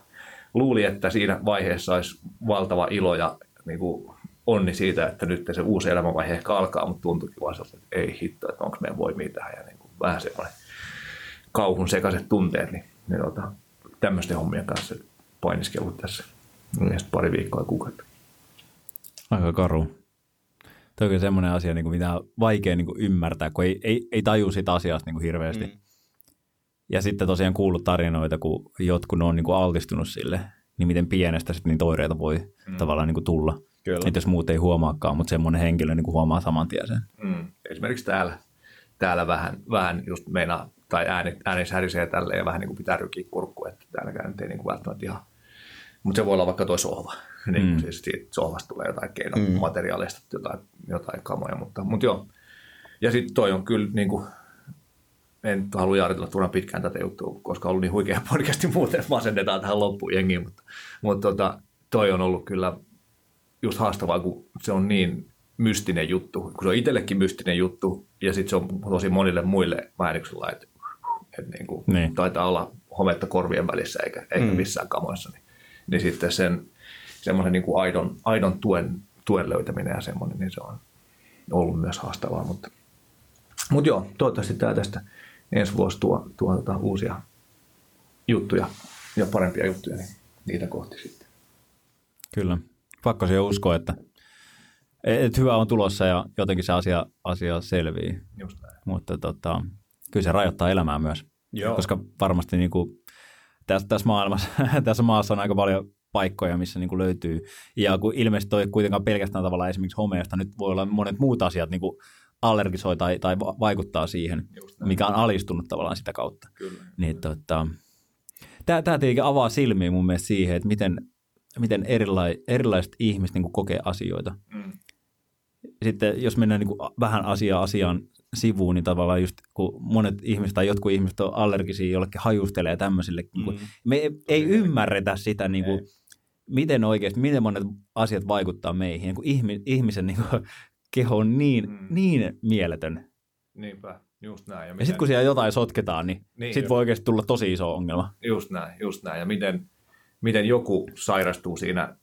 Speaker 3: luuli, että siinä vaiheessa olisi valtava ilo ja niin kuin, onni siitä, että nyt se uusi elämänvaihe ehkä alkaa, mutta tuntuukin vaan että ei hitto, että onko meidän voimia tähän ja niin kuin, vähän semmoinen kauhun sekaiset tunteet, niin, niin tota, tämmöisten hommien kanssa painiskellut tässä pari viikkoa ja kuukautta.
Speaker 2: Aika karu. Tuo on semmoinen asia, niin kuin mitä on vaikea niin kuin ymmärtää, kun ei, ei, ei taju siitä asiasta niin kuin hirveästi. Mm. Ja sitten tosiaan kuullut tarinoita, kun jotkut on niin kuin altistunut sille, niin miten pienestä sitten niitä oireita voi mm. tavallaan niin kuin tulla. Kyllä. Että jos muut ei huomaakaan, mutta semmoinen henkilö niin kuin huomaa saman tien sen.
Speaker 3: Mm. Esimerkiksi täällä, täällä vähän, vähän just meinaa tai ääni, ääni särisee tälleen ja vähän niin kuin pitää rykiä kurkku, että täälläkään nyt ei niin kuin välttämättä ihan. Mutta se voi olla vaikka tuo sohva, [laughs] niin mm. siis siitä sohvasta tulee jotain keinomateriaaleista, mm. jotain, jotain kamoja, mutta, mutta joo. Ja sitten toi on kyllä niin kuin, en halua jaaritella turhan pitkään tätä juttua, koska on ollut niin huikea [laughs] podcasti muuten, että masennetaan tähän loppuun jengiin, mutta, mutta tota, toi on ollut kyllä just haastavaa, kun se on niin mystinen juttu, kun se on itsellekin mystinen juttu, ja sitten se on tosi monille muille niin että että niin kuin niin. taitaa olla hometta korvien välissä eikä, eikä mm. missään kamoissa, niin, niin sitten sen semmoisen niin kuin aidon, aidon tuen, tuen löytäminen ja semmoinen, niin se on ollut myös haastavaa, mutta, mutta joo, toivottavasti tämä tästä ensi vuosi tuo, tuo tuota, uusia juttuja ja parempia juttuja, niin niitä kohti sitten.
Speaker 2: Kyllä. Pakko se uskoa, että, että hyvä on tulossa ja jotenkin se asia, asia selvii.
Speaker 3: Just näin.
Speaker 2: Mutta tota, kyllä se rajoittaa elämää myös. Joo. Koska varmasti niin kuin, tässä, tässä, maailmassa, [laughs] tässä maassa on aika paljon paikkoja, missä niin kuin löytyy. Ja kun ilmeisesti toi kuitenkaan pelkästään tavallaan esimerkiksi homeesta, nyt voi olla monet muut asiat niin kuin allergisoi tai, tai vaikuttaa siihen, mikä on alistunut tavallaan sitä kautta.
Speaker 3: Kyllä.
Speaker 2: Niin, tota, tämä, tämä tietenkin avaa silmiä mun mielestä siihen, että miten, miten erilai, erilaiset ihmiset niin kuin kokee asioita. Mm. Sitten jos mennään niin kuin vähän asia asiaan sivuun, niin tavallaan just kun monet ihmiset tai jotkut ihmiset on allergisia jollekin hajustelee ja tämmöisille, mm. me ei, ei ymmärretä sitä, niin kuin, miten oikeasti, miten monet asiat vaikuttaa meihin. Niin kuin ihmi, ihmisen niin kuin, keho on niin, mm. niin mieletön.
Speaker 3: Niinpä, just näin.
Speaker 2: Ja, ja sitten kun siellä jotain sotketaan, niin, niin sitten voi oikeasti tulla tosi iso ongelma.
Speaker 3: Just näin, just näin. Ja miten, miten joku sairastuu siinä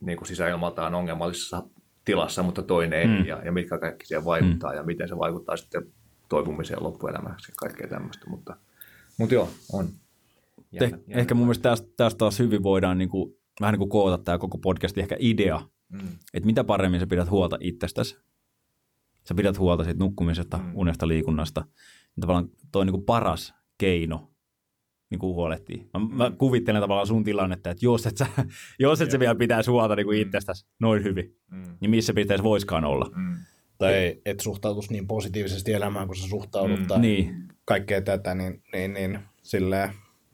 Speaker 3: niin kuin sisäilmaltaan ongelmallisessa tilassa, mutta toinen ei, mm. ja, ja mitkä kaikki siihen vaikuttaa, mm. ja miten se vaikuttaa sitten toipumiseen loppuelämäksi ja kaikkea tämmöistä, mutta, mutta joo, on.
Speaker 2: Jännä, jännä. Ehkä mun mielestä tästä, tästä taas hyvin voidaan niin kuin, vähän niin kuin koota tämä koko podcast ehkä idea, mm. että mitä paremmin sä pidät huolta itsestäsi, sä pidät huolta siitä nukkumisesta, mm. unesta, liikunnasta, niin tavallaan toi on niin kuin paras keino niin kuin huolehtii. Mä, mä kuvittelen tavallaan sun tilannetta, että jos et sä, [laughs] jos et sä vielä pitää huolta niin kuin mm. itsestäsi noin hyvin, mm. niin missä pisteessä voiskaan olla. Mm.
Speaker 1: Tai et suhtautuisi niin positiivisesti elämään, kun sä suhtaudut
Speaker 3: Mm,
Speaker 1: tai
Speaker 2: niin.
Speaker 1: kaikkea tätä, niin, niin, niin silleen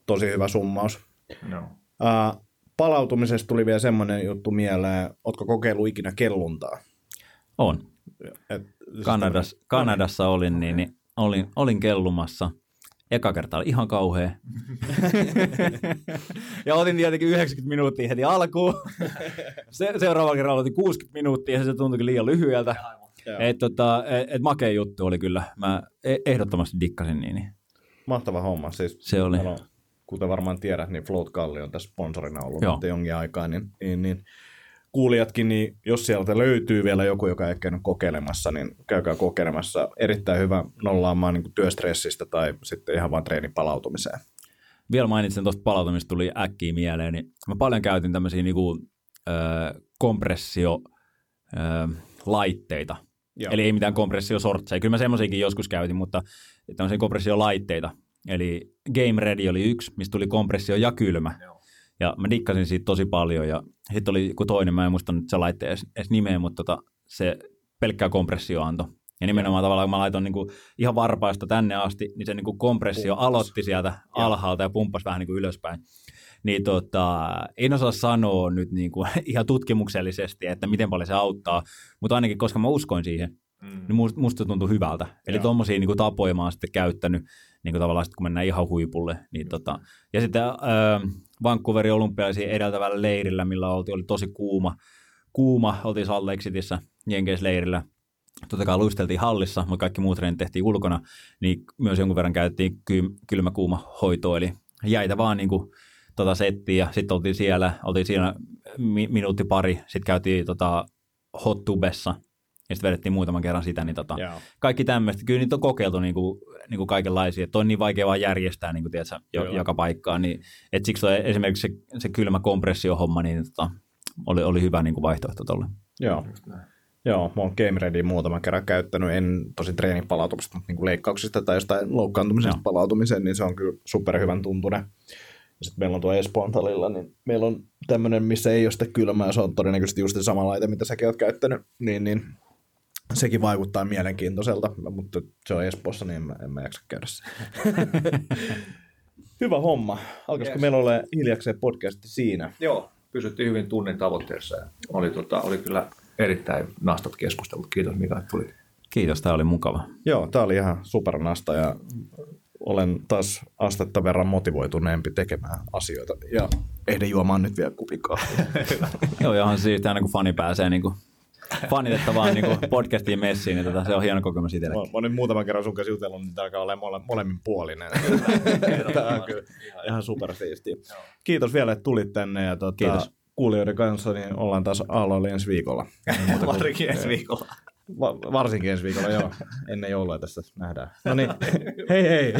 Speaker 1: tosi hyvä summaus.
Speaker 3: No.
Speaker 1: Uh, palautumisesta tuli vielä semmoinen juttu mieleen, ootko kokeillut ikinä kelluntaa?
Speaker 2: On.
Speaker 1: Et,
Speaker 2: Kanadas, Kanadassa olin, niin, niin olin, olin kellumassa. Eka kerta oli ihan kauhea. [laughs] ja otin tietenkin 90 minuuttia heti alkuun. [laughs] Se, seuraava kerralla otin 60 minuuttia ja se tuntuikin liian lyhyeltä. Et, tota, et, et makea juttu oli kyllä. Mä e- ehdottomasti dikkasin niin. niin
Speaker 1: Mahtava homma. Siis,
Speaker 2: Se oli.
Speaker 1: on, kuten varmaan tiedät, niin Float Kalli on tässä sponsorina ollut jonkin aikaa, niin, niin, niin kuulijatkin, niin jos sieltä löytyy vielä joku, joka ei käynyt kokeilemassa, niin käykää kokeilemassa. Erittäin hyvä nollaamaan niin työstressistä tai sitten ihan vaan treenipalautumiseen.
Speaker 2: vielä mainitsen tuosta palautumista, tuli äkkiä mieleen, niin mä paljon käytin tämmöisiä niinku, ö, kompressio ö, laitteita.
Speaker 1: Joo.
Speaker 2: Eli ei mitään kompressiosortseja. Kyllä mä semmoisiakin joskus käytin, mutta tämmöisiä kompressiolaitteita. Eli Game Ready oli yksi, mistä tuli kompressio ja kylmä.
Speaker 3: Joo.
Speaker 2: Ja mä dikkasin siitä tosi paljon. Ja sitten oli joku toinen, mä en muista nyt se laitteen edes, edes nimeä, mutta tota, se pelkkää kompressio antoi. Ja nimenomaan tavallaan, kun mä laitoin niinku ihan varpaista tänne asti, niin se niinku kompressio
Speaker 1: Pumppas.
Speaker 2: aloitti sieltä alhaalta ja pumppasi vähän niinku ylöspäin. Niin tota, en osaa sanoa nyt niinku [laughs] ihan tutkimuksellisesti, että miten paljon se auttaa, mutta ainakin koska mä uskoin siihen,
Speaker 3: Mm.
Speaker 2: niin musta, tuntui hyvältä. Eli tuommoisia niin tapoja mä oon sitten käyttänyt niin kuin tavallaan sit, kun mennään ihan huipulle. Niin tota. Ja sitten äh, Vancouverin olympialaisiin edeltävällä leirillä, millä oltiin, oli tosi kuuma. Kuuma, oltiin Salt Lake Cityssä Jenkeissä-leirillä. Totta kai luisteltiin hallissa, mutta kaikki muut treenit tehtiin ulkona, niin myös jonkun verran käytettiin ky- kylmä-kuuma hoitoa, eli jäitä vaan niin kuin, tota settiä, ja sitten oltiin siellä, oltiin siinä mi- minuutti pari, sitten käytiin tota, hot tubessa, ja sitten vedettiin muutaman kerran sitä, niin tota,
Speaker 1: Joo.
Speaker 2: kaikki tämmöistä. Kyllä niitä on kokeiltu niin kuin, niin kuin kaikenlaisia. Että on niin vaikea vaan järjestää niin kuin, tiedätkö, jo, joka paikkaan. Niin, et siksi toi, esimerkiksi se, se kylmä kompressiohomma niin, tota, oli, oli hyvä niin kuin vaihtoehto tuolle.
Speaker 1: Joo. Joo, mä oon Game Ready muutaman kerran käyttänyt, en tosi treenipalautumista, mutta niin leikkauksista tai jostain loukkaantumisesta
Speaker 2: Joo.
Speaker 1: palautumiseen, niin se on kyllä superhyvän tuntunen. Ja sitten meillä on tuo Espoon talilla, niin meillä on tämmöinen, missä ei ole sitä kylmää, se on todennäköisesti just se sama laite, mitä säkin oot käyttänyt, niin, niin sekin vaikuttaa mielenkiintoiselta, mutta se on Espoossa, niin en mä, en mä jaksa käydä se. [laughs] Hyvä homma. Alkaisiko
Speaker 3: Yes.
Speaker 1: meillä ole hiljakseen podcasti siinä?
Speaker 3: Joo, pysyttiin hyvin tunnin tavoitteessa ja oli, tota, oli kyllä erittäin nastat keskustelut. Kiitos Mika, että tulit.
Speaker 2: Kiitos, tämä oli mukava.
Speaker 1: Joo, tämä oli ihan supernasta ja olen taas astetta verran motivoituneempi tekemään asioita ja ehdin juomaan nyt vielä kupin kahvia. [laughs]
Speaker 2: Joo, se siistiä aina kun fani pääsee niin kuin, fanitettavaan niin kuin podcastiin messiin, niin tota, se on hieno kokemus
Speaker 1: Mä,
Speaker 2: itsellekin.
Speaker 1: mä oon nyt muutaman kerran sun kanssa jutellut, niin tämä alkaa olla mole, molemmin puolinen. [laughs] tämä on kyllä ihan supersiistiä. Kiitos vielä, että tulit tänne ja tota,
Speaker 2: Kiitos.
Speaker 1: kuulijoiden kanssa niin ollaan taas aalloilla ensi viikolla.
Speaker 3: Varsinkin ensi viikolla.
Speaker 1: Va- varsinkin ensi viikolla, joo. Ennen joulua tässä nähdään. No niin, hei hei!